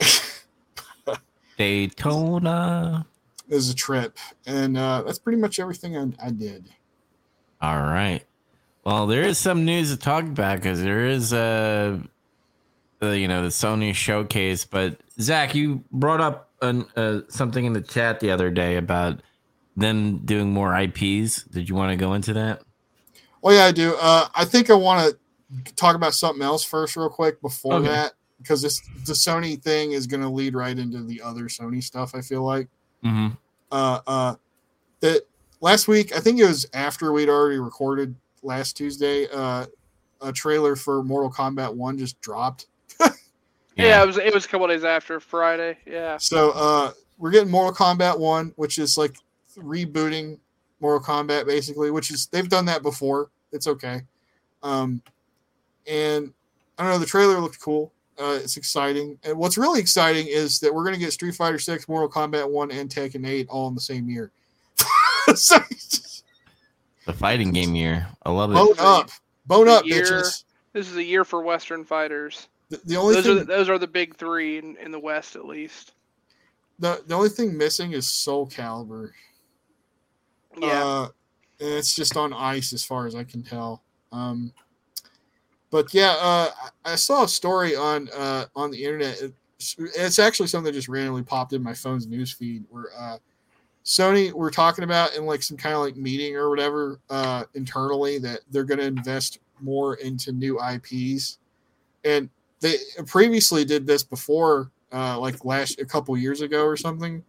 Daytona. Was a trip, and uh, that's pretty much everything I, I did. All right. Well, there is some news to talk about because there is uh, uh, you know, the Sony showcase. But Zac, you brought up an, uh, something in the chat the other day about them doing more IPs. Did you want to go into that? Oh yeah, I do. Uh, I think I want to talk about something else first, real quick, before Okay. that, because this the Sony thing is going to lead right into the other Sony stuff. I feel like. Mm-hmm. Uh, uh, that last week, I think it was after we'd already recorded last Tuesday. Uh, a trailer for Mortal Kombat One just dropped. Yeah, it was it was a couple days after Friday. Yeah. So uh, we're getting Mortal Kombat One, which is like rebooting Mortal Kombat basically, which is they've done that before. It's okay. Um, and I don't know. The trailer looked cool. Uh, it's exciting. And what's really exciting is that we're going to get Street Fighter Six, Mortal Kombat One, and Tekken Eight all in the same year. so, The fighting game year. I love it. bone up, bone up, Year- bitches. This is a year for Western fighters. The, the only Those thing, are the, those are the big three in, in the West, at least. the, the only thing missing is Soul Calibur. Yeah. Uh, it's just on ice as far as I can tell. Um, but yeah, uh, I saw a story on uh, on the internet. It's, it's actually something that just randomly popped in my phone's news feed where uh, Sony were talking about in like some kind of like meeting or whatever uh, internally that they're going to invest more into new IPs, and they previously did this before, uh, like last a couple years ago or something.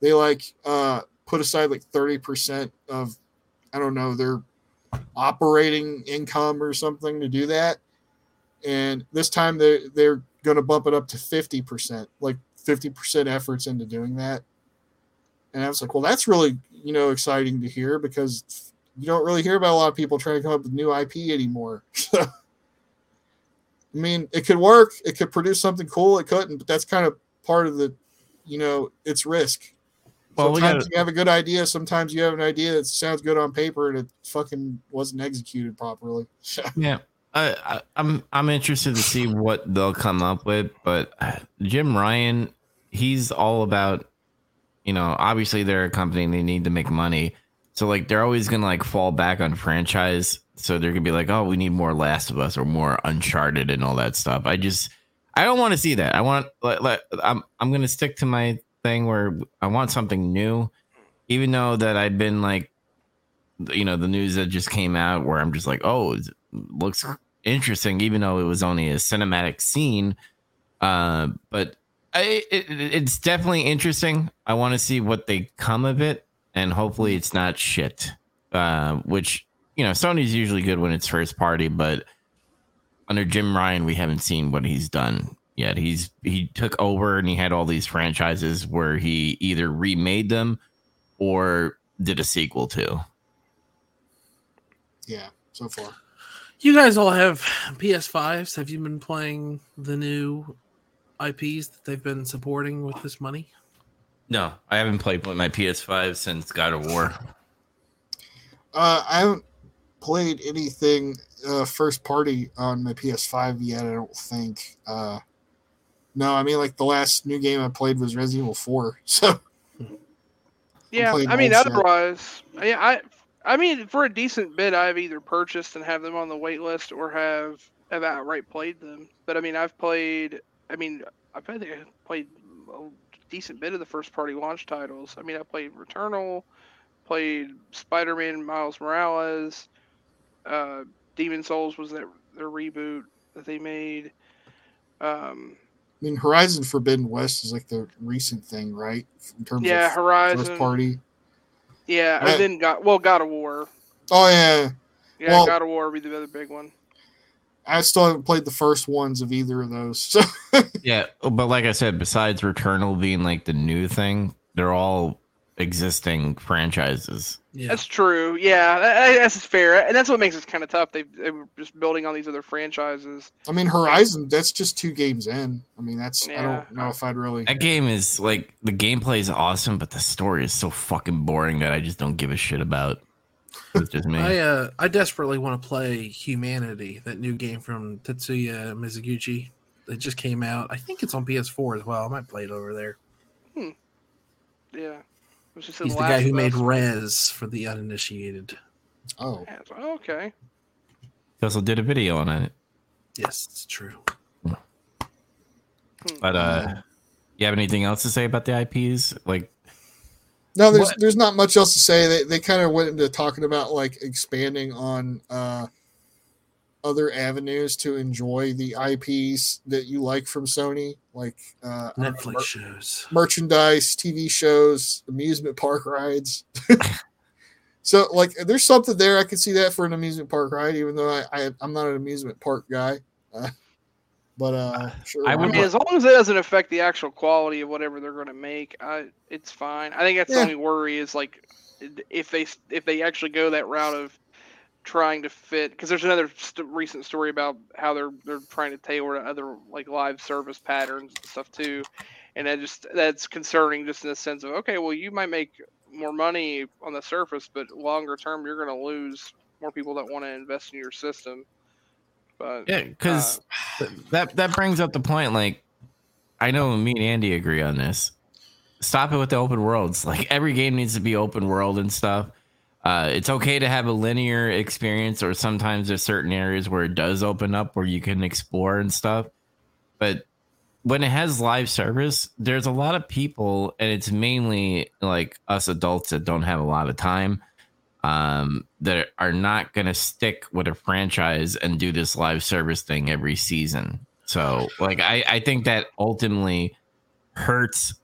They like uh, put aside like thirty percent of I don't know their operating income or something to do that, and this time they they're going to bump it up to fifty percent, like fifty percent efforts into doing that. And I was like, well, that's really you know exciting to hear because you don't really hear about a lot of people trying to come up with new IP anymore. I mean, it could work. It could produce something cool. It couldn't, but that's kind of part of the, you know, it's risk. Well, we sometimes gotta- you have a good idea. Sometimes you have an idea that sounds good on paper and it fucking wasn't executed properly. Yeah, I, I, I'm I'm interested to see what they'll come up with. But uh, Jim Ryan, he's all about, you know, obviously they're a company and they need to make money, so like they're always gonna like fall back on franchise. So they're gonna be like, oh, we need more Last of Us or more Uncharted and all that stuff. I just I don't want to see that. I want like, like I'm I'm gonna stick to my thing where I want something new, even though that I'd been like you know the news that just came out where I'm just like, oh, it looks interesting, even though it was only a cinematic scene. Uh, but I, it- it's definitely interesting. I want to see what they come of it, and hopefully it's not shit. Uh, which you know, Sony's usually good when it's first party, but under Jim Ryan, we haven't seen what he's done yet. He's he took over and he had all these franchises where he either remade them or did a sequel to. yeah, so far. You guys all have PS5s. Have you been playing the new IPs that they've been supporting with this money? No, I haven't played with my PS5 since God of War. Uh, I haven't played anything uh, first party on my PS5 yet. I don't think. Uh, no, I mean like the last new game I played was Resident Evil 4. So Yeah, I mean, otherwise, yeah, I, I mean, for a decent bit, I've either purchased and have them on the wait list or have have outright played them. But I mean, I've played. I mean, I think I played a decent bit of the first party launch titles. I mean, I played Returnal, played Spider Man Miles Morales, uh, Demon Souls was their their reboot that they made. Um, I mean, Horizon Forbidden West is like the recent thing, right? In terms yeah, of Horizon. first party. Yeah, Right. and then got well, God of War. Oh yeah, Yeah, Well- God of War would be the other big one. I still haven't played the first ones of either of those. So Yeah, but like I said, besides Returnal being like the new thing, they're all existing franchises. Yeah. That's true. Yeah, that- that- that's fair, and that's what makes it kind of tough. They they were just building on these other franchises. I mean, Horizon. That's just two games in. I mean, that's I don't know if I'd really. That game is like the gameplay is awesome, but the story is so fucking boring that I just don't give a shit about. It's just me. I uh I desperately want to play Humanity, that new game from Tetsuya Mizuguchi. It just came out. I think it's on PS4 as well. I might play it over there. Hmm. Yeah, it was just He's in the guy who made Us. Rez for the uninitiated. Oh, Yeah, it's like, oh, okay. He also did a video on it. Yes, it's true. But uh you have anything else to say about the IPs? Like No, there's What- there's not much else to say. They they kind of went into talking about like expanding on uh other avenues to enjoy the IPs that you like from Sony, like uh I don't know, Netflix mer- shows. merchandise, TV shows, amusement park rides. so like there's something there. I can see that for an amusement park ride, even though I, I I'm not an amusement park guy. Uh, but uh sure. I I would mean, as long as it doesn't affect the actual quality of whatever they're going to make, I, it's fine. I think that's Yeah. the only worry is like if they if they actually go that route of trying to fit because there's another st- recent story about how they're they're trying to tailor to other like live service patterns and stuff too, and that just that's concerning just in the sense of okay, well you might make more money on the surface, but longer term you're going to lose more people that want to invest in your system. But Yeah, because uh, that that brings up the point. Like, I know me and Andy agree on this. Stop it with the open worlds. Like every game needs to be open world and stuff. Uh, it's okay to have a linear experience, or sometimes there's certain areas where it does open up where you can explore and stuff. But when it has live service, there's a lot of people, and it's mainly like us adults that don't have a lot of time um, that are not going to stick with a franchise and do this live service thing every season. So, like, I, I think that ultimately hurts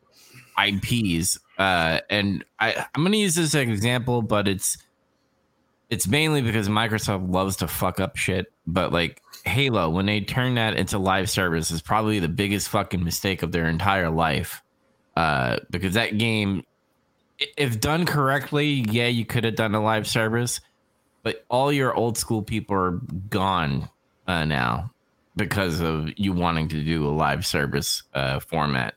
IPs. Uh, and I, I'm going to use this as an example, but it's it's mainly because Microsoft loves to fuck up shit. But like Halo, when they turn that into live service, is probably the biggest fucking mistake of their entire life. Uh, because that game if done correctly, yeah, you could have done a live service, but all your old school people are gone uh, now because of you wanting to do a live service uh, format.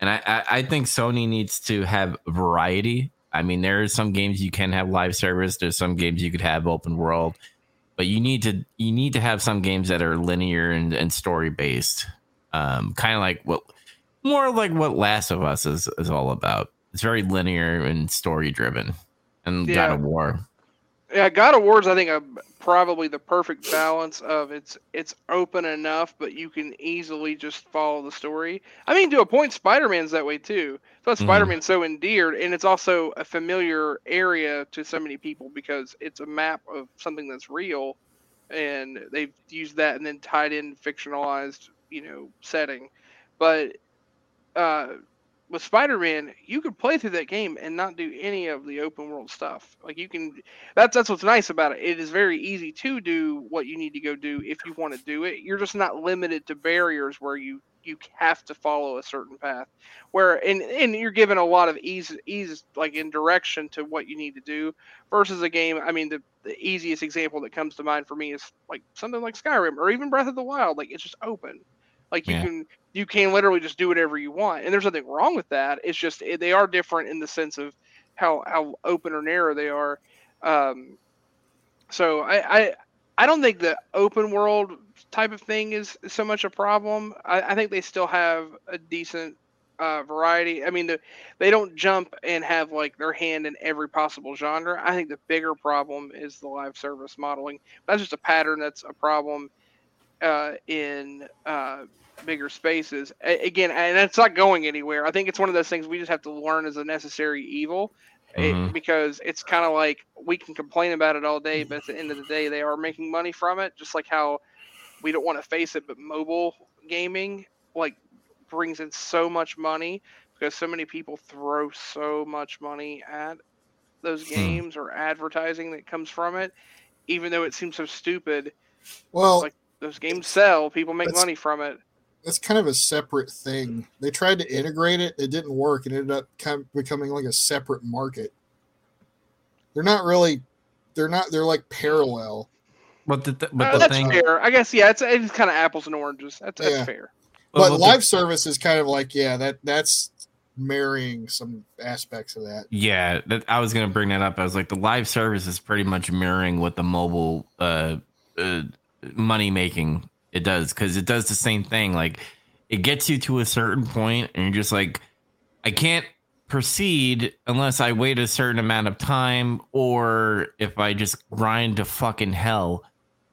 And I, I, I think Sony needs to have variety. I mean, there are some games you can have live service. There's some games you could have open world, but you need to you need to have some games that are linear and, and story based. Um, kind of like what more like what Last of Us is, is all about. It's very linear and story driven. And God Yeah. of War. Yeah, God of War's I think a, probably the perfect balance of it's it's open enough, but you can easily just follow the story. I mean, to a point, Spider Man's that way too. But Mhm. Spider Man's so endeared, and it's also a familiar area to so many people because it's a map of something that's real, and they've used that and then tied in fictionalized, you know, setting. But uh, with Spider-Man, you could play through that game and not do any of the open world stuff. Like you can, that's that's what's nice about it. It is very easy to do what you need to go do if you want to do it. You're just not limited to barriers where you you have to follow a certain path. Where and and you're given a lot of ease ease like in direction to what you need to do versus a game. I mean, the the easiest example that comes to mind for me is like something like Skyrim or even Breath of the Wild. Like it's just open. Like you Yeah. can you can literally just do whatever you want, and there's nothing wrong with that. It's just eh, they are different in the sense of how how open or narrow they are. Um, so I, I I don't think the open world type of thing is so much a problem. I, I think they still have a decent uh, variety. I mean, the, they don't jump and have like their hand in every possible genre. I think the bigger problem is the live service modeling. That's just a pattern. That's a problem uh, in uh, bigger spaces. A- again, and it's not going anywhere. I think it's one of those things we just have to learn as a necessary evil. It, Mhm. because it's kind of like we can complain about it all day, but at the end of the day, they are making money from it. Just like how we don't want to face it, but mobile gaming like brings in so much money because so many people throw so much money at those Hmm. games or advertising that comes from it, even though it seems so stupid. well, like- Those games sell, people make That's- money from it. that's kind of a separate thing. They tried to integrate it, it didn't work, and ended up kind of becoming like a separate market. They're not really, they're not, they're like parallel. But the, th- but Uh, the that's thing, fair. I guess yeah, it's it's kind of apples and oranges. That's that's Yeah. fair. But well, the- live service is kind of like, yeah, that that's marrying some aspects of that. Yeah, that, I was gonna bring that up. I was like, the live service is pretty much mirroring what the mobile uh, uh money making it does because it does the same thing. Like, it gets you to a certain point, and you're just like, I can't proceed unless I wait a certain amount of time, or if I just grind to fucking hell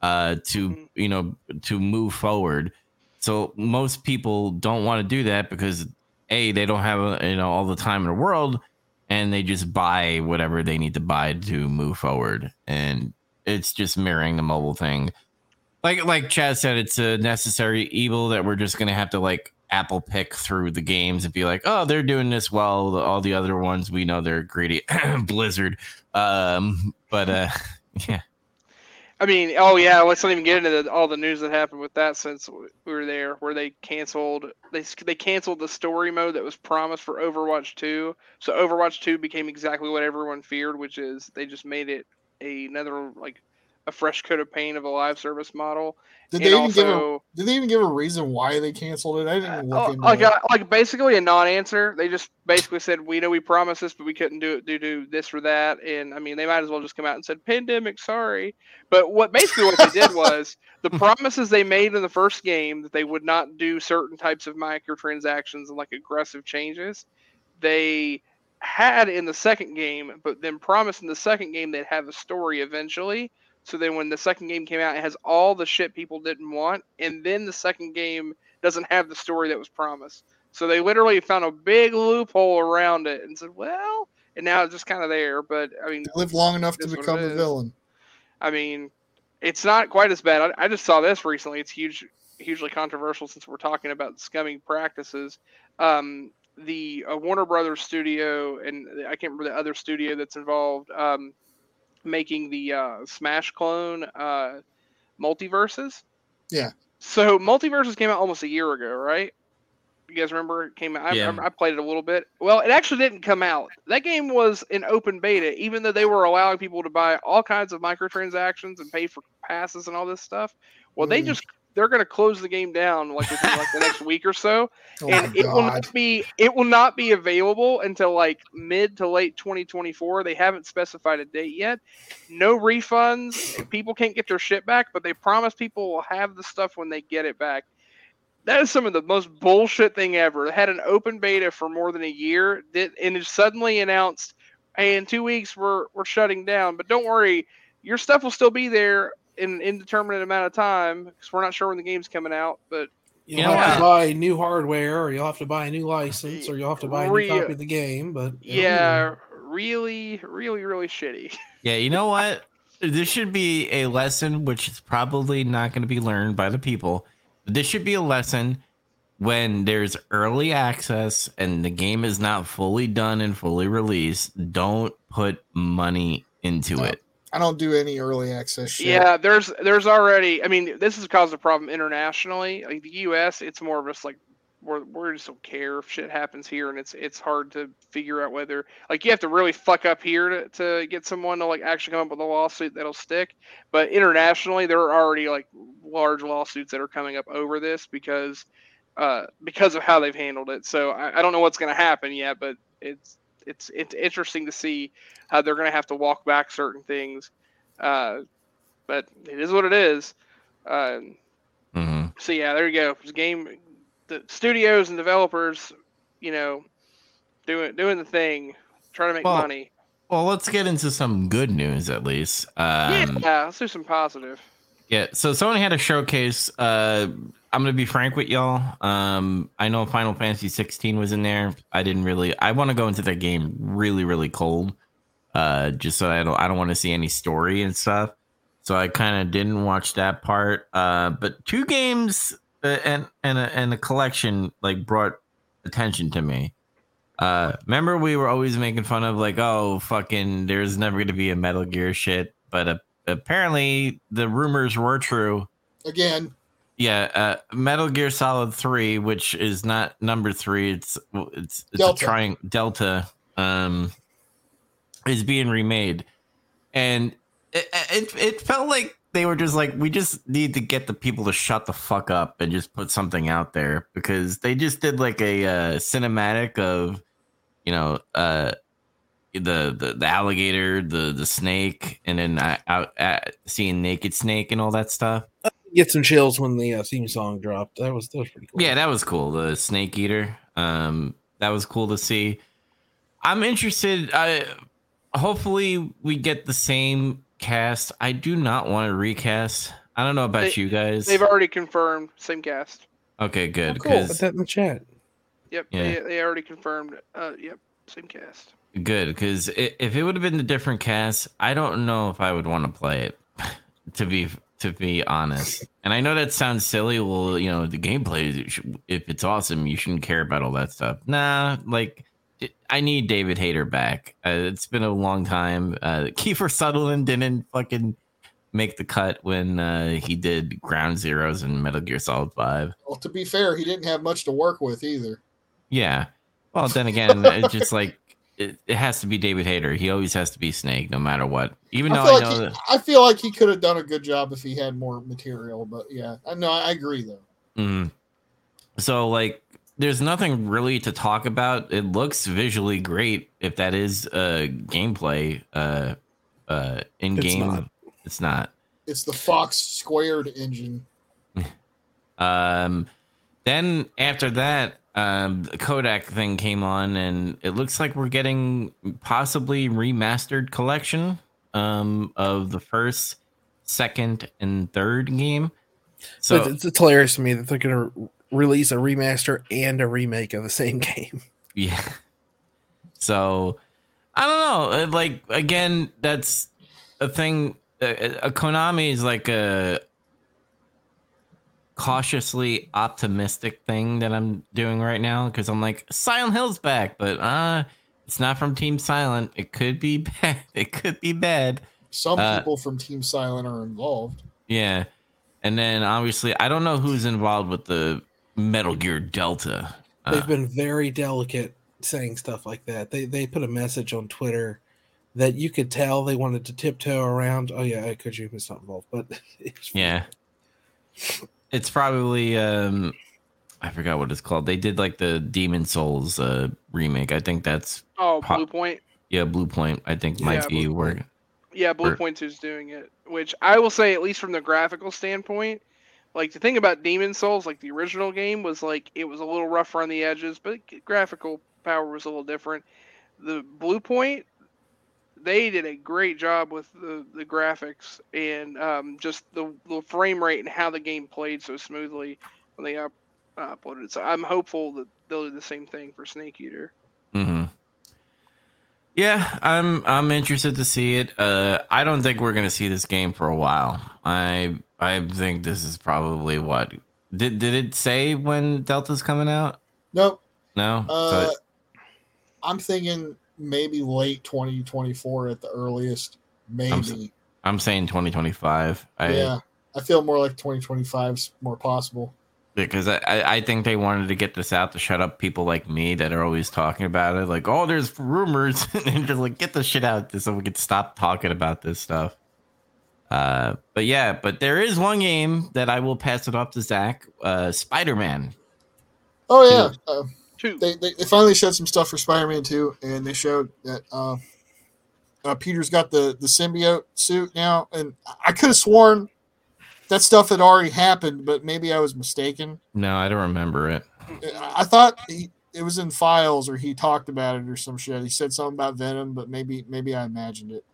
uh to you know to move forward. So most people don't want to do that because a they don't have uh, you know all the time in the world and they just buy whatever they need to buy to move forward. And it's just mirroring the mobile thing. Like like Chaz said, it's a necessary evil that we're just gonna have to like apple pick through the games and be like, oh, they're doing this well. All the other ones we know they're greedy. Blizzard. Um, but uh, yeah. I mean, oh yeah, let's not even get into the, all the news that happened with that since we were there, where they canceled they they canceled the story mode that was promised for Overwatch 2. So Overwatch 2 became exactly what everyone feared, which is they just made it another like a fresh coat of paint of a live service model. Did And they even give a Did they even give a reason why they canceled it? I didn't look Oh, into like it. a, like basically a non-answer. They just basically said we know we promised this, but we couldn't do it due to this or that. And I mean, they might as well just come out and said pandemic, sorry. But what basically what they did was the promises they made in the first game that they would not do certain types of microtransactions and like aggressive changes. They had in the second game, but then promised in the second game they'd have a story eventually. So then when the second game came out, it has all the shit people didn't want, and then the second game doesn't have the story that was promised. So they literally found a big loophole around it and said, well, and now it's just kind of there. But I mean, They lived long enough to become a villain. I mean, it's not quite as bad. I, I just saw this recently. It's huge, hugely controversial since we're talking about scumming practices. Um, the uh, Warner Brothers studio and I can't remember the other studio that's involved um, making the uh, Smash clone uh, MultiVersus. Yeah. So MultiVersus came out almost a year ago, right? You guys remember it came out? I, Yeah. I, I played it a little bit. Well, it actually didn't come out. That game was in open beta, even though they were allowing people to buy all kinds of microtransactions and pay for passes and all this stuff. Well, they Mm. just they're going to close the game down like within like the next week or so, Oh and it will not be it will not be available until like mid to late 2024. They haven't specified a date yet. No refunds. People can't get their shit back, but they promise people will have the stuff when they get it back. That is some of the most bullshit thing ever. They had an open beta for more than a year, did, and it suddenly announced, "Hey, in two weeks we're we're shutting down." But don't worry, your stuff will still be there in an indeterminate amount of time because we're not sure when the game's coming out. But You'll You know have to buy new hardware, or you'll have to buy a new license, or you'll have to buy a new Real- copy of the game. But yeah, really, really, really shitty. Yeah, you know what? This should be a lesson, which is probably not going to be learned by the people. This should be a lesson when there's early access and the game is not fully done and fully released. Don't put money into No. it. I don't do any early access shit. Yeah, there's there's already. I mean, this has caused a problem internationally. Like the U.S., it's more of just like we're we just don't care if shit happens here, and it's it's hard to figure out whether like you have to really fuck up here to, to get someone to like actually come up with a lawsuit that'll stick. But internationally, there are already like large lawsuits that are coming up over this because uh because of how they've handled it. So I, I don't know what's going to happen yet, but it's it's it's interesting to see how they're going to have to walk back certain things. Uh, but it is what it is. Um, hmm so yeah, there you go. It's game, the studios and developers, you know, doing doing the thing, trying to make Well, money. Well, let's get into some good news at least. Um, yeah, let's do some positive. Yeah, so Sony had a showcase. Uh, I'm gonna be frank with y'all. Um, I know Final Fantasy 16 was in there. I didn't really. I want to go into that game really, really cold. Uh, just so I don't. I don't want to see any story and stuff. So I kind of didn't watch that part. Uh, but two games uh, and and a, and a collection like brought attention to me. Uh, remember we were always making fun of like, oh, fucking, there's never gonna be a Metal Gear shit, but uh, apparently the rumors were true. Again, Yeah, uh, Metal Gear Solid Three, which is not number three, it's it's it's Delta. a trying Delta, um, is being remade, and it, it it felt like they were just like, we just need to get the people to shut the fuck up and just put something out there because they just did like a uh, cinematic of, you know, uh, the, the the alligator, the the snake, and then out uh, seeing naked snake and all that stuff. get some chills when the uh, theme song dropped. That was that was pretty cool. Yeah, that was cool. The snake eater. Um, that was cool to see. I'm interested. I hopefully we get the same cast. I do not want to recast. I don't know about They- you guys. They've already confirmed same cast. Okay, good. Oh, cool. Put that in the chat. Yep, Yeah. they, they already confirmed. Uh, yep, same cast. Good, because if it would have been a different cast, I don't know if I would want to play it. To be to be honest, and I know that sounds silly. Well, you know, the gameplay, if it's awesome, you shouldn't care about all that stuff. Nah, like I need David Hayter back. Uh, it's been a long time. Uh, Kiefer Sutherland didn't fucking make the cut when uh, he did Ground Zeroes and Metal Gear Solid Five. Well, to be fair, he didn't have much to work with either. Yeah. Well, then again, it's just like it, it, has to be David Hayter. He always has to be Snake, no matter what. Even I though I like know he, that... I feel like he could have done a good job if he had more material. But yeah, I know I agree though. Mm. So like, there's nothing really to talk about. It looks visually great. If that is uh gameplay, uh, uh, in game, it's, it's not. It's the Fox Squared engine. um, then after that, um, the Kodak thing came on, and it looks like we're getting possibly remastered collection um, of the first, second, and third game. So it's, it's hilarious to me that they're going to release a remaster and a remake of the same game. Yeah. So I don't know. Like again, that's a thing. A, a Konami is like a cautiously optimistic thing that I'm doing right now because I'm like Silent Hill's back, but uh it's not from Team Silent. It could be bad. It could be bad. Some uh, people from Team Silent are involved. Yeah. And then obviously I don't know who's involved with the Metal Gear Delta. Uh, They've been very delicate saying stuff like that. They they put a message on Twitter that you could tell they wanted to tiptoe around. Oh yeah, I could you Kojima's not involved, but yeah. It's probably um I forgot what it's called. They did like the Demon's Souls uh remake. I think that's Oh, Bluepoint. Yeah, Bluepoint. I think yeah, might be where Yeah, Bluepoint is doing it, which I will say at least from the graphical standpoint, like the thing about Demon's Souls, like the original game was like it was a little rougher on the edges, but graphical power was a little different. The Bluepoint they did a great job with the, the graphics and um, just the, the frame rate and how the game played so smoothly when they up, uh, uploaded it. So I'm hopeful that they'll do the same thing for Snake Eater. Mm-hmm. Yeah, I'm I'm interested to see it. Uh, I don't think we're gonna see this game for a while. I I think this is probably what did did it say when Delta's coming out? Nope. No. Uh, so I'm thinking maybe late 2024 at the earliest. Maybe. I'm, I'm saying 2025. I, yeah, I feel more like 2025 is more possible. Because I, I think they wanted to get this out to shut up people like me that are always talking about it. Like, oh, there's rumors. and just like, get the shit out so we can stop talking about this stuff. Uh, but yeah, but there is one game that I will pass it off to Zac uh, Spider Man. Oh, yeah. Uh, they, they, they finally showed some stuff for Spider-Man 2, and they showed that uh, uh, Peter's got the the symbiote suit now, and I could have sworn that stuff had already happened, but maybe I was mistaken. No, I don't remember it. I thought he, it was in files, or he talked about it, or some shit. He said something about Venom, but maybe maybe I imagined it.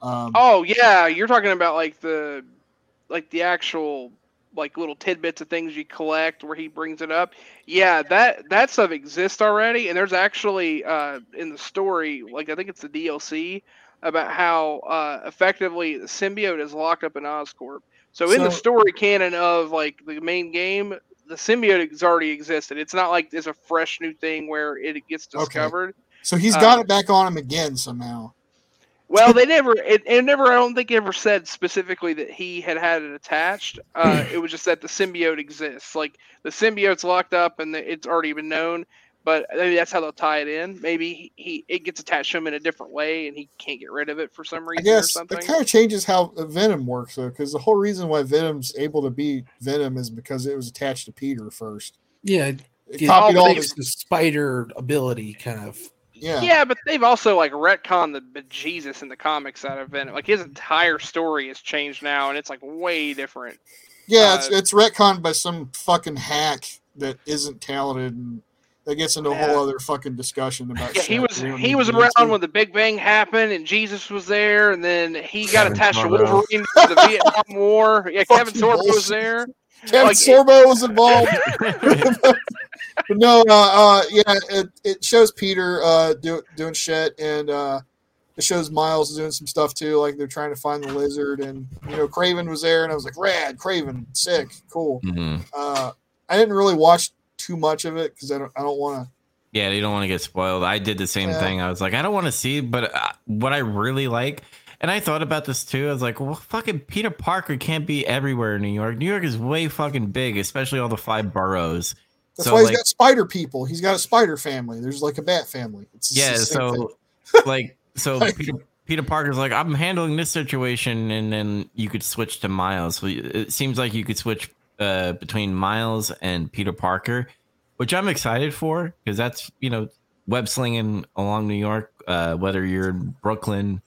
Um, oh yeah, you're talking about like the like the actual like little tidbits of things you collect where he brings it up. Yeah, that that stuff exists already, and there's actually uh, in the story, like I think it's the DLC about how uh, effectively the symbiote is locked up in Oscorp. So, so in the story canon of like the main game, the symbiote has already existed. It's not like it's a fresh new thing where it gets discovered. Okay. So he's got uh, it back on him again somehow. Well, they never. It, it, never. I don't think ever said specifically that he had had it attached. Uh, it was just that the symbiote exists. Like the symbiote's locked up, and the, it's already been known. But maybe that's how they'll tie it in. Maybe he, he, it gets attached to him in a different way, and he can't get rid of it for some reason. I guess it kind of changes how Venom works, though, because the whole reason why Venom's able to be Venom is because it was attached to Peter first. Yeah, it copied all the spider ability, kind of yeah. Yeah, but they've also like retconned the Jesus in the comics out of Venom. Like his entire story has changed now, and it's like way different. Yeah, uh, it's it's retconned by some fucking hack that isn't talented and that gets into yeah. a whole other fucking discussion about. Yeah, he was he was around when the Big Bang happened and Jesus was there, and then he got Kevin attached Sorbo. to Wolverine to the Vietnam War. Yeah, Kevin Sorbo was there. Kevin like, Sorbo was involved. but no, uh, uh, yeah, it, it shows Peter uh, do, doing shit, and uh, it shows Miles doing some stuff too. Like they're trying to find the lizard, and you know, Kraven was there, and I was like, rad, Kraven, sick, cool. Mhm. Uh, I didn't really watch too much of it because I don't, I don't want to. Yeah, you don't want to get spoiled. I did the same Yeah. thing. I was like, I don't want to see, but uh, what I really like, and I thought about this too. I was like, well, fucking Peter Parker can't be everywhere in New York. New York is way fucking big, especially all the five boroughs. That's So, why he's like- got spider people. He's got a spider family. There's like a bat family. It's Yeah, the same thing. so like, so Like- Peter, Peter Parker's like, I'm handling this situation, and then you could switch to Miles. So it seems like you could switch uh, between Miles and Peter Parker, which I'm excited for because that's you know web slinging along New York, uh, whether you're in Brooklyn,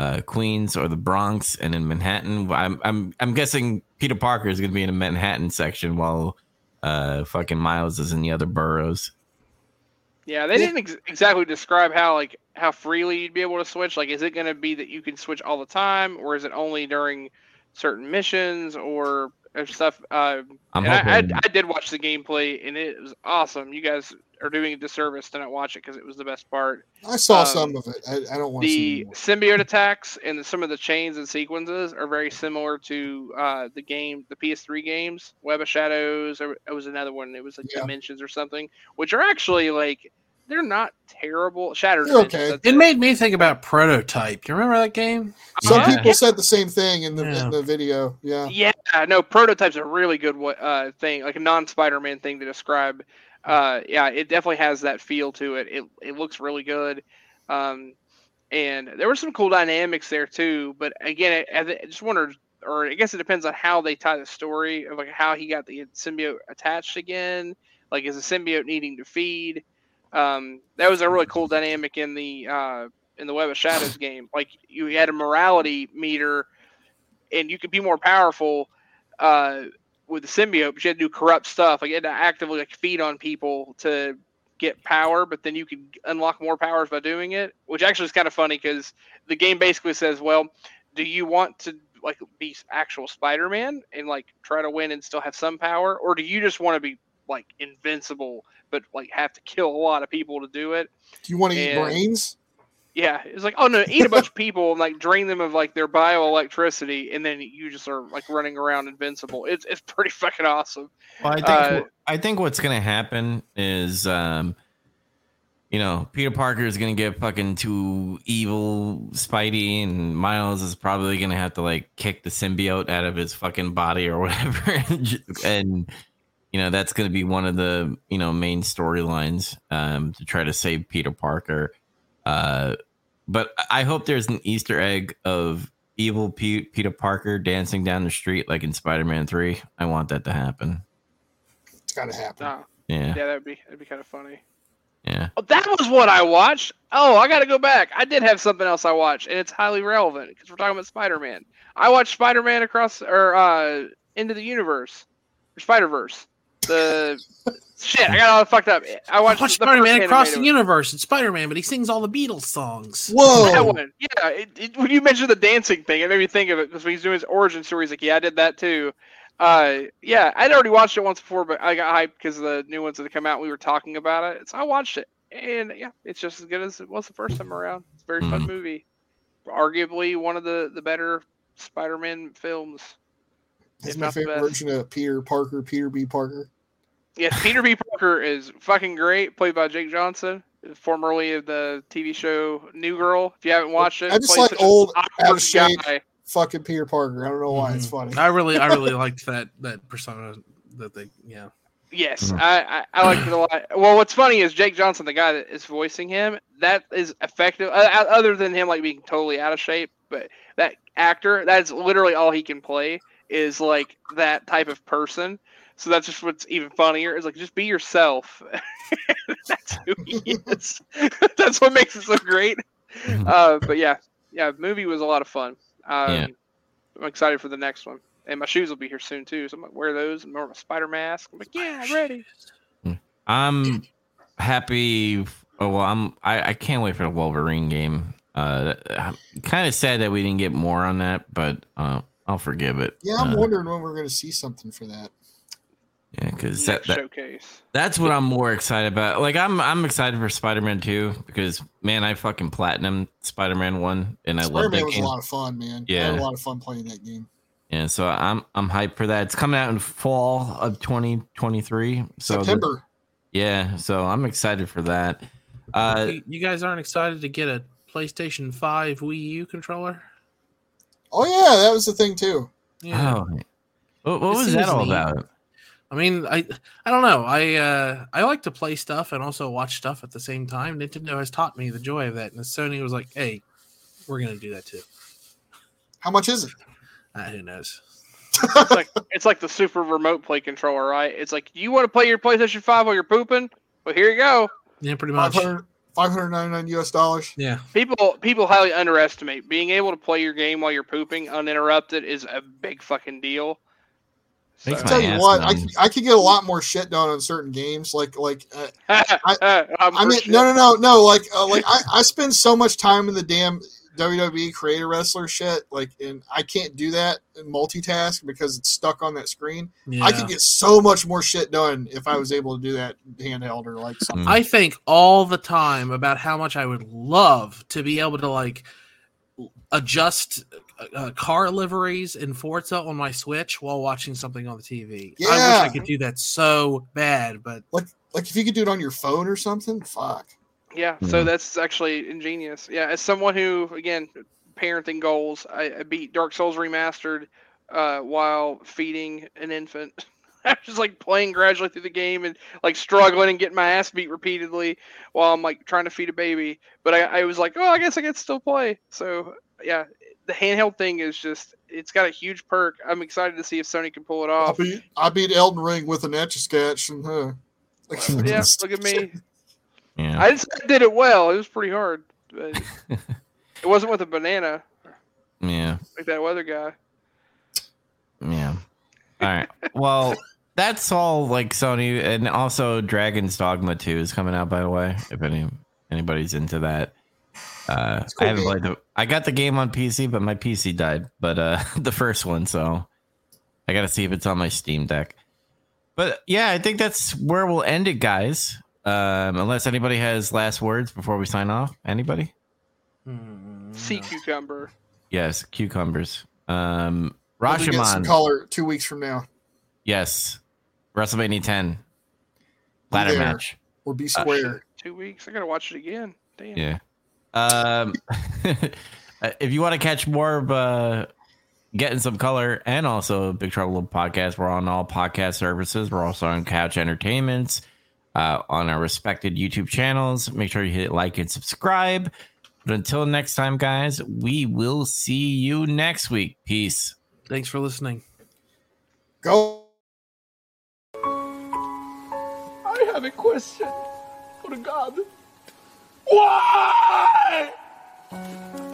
uh, Queens, or the Bronx, and in Manhattan. I'm I'm I'm guessing Peter Parker is going to be in the Manhattan section while uh, fucking Miles is in the other boroughs. Yeah, they didn't ex- exactly describe how like how freely you'd be able to switch. Like, is it going to be that you can switch all the time, or is it only during certain missions or, or stuff? Uh, I'm and I, I. I did watch the gameplay, and it was awesome. You guys are doing a disservice to not watch it because it was the best part. I saw um, some of it. I, I don't want to see The more. symbiote attacks and the, some of the chains and sequences are very similar to uh, the game, the PS3 games, Web of Shadows. Or it was another one. It was like Yeah. Dimensions or something, which are actually like they're not terrible. Shattered. They're okay. that's It made me think about Prototype. You remember that game? Some Uh-huh. people said the same thing in the Yeah. in the video. Yeah. Yeah, no, prototype's a really good uh, thing, like a non-Spider-Man thing to describe. Uh, yeah, it definitely has that feel to it. It it looks really good, um, and there were some cool dynamics there too. But again, I, I just wondered, or I guess it depends on how they tie the story of like how he got the symbiote attached again. Like, is the symbiote needing to feed? Um, that was a really cool dynamic in the uh, in the Web of Shadows game. Like, you had a morality meter and you could be more powerful uh, with the symbiote, but you had to do corrupt stuff. Like you had to actively like feed on people to get power, but then you could unlock more powers by doing it, which actually is kind of funny because the game basically says, well, do you want to like be actual Spider-Man and like try to win and still have some power, or do you just want to be like invincible but like have to kill a lot of people to do it? Do you want to eat brains? Yeah, it's like, oh no, eat a bunch of people and like drain them of like their bioelectricity, and then you just are like running around invincible. It's it's pretty fucking awesome. Well, I think Uh, I think what's gonna happen is, um, you know, Peter Parker is gonna get fucking too evil, Spidey, and Miles is probably gonna have to like kick the symbiote out of his fucking body or whatever, and, and you know that's gonna be one of the you know main storylines um, to try to save Peter Parker. Uh, but I hope there's an Easter egg of evil P- Peter Parker dancing down the street like in Spider-Man Three. I want that to happen. It's got to happen. Uh, Yeah, yeah, that'd be that'd be kind of funny. yeah. Oh, that was what I watched. Oh, I got to go back. I did have something else I watched, and it's highly relevant because we're talking about Spider-Man. I watched Spider-Man across or uh, into the universe, or Spider-Verse. The shit, I got all fucked up. I watched, Watch the Spider Man across the universe. and Spider Man, but he sings all the Beatles songs. That Whoa! one, yeah. It, it, when you mentioned the dancing thing, it made me think of it because when he's doing his origin story, he's like, "Yeah, I did that too." Uh, yeah, I'd already watched it once before, but I got hyped because the new ones that come out. We were talking about it, so I watched it, and yeah, it's just as good as it was the first time around. It's a very fun Mhm. movie, arguably one of the the better Spider-Man films. That's my favorite best. version of Peter Parker, Peter B. Parker. Yes, Peter B. Parker is fucking great, played by Jake Johnson, formerly of the TV show New Girl. If you haven't watched it, I just like an old, out awkward of shape. guy. Fucking Peter Parker. I don't know why. It's Mhm. funny. I really, I really liked that that persona that they, yeah. Yes, Mhm. I, I, I like it a lot. Well, what's funny is Jake Johnson, the guy that is voicing him, that is effective. Uh, uh, other than him like being totally out of shape, but that actor, that's literally all he can play is like that type of person. So that's just what's even funnier. Is like just be yourself. that's who he is. that's what makes it so great. Uh, but yeah, yeah, movie was a lot of fun. Um, Yeah. I'm excited for the next one, and my shoes will be here soon too. So I'm gonna wear those and wear my spider mask. I'm like, yeah, I'm ready. I'm happy. Oh well, I'm. I, I can't wait for the Wolverine game. Uh, kind of sad that we didn't get more on that, but uh, I'll forgive it. Yeah, I'm Uh, wondering when we're going to see something for that. Yeah, because that, that showcase. that's what I'm more excited about. Like I'm I'm excited for Spider-Man 2 because man, I fucking platinum Spider-Man 1 and I love Spider-Man that was game. a lot of fun, man. I Yeah. had a lot of fun playing that game. Yeah, so I'm I'm hyped for that. It's coming out in fall of 2023. So the- September. yeah, so I'm excited for that. Uh you, you guys aren't excited to get a PlayStation 5 Wii U controller? Oh yeah, that was the thing too. Yeah. oh. What, what was that all neat. about? I mean, I I don't know. I uh I like to play stuff and also watch stuff at the same time. Nintendo has taught me the joy of that, and Sony was like, "Hey, we're gonna do that too." How much is it? Uh, who knows? It's like it's like the super remote play controller, right? It's like you want to play your PlayStation Five while you're pooping. Well, here you go. Yeah, pretty much. 500, 599 US dollars. Yeah, People people highly underestimate being able to play your game while you're pooping uninterrupted is a big fucking deal. So, I My tell you what, I, numb. c- I could get a lot more shit done on certain games. Like like uh, I'm I mean no no no no like uh, like I, I spend so much time in the damn WWE creator wrestler shit like and I can't do that and multitask because it's stuck on that screen. yeah. I could get so much more shit done if I was able to do that handheld or like something. I think all the time about how much I would love to be able to like adjust uh, car liveries in Forza on my Switch while watching something on the TV. Yeah. I wish I could do that so bad, but Like if you could do it on your phone or something, fuck. Yeah, so that's actually ingenious. Yeah, as someone who, again, parenting goals, I, I beat Dark Souls Remastered uh, while feeding an infant. I was just like playing gradually through the game and like struggling and getting my ass beat repeatedly while I'm like trying to feed a baby. But I, I was like, oh, I guess I can still play. So yeah, the handheld thing is just it's got a huge perk. I'm excited to see if Sony can pull it off. I off. beat I beat Elden Ring with an etch a sketch and huh. Like, Yeah, look at me. Yeah. I just did it well. It was pretty hard. But it wasn't with a banana yeah. like that weather guy. Yeah. All right. Well, that's all like Sony and also Dragon's Dogma 2 is coming out by the way, if any anybody's into that. Uh cool I haven't game. played the I got the game on PC, but my PC died. But uh the first one, so I gotta see if it's on my Steam Deck. But yeah, I think that's where we'll end it, guys. Um, unless anybody has last words before we sign off. Anybody? hmm, Sea no. cucumber. Yes, cucumbers. Um We'll get some color two weeks from now. Yes. WrestleMania 10. Ladder match. Or be Oh, square. shit, Two weeks. I gotta watch it again. Damn. Yeah. Um, if you want to catch more of uh, getting some color and also Big Trouble Little podcast, we're on all podcast services. We're also on Couch Entertainments uh, on our respected YouTube channels. Make sure you hit like and subscribe. But until next time, guys, we will see you next week. Peace. Thanks for listening. Go I have a question for God. Why?